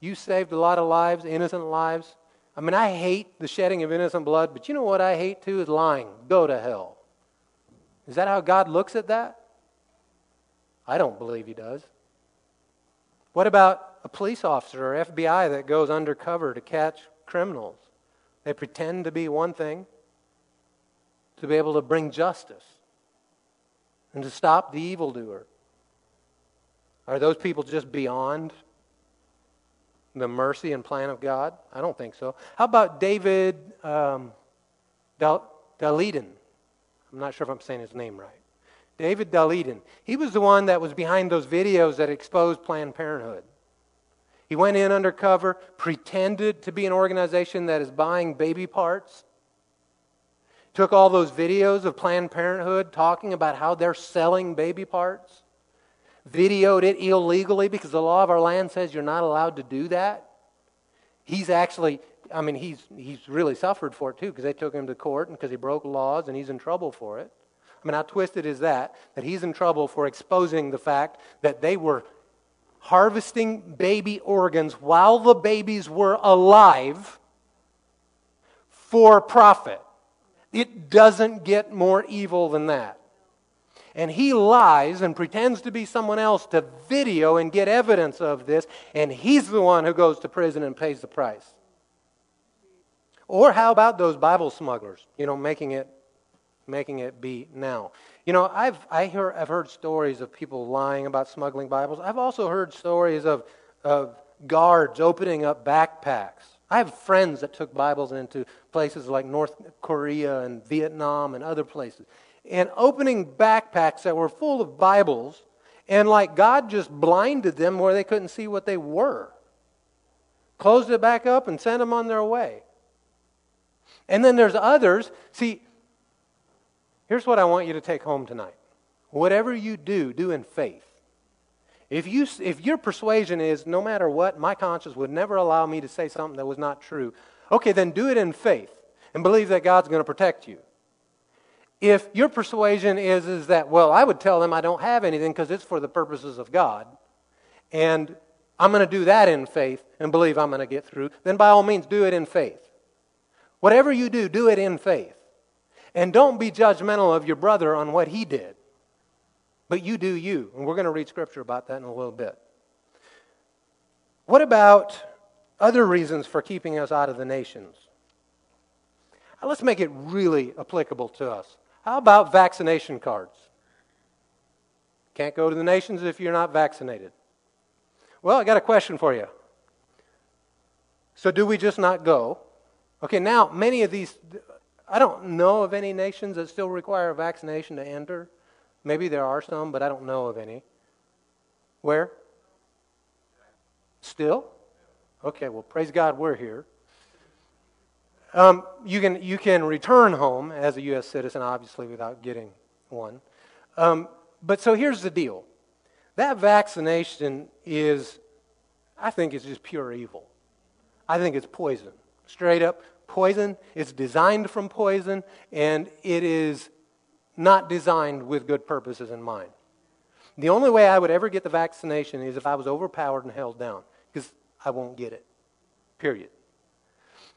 You saved a lot of lives, innocent lives. I mean, I hate the shedding of innocent blood, but you know what I hate too is lying. Go to hell. Is that how God looks at that? I don't believe he does. What about a police officer or FBI that goes undercover to catch criminals? They pretend to be one thing to be able to bring justice and to stop the evildoer. Are those people just beyond the mercy and plan of God? I don't think so. How about David um, Dal- I'm not sure if I'm saying his name right. David Daleiden. He was the one that was behind those videos that exposed Planned Parenthood. He went in undercover, pretended to be an organization that is buying baby parts, took all those videos of Planned Parenthood talking about how they're selling baby parts, videoed it illegally because the law of our land says you're not allowed to do that. He's actually, I mean, he's, he's really suffered for it too because they took him to court and because he broke laws and he's in trouble for it. I mean, how twisted is that? That he's in trouble for exposing the fact that they were harvesting baby organs while the babies were alive for profit. It doesn't get more evil than that. And he lies and pretends to be someone else to video and get evidence of this, and he's the one who goes to prison and pays the price. Or how about those Bible smugglers, you know, making it making it be now. You know, I've, I hear, I've heard stories of people lying about smuggling Bibles. I've also heard stories of, of guards opening up backpacks. I have friends that took Bibles into places like North Korea and Vietnam and other places. And opening backpacks that were full of Bibles, and like God just blinded them where they couldn't see what they were. Closed it back up and sent them on their way. And then there's others. See, Here's what I want you to take home tonight. Whatever you do, do in faith. If, you, if your persuasion is, no matter what, my conscience would never allow me to say something that was not true, okay, then do it in faith and believe that God's going to protect you. If your persuasion is, is that, well, I would tell them I don't have anything because it's for the purposes of God, and I'm going to do that in faith and believe I'm going to get through, then by all means do it in faith. Whatever you do, do it in faith. And don't be judgmental of your brother on what he did. But you do you. And we're going to read scripture about that in a little bit. What about other reasons for keeping us out of the nations? Let's make it really applicable to us. How about vaccination cards? Can't go to the nations if you're not vaccinated. Well, I got a question for you. So, do we just not go? Okay, now, many of these, I don't know of any nations that still require a vaccination to enter. Maybe there are some, but I don't know of any. Where? Still? Okay, well, praise God, we're here. Um, you, can, you can return home as a U.S. citizen, obviously, without getting one. Um, but so here's the deal that vaccination is, I think, is just pure evil. I think it's poison. Straight up poison. It's designed from poison, and it is not designed with good purposes in mind. The only way I would ever get the vaccination is if I was overpowered and held down, because I won't get it. Period.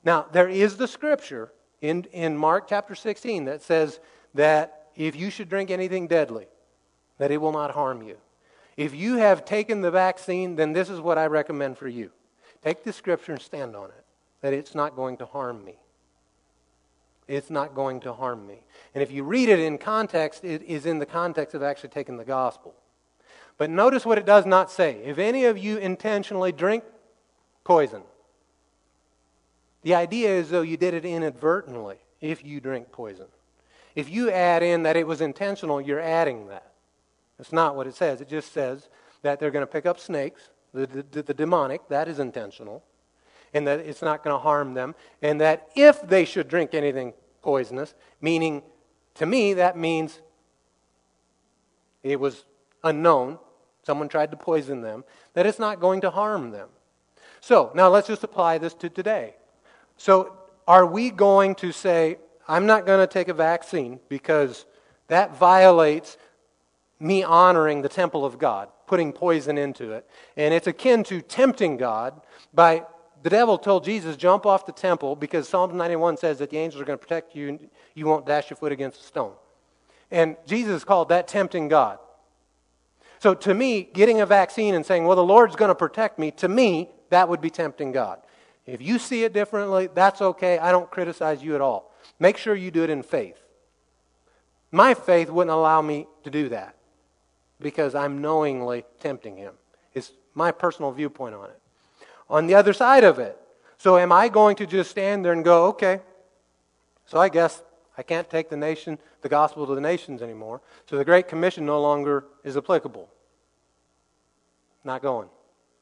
Now, there is the scripture in, in Mark chapter 16 that says that if you should drink anything deadly, that it will not harm you. If you have taken the vaccine, then this is what I recommend for you. Take the scripture and stand on it, that it's not going to harm me. It's not going to harm me. And if you read it in context, it is in the context of actually taking the gospel. But notice what it does not say. If any of you intentionally drink poison, the idea is though you did it inadvertently if you drink poison. If you add in that it was intentional, you're adding that. That's not what it says. It just says that they're going to pick up snakes, the, the, the demonic, that is intentional, and that it's not going to harm them, and that if they should drink anything poisonous, meaning to me, that means it was unknown, someone tried to poison them, that it's not going to harm them. So, now let's just apply this to today. So, are we going to say, I'm not going to take a vaccine because that violates me honoring the temple of God, putting poison into it? And it's akin to tempting God by the devil told Jesus, jump off the temple because Psalm 91 says that the angels are going to protect you and you won't dash your foot against a stone. And Jesus called that tempting God. So to me, getting a vaccine and saying, well, the Lord's going to protect me, to me, that would be tempting God. If you see it differently, that's okay. I don't criticize you at all. Make sure you do it in faith. My faith wouldn't allow me to do that because I'm knowingly tempting him. It's my personal viewpoint on it. On the other side of it, so am I going to just stand there and go, okay, so I guess I can't take the nation, the gospel to the nations anymore. So the Great Commission no longer is applicable. Not going.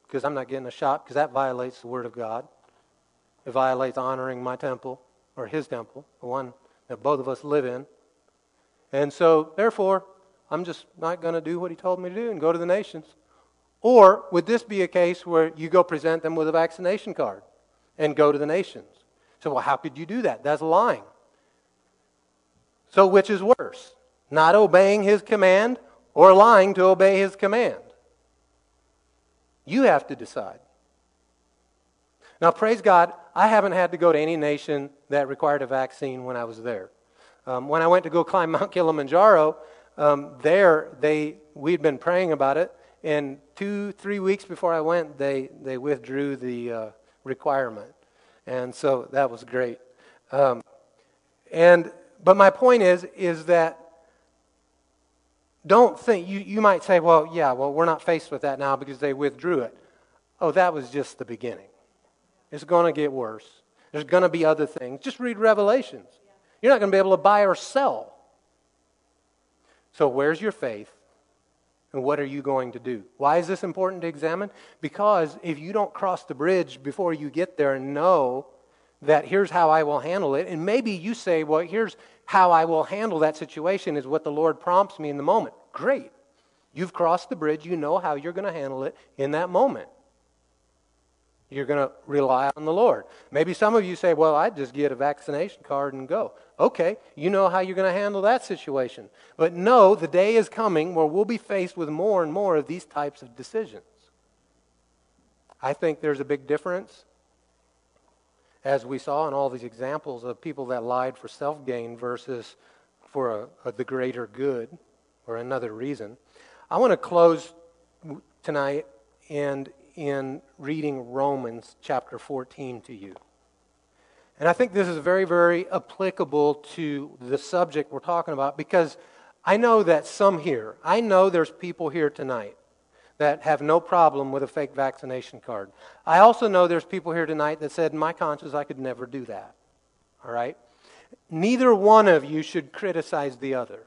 Because I'm not getting a shot, because that violates the Word of God. It violates honoring my temple, or his temple, the one that both of us live in. And so, therefore, I'm just not going to do what he told me to do and go to the nations. Or would this be a case where you go present them with a vaccination card and go to the nations? So, well, how could you do that? That's lying. So, which is worse? Not obeying his command or lying to obey his command? You have to decide. Now, praise God, I haven't had to go to any nation that required a vaccine when I was there. Um, when I went to go climb Mount Kilimanjaro, um, there they we'd been praying about it, and two three weeks before I went, they they withdrew the uh, requirement, and so that was great. Um, and but my point is is that don't think you, you might say, well, yeah, well, we're not faced with that now because they withdrew it. Oh, that was just the beginning. It's going to get worse. There's going to be other things. Just read Revelations. You're not going to be able to buy or sell. So, where's your faith? And what are you going to do? Why is this important to examine? Because if you don't cross the bridge before you get there and know that here's how I will handle it, and maybe you say, well, here's how I will handle that situation is what the Lord prompts me in the moment. Great. You've crossed the bridge. You know how you're going to handle it in that moment. You're going to rely on the Lord. Maybe some of you say, Well, I'd just get a vaccination card and go. Okay, you know how you're going to handle that situation. But no, the day is coming where we'll be faced with more and more of these types of decisions. I think there's a big difference, as we saw in all these examples of people that lied for self gain versus for a, a, the greater good or another reason. I want to close tonight and in reading Romans chapter 14 to you. And I think this is very, very applicable to the subject we're talking about because I know that some here, I know there's people here tonight that have no problem with a fake vaccination card. I also know there's people here tonight that said, in my conscience, I could never do that. All right? Neither one of you should criticize the other.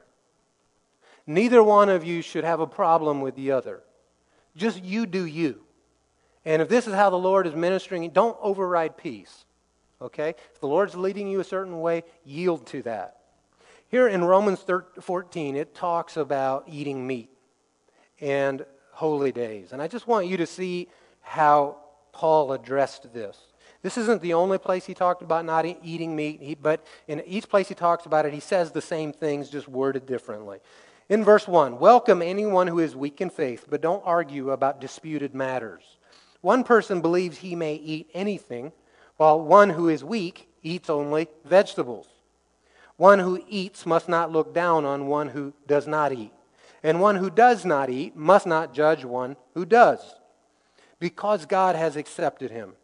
Neither one of you should have a problem with the other. Just you do you. And if this is how the Lord is ministering, don't override peace. Okay? If the Lord's leading you a certain way, yield to that. Here in Romans 14, it talks about eating meat and holy days. And I just want you to see how Paul addressed this. This isn't the only place he talked about not eating meat, but in each place he talks about it, he says the same things, just worded differently. In verse 1, welcome anyone who is weak in faith, but don't argue about disputed matters. One person believes he may eat anything, while one who is weak eats only vegetables. One who eats must not look down on one who does not eat. And one who does not eat must not judge one who does, because God has accepted him.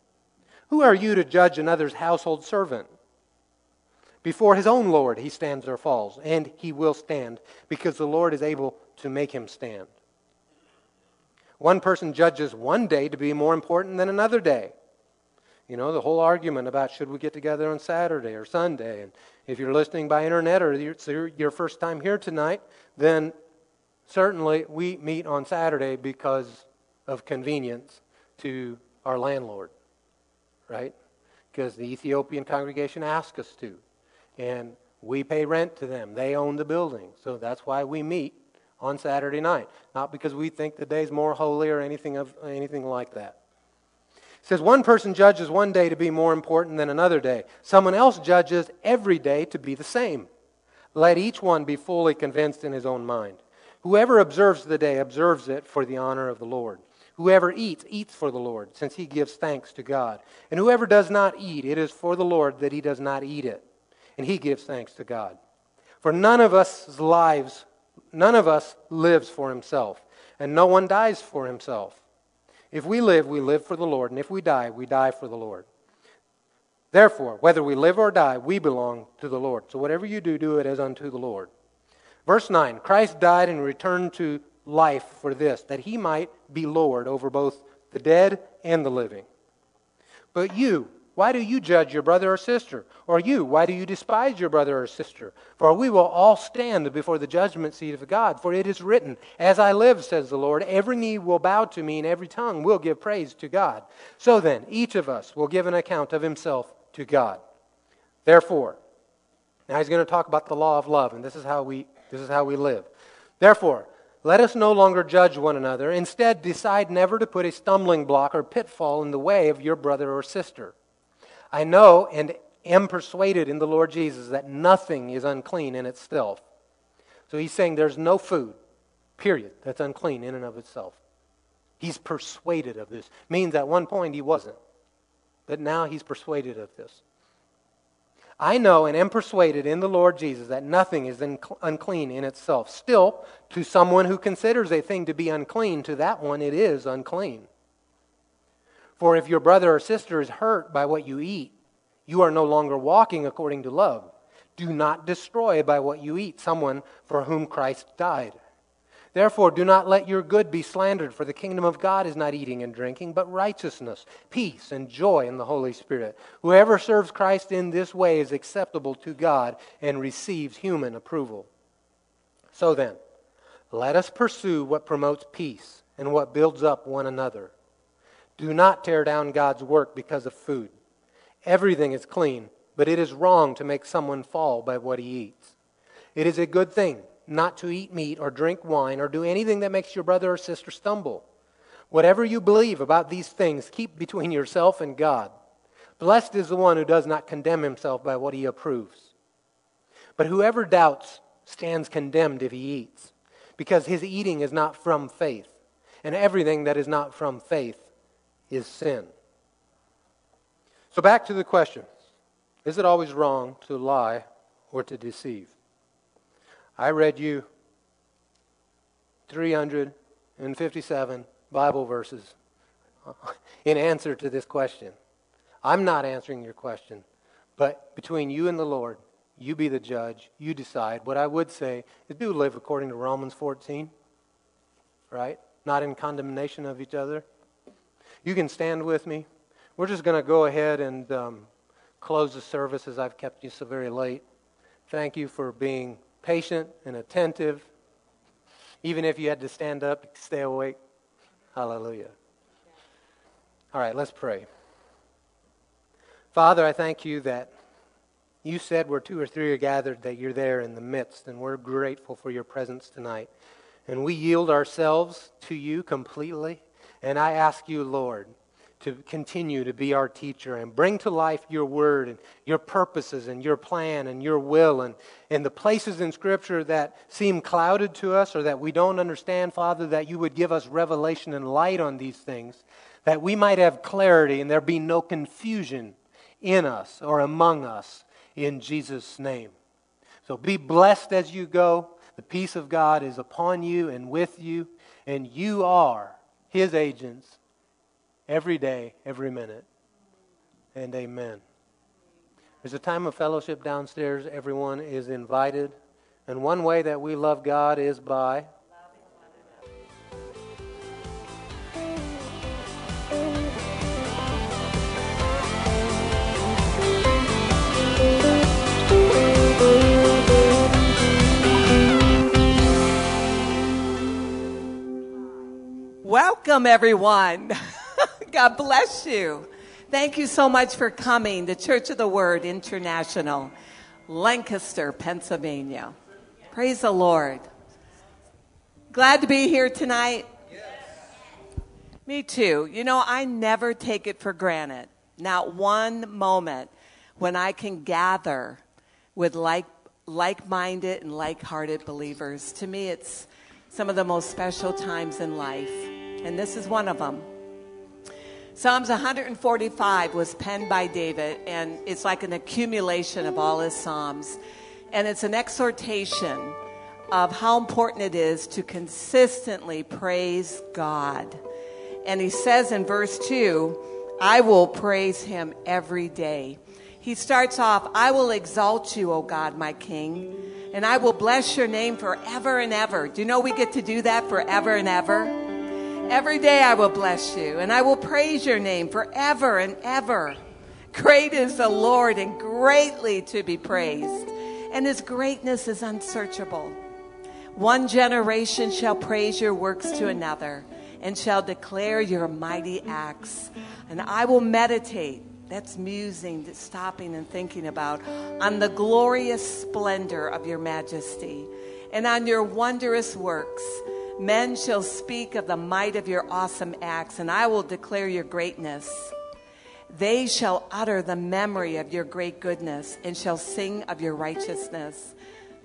Who are you to judge another's household servant? Before his own Lord he stands or falls, and he will stand, because the Lord is able to make him stand. One person judges one day to be more important than another day. You know, the whole argument about should we get together on Saturday or Sunday. And if you're listening by internet or it's your first time here tonight, then certainly we meet on Saturday because of convenience to our landlord, right? Because the Ethiopian congregation asked us to and we pay rent to them. They own the building. So that's why we meet on Saturday night. Not because we think the day's more holy or anything, of, anything like that. It says one person judges one day to be more important than another day. Someone else judges every day to be the same. Let each one be fully convinced in his own mind. Whoever observes the day observes it for the honor of the Lord. Whoever eats, eats for the Lord, since he gives thanks to God. And whoever does not eat, it is for the Lord that he does not eat it and he gives thanks to God. For none of us lives, none of us lives for himself, and no one dies for himself. If we live, we live for the Lord, and if we die, we die for the Lord. Therefore, whether we live or die, we belong to the Lord. So whatever you do, do it as unto the Lord. Verse 9 Christ died and returned to life for this, that he might be Lord over both the dead and the living. But you, why do you judge your brother or sister? Or you, why do you despise your brother or sister? For we will all stand before the judgment seat of God. For it is written, As I live, says the Lord, every knee will bow to me, and every tongue will give praise to God. So then, each of us will give an account of himself to God. Therefore, now he's going to talk about the law of love, and this is how we, this is how we live. Therefore, let us no longer judge one another. Instead, decide never to put a stumbling block or pitfall in the way of your brother or sister. I know and am persuaded in the Lord Jesus that nothing is unclean in itself. So he's saying there's no food, period, that's unclean in and of itself. He's persuaded of this. Means at one point he wasn't. But now he's persuaded of this. I know and am persuaded in the Lord Jesus that nothing is unclean in itself. Still, to someone who considers a thing to be unclean, to that one it is unclean. For if your brother or sister is hurt by what you eat, you are no longer walking according to love. Do not destroy by what you eat someone for whom Christ died. Therefore, do not let your good be slandered, for the kingdom of God is not eating and drinking, but righteousness, peace, and joy in the Holy Spirit. Whoever serves Christ in this way is acceptable to God and receives human approval. So then, let us pursue what promotes peace and what builds up one another. Do not tear down God's work because of food. Everything is clean, but it is wrong to make someone fall by what he eats. It is a good thing not to eat meat or drink wine or do anything that makes your brother or sister stumble. Whatever you believe about these things, keep between yourself and God. Blessed is the one who does not condemn himself by what he approves. But whoever doubts stands condemned if he eats, because his eating is not from faith, and everything that is not from faith is sin. So, back to the question Is it always wrong to lie or to deceive? I read you 357 Bible verses in answer to this question. I'm not answering your question, but between you and the Lord, you be the judge. You decide. What I would say is do live according to Romans 14, right? Not in condemnation of each other. You can stand with me. We're just going to go ahead and um, close the service as I've kept you so very late. Thank you for being patient and attentive. Even if you had to stand up, stay awake. Hallelujah. All right, let's pray. Father, I thank you that you said where two or three are gathered that you're there in the midst, and we're grateful for your presence tonight. And we yield ourselves to you completely. And I ask you, Lord, to continue to be our teacher and bring to life your word and your purposes and your plan and your will and, and the places in Scripture that seem clouded to us or that we don't understand, Father, that you would give us revelation and light on these things, that we might have clarity and there be no confusion in us or among us in Jesus' name. So be blessed as you go. The peace of God is upon you and with you, and you are his agents every day, every minute. And amen. There's a time of fellowship downstairs. Everyone is invited. And one way that we love God is by Welcome, everyone. God bless you. Thank you so much for coming to Church of the Word International, Lancaster, Pennsylvania. Praise the Lord. Glad to be here tonight. Yes. Me too. You know, I never take it for granted. Not one moment when I can gather with like like-minded and like-hearted believers. To me, it's some of the most special times in life, and this is one of them. Psalms 145 was penned by David, and it's like an accumulation of all his Psalms. And it's an exhortation of how important it is to consistently praise God. And he says in verse 2, I will praise him every day. He starts off, I will exalt you, O God, my King, and I will bless your name forever and ever. Do you know we get to do that forever and ever? Every day I will bless you and I will praise your name forever and ever. Great is the Lord and greatly to be praised, and his greatness is unsearchable. One generation shall praise your works to another and shall declare your mighty acts. And I will meditate, that's musing, that's stopping and thinking about, on the glorious splendor of your majesty and on your wondrous works. Men shall speak of the might of your awesome acts, and I will declare your greatness. They shall utter the memory of your great goodness and shall sing of your righteousness.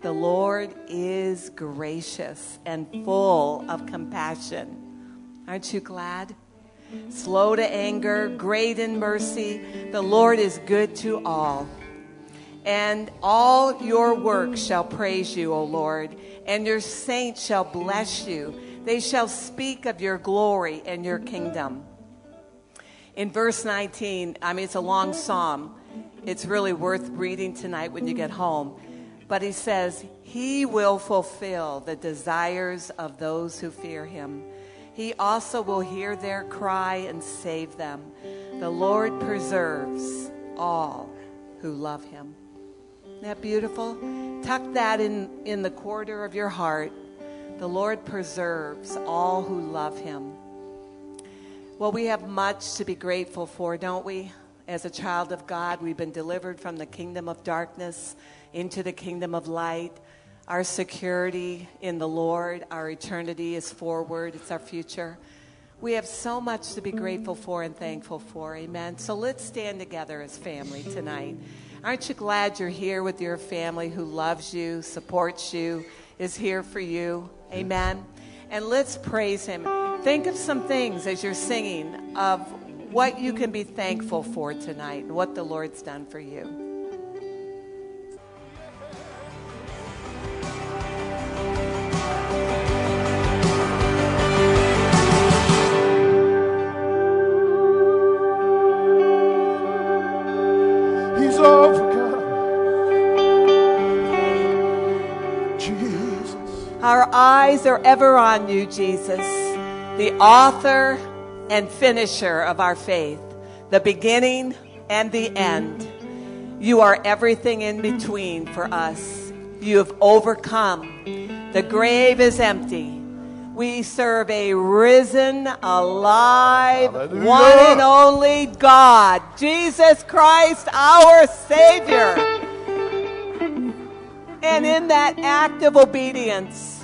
The Lord is gracious and full of compassion. Aren't you glad? Slow to anger, great in mercy. The Lord is good to all. And all your works shall praise you, O Lord and your saints shall bless you. They shall speak of your glory and your kingdom. In verse 19, I mean, it's a long psalm. It's really worth reading tonight when you get home. But he says, He will fulfill the desires of those who fear him. He also will hear their cry and save them. The Lord preserves all who love him. Isn't that beautiful? Tuck that in, in the corridor of your heart. The Lord preserves all who love him. Well, we have much to be grateful for, don't we? As a child of God, we've been delivered from the kingdom of darkness into the kingdom of light. Our security in the Lord, our eternity is forward, it's our future. We have so much to be grateful for and thankful for. Amen. So let's stand together as family tonight. Aren't you glad you're here with your family who loves you, supports you, is here for you? Amen. And let's praise Him. Think of some things as you're singing of what you can be thankful for tonight and what the Lord's done for you. Eyes are ever on you, Jesus, the author and finisher of our faith, the beginning and the end. You are everything in between for us. You have overcome. The grave is empty. We serve a risen, alive, Hallelujah. one and only God, Jesus Christ, our Savior. And in that act of obedience,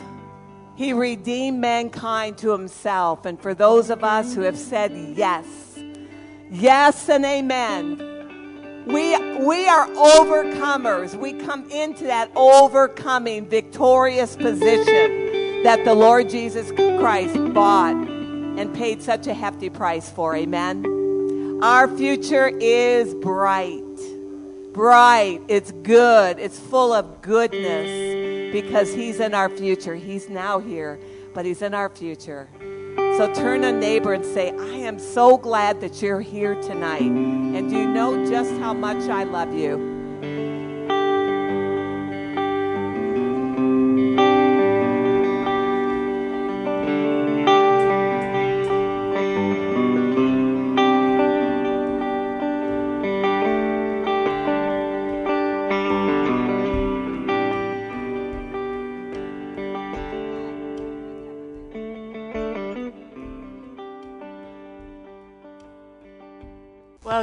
he redeemed mankind to himself. And for those of us who have said yes, yes and amen, we, we are overcomers. We come into that overcoming, victorious position that the Lord Jesus Christ bought and paid such a hefty price for. Amen. Our future is bright. Bright. It's good. It's full of goodness because He's in our future. He's now here, but He's in our future. So turn a neighbor and say, I am so glad that you're here tonight. And do you know just how much I love you?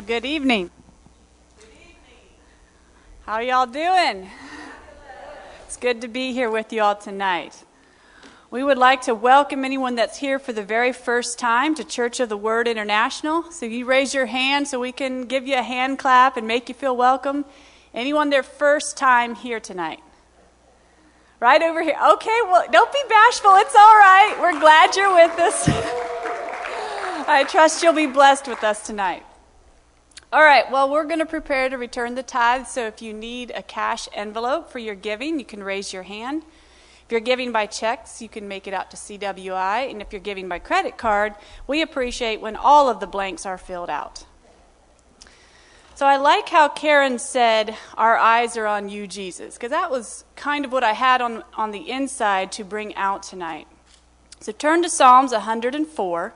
Good evening. How y'all doing? It's good to be here with you all tonight. We would like to welcome anyone that's here for the very first time to Church of the Word International. So you raise your hand so we can give you a hand clap and make you feel welcome. Anyone their first time here tonight? Right over here. Okay, well, don't be bashful. It's all right. We're glad you're with us. I trust you'll be blessed with us tonight. All right, well, we're going to prepare to return the tithe. So if you need a cash envelope for your giving, you can raise your hand. If you're giving by checks, you can make it out to CWI. And if you're giving by credit card, we appreciate when all of the blanks are filled out. So I like how Karen said, Our eyes are on you, Jesus, because that was kind of what I had on, on the inside to bring out tonight. So turn to Psalms 104.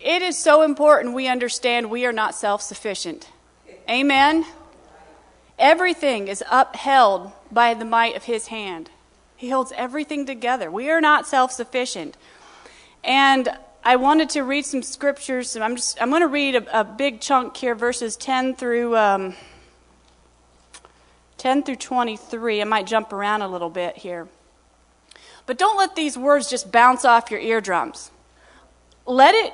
It is so important we understand we are not self sufficient. Amen? Everything is upheld by the might of His hand. He holds everything together. We are not self sufficient. And I wanted to read some scriptures. I'm, just, I'm going to read a, a big chunk here, verses 10 through. Um, 10 through 23. I might jump around a little bit here. But don't let these words just bounce off your eardrums. Let it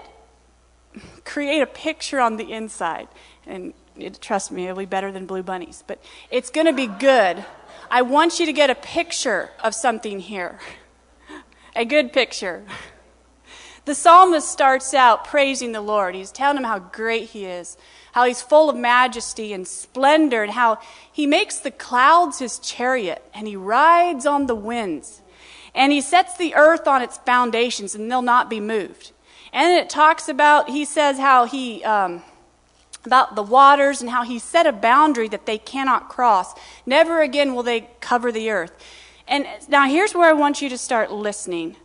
create a picture on the inside. And it, trust me, it'll be better than blue bunnies. But it's going to be good. I want you to get a picture of something here. A good picture. The psalmist starts out praising the Lord. He's telling him how great he is, how he's full of majesty and splendor, and how he makes the clouds his chariot, and he rides on the winds. And he sets the earth on its foundations, and they'll not be moved. And it talks about, he says how he, um, about the waters and how he set a boundary that they cannot cross. Never again will they cover the earth. And now here's where I want you to start listening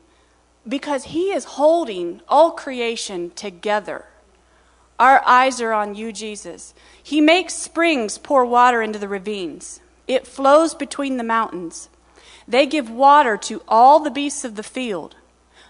because he is holding all creation together. Our eyes are on you, Jesus. He makes springs pour water into the ravines, it flows between the mountains. They give water to all the beasts of the field.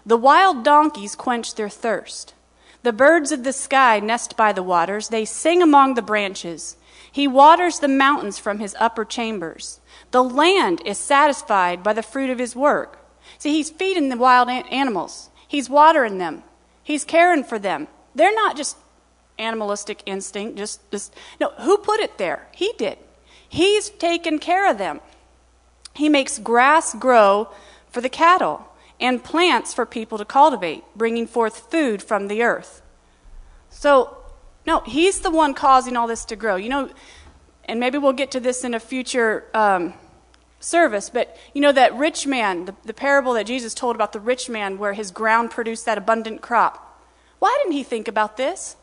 The wild donkeys quench their thirst. The birds of the sky nest by the waters. They sing among the branches. He waters the mountains from his upper chambers. The land is satisfied by the fruit of his work. See, he's feeding the wild animals. He's watering them. He's caring for them. They're not just animalistic instinct, just, just no, who put it there? He did. He's taken care of them. He makes grass grow for the cattle and plants for people to cultivate, bringing forth food from the earth. So, no, he's the one causing all this to grow. You know, and maybe we'll get to this in a future um, service, but you know that rich man, the, the parable that Jesus told about the rich man where his ground produced that abundant crop. Why didn't he think about this?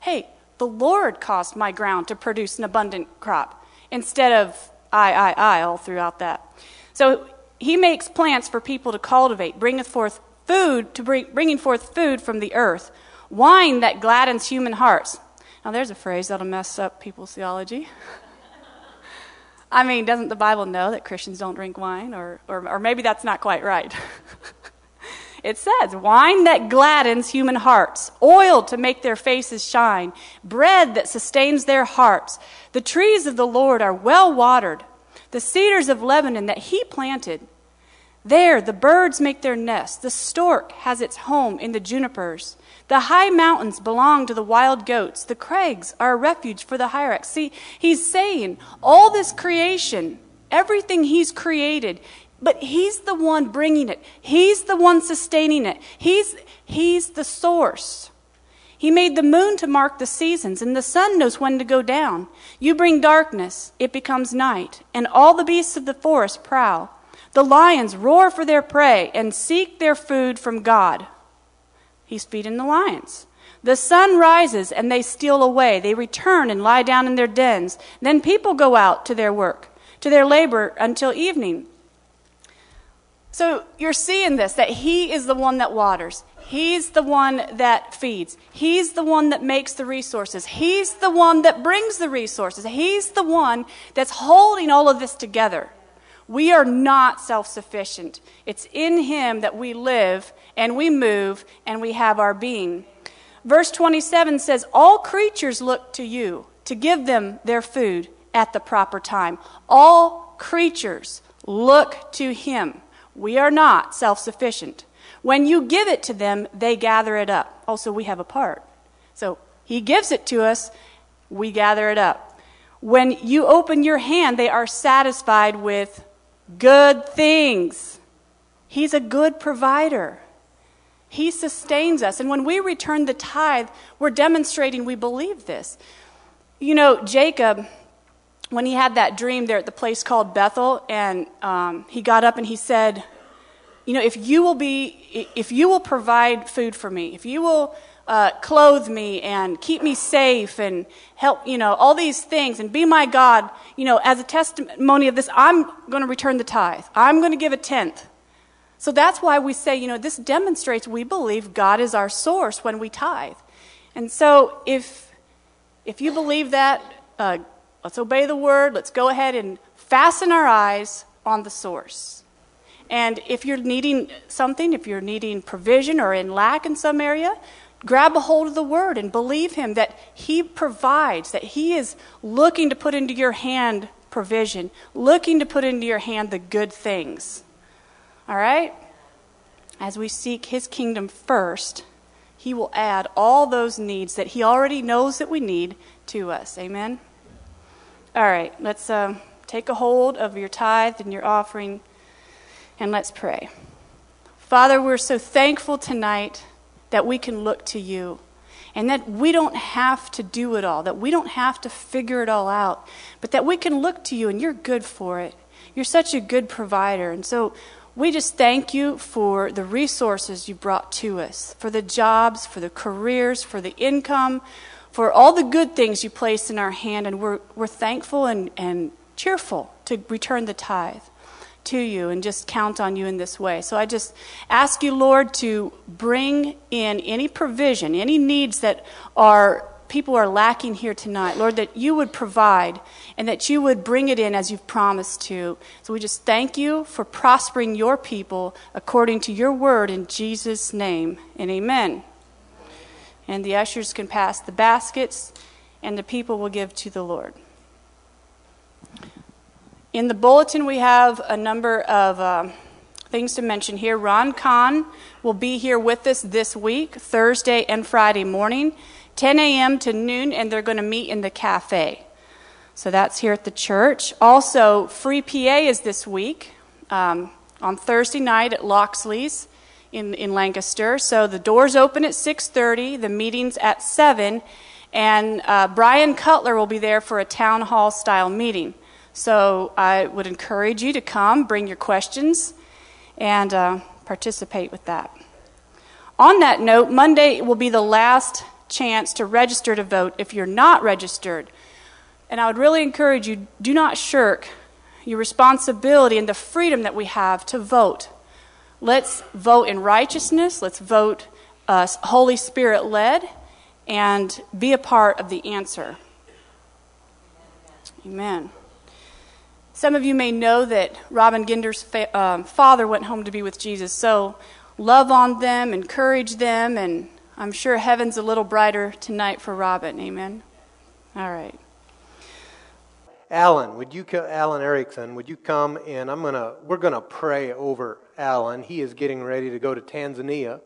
Hey, the Lord caused my ground to produce an abundant crop instead of I, I, I all throughout that. So he makes plants for people to cultivate, bringeth forth food to bring, bringing forth food from the earth, wine that gladdens human hearts. Now, there's a phrase that'll mess up people's theology. I mean, doesn't the Bible know that Christians don't drink wine? Or, or, or maybe that's not quite right. it says, wine that gladdens human hearts, oil to make their faces shine, bread that sustains their hearts. The trees of the Lord are well watered, the cedars of Lebanon that he planted. There the birds make their nests, the stork has its home in the junipers. The high mountains belong to the wild goats. The crags are a refuge for the hyrax. See, he's saying all this creation, everything he's created, but he's the one bringing it. He's the one sustaining it. He's, he's the source. He made the moon to mark the seasons, and the sun knows when to go down. You bring darkness, it becomes night, and all the beasts of the forest prowl. The lions roar for their prey and seek their food from God. He's feeding the lions. The sun rises and they steal away. They return and lie down in their dens. Then people go out to their work, to their labor until evening. So you're seeing this that He is the one that waters. He's the one that feeds. He's the one that makes the resources. He's the one that brings the resources. He's the one that's holding all of this together. We are not self sufficient. It's in Him that we live and we move and we have our being. Verse 27 says, All creatures look to you to give them their food at the proper time. All creatures look to Him. We are not self sufficient. When you give it to them, they gather it up. Also, we have a part. So He gives it to us, we gather it up. When you open your hand, they are satisfied with good things. He's a good provider. He sustains us. And when we return the tithe, we're demonstrating we believe this. You know, Jacob, when he had that dream there at the place called Bethel, and um, he got up and he said, You know, if you will be, if you will provide food for me, if you will uh, clothe me and keep me safe and help, you know, all these things and be my God, you know, as a testimony of this, I'm going to return the tithe. I'm going to give a tenth. So that's why we say, you know, this demonstrates we believe God is our source when we tithe. And so if, if you believe that, uh, let's obey the word. Let's go ahead and fasten our eyes on the source. And if you're needing something, if you're needing provision or in lack in some area, grab a hold of the word and believe him that he provides, that he is looking to put into your hand provision, looking to put into your hand the good things. All right? As we seek his kingdom first, he will add all those needs that he already knows that we need to us. Amen? All right, let's uh, take a hold of your tithe and your offering and let's pray. Father, we're so thankful tonight that we can look to you and that we don't have to do it all, that we don't have to figure it all out, but that we can look to you and you're good for it. You're such a good provider. And so we just thank you for the resources you brought to us, for the jobs, for the careers, for the income, for all the good things you placed in our hand. And we're, we're thankful and, and cheerful to return the tithe to you and just count on you in this way. So I just ask you, Lord, to bring in any provision, any needs that are people are lacking here tonight. Lord, that you would provide and that you would bring it in as you've promised to. So we just thank you for prospering your people according to your word in Jesus' name. And amen. And the ushers can pass the baskets, and the people will give to the Lord. In the bulletin, we have a number of uh, things to mention here. Ron Kahn will be here with us this week, Thursday and Friday morning, 10 a.m. to noon, and they're going to meet in the cafe. So that's here at the church. Also, free PA is this week um, on Thursday night at Loxley's in, in Lancaster. So the doors open at 6:30, the meeting's at 7, and uh, Bryan Cutler will be there for a town hall style meeting. So I would encourage you to come, bring your questions, and uh, participate with that. On that note, Monday will be the last chance to register to vote if you're not registered. And I would really encourage you do not shirk your responsibility and the freedom that we have to vote. Let's vote in righteousness. Let's vote uh, Holy Spirit led and be a part of the answer. Amen. Some of you may know that Robin Ginder's fa- um, father went home to be with Jesus. So love on them, encourage them, and I'm sure heaven's a little brighter tonight for Robin. Amen. All right. Alan, would you, Alan Erickson, would you come and I'm gonna, we're gonna pray over Alan. He is getting ready to go to Tanzania,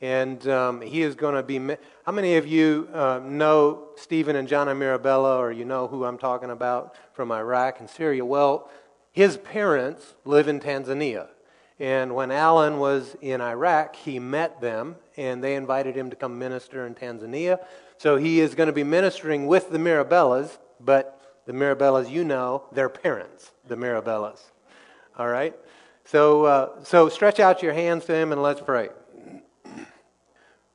and um, he is to be. How many of you uh, know Stephen and Jana Mirabella, or you know who I'm talking about from Iraq and Syria? Well, his parents live in Tanzania. And when Alan was in Iraq, he met them and they invited him to come minister in Tanzania. So he is going to be ministering with the Mirabellas, but the Mirabellas, you know, their parents, the Mirabellas. All right? So, uh, so stretch out your hands to him and let's pray.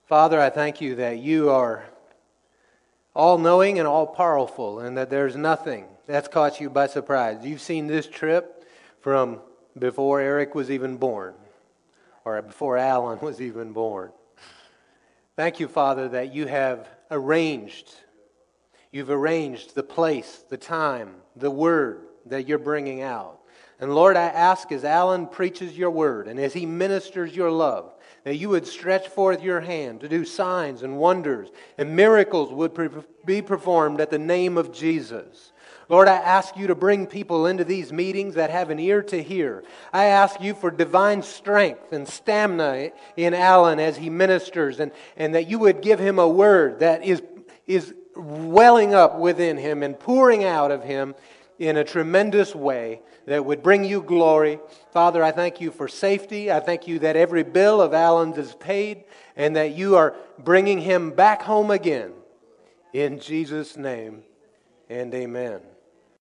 Father, I thank you that you are all knowing and all powerful, and that there's nothing that's caught you by surprise. You've seen this trip from before Eric was even born, or before Alan was even born. Thank you, Father, that you have arranged. You've arranged the place, the time, the word that you're bringing out. And Lord, I ask as Alan preaches your word and as he ministers your love, that you would stretch forth your hand to do signs and wonders, and miracles would be performed at the name of Jesus. Lord, I ask you to bring people into these meetings that have an ear to hear. I ask you for divine strength and stamina in Alan as he ministers, and, and that you would give him a word that is, is welling up within him and pouring out of him in a tremendous way that would bring you glory. Father, I thank you for safety. I thank you that every bill of Alan's is paid and that you are bringing him back home again. In Jesus' name and amen.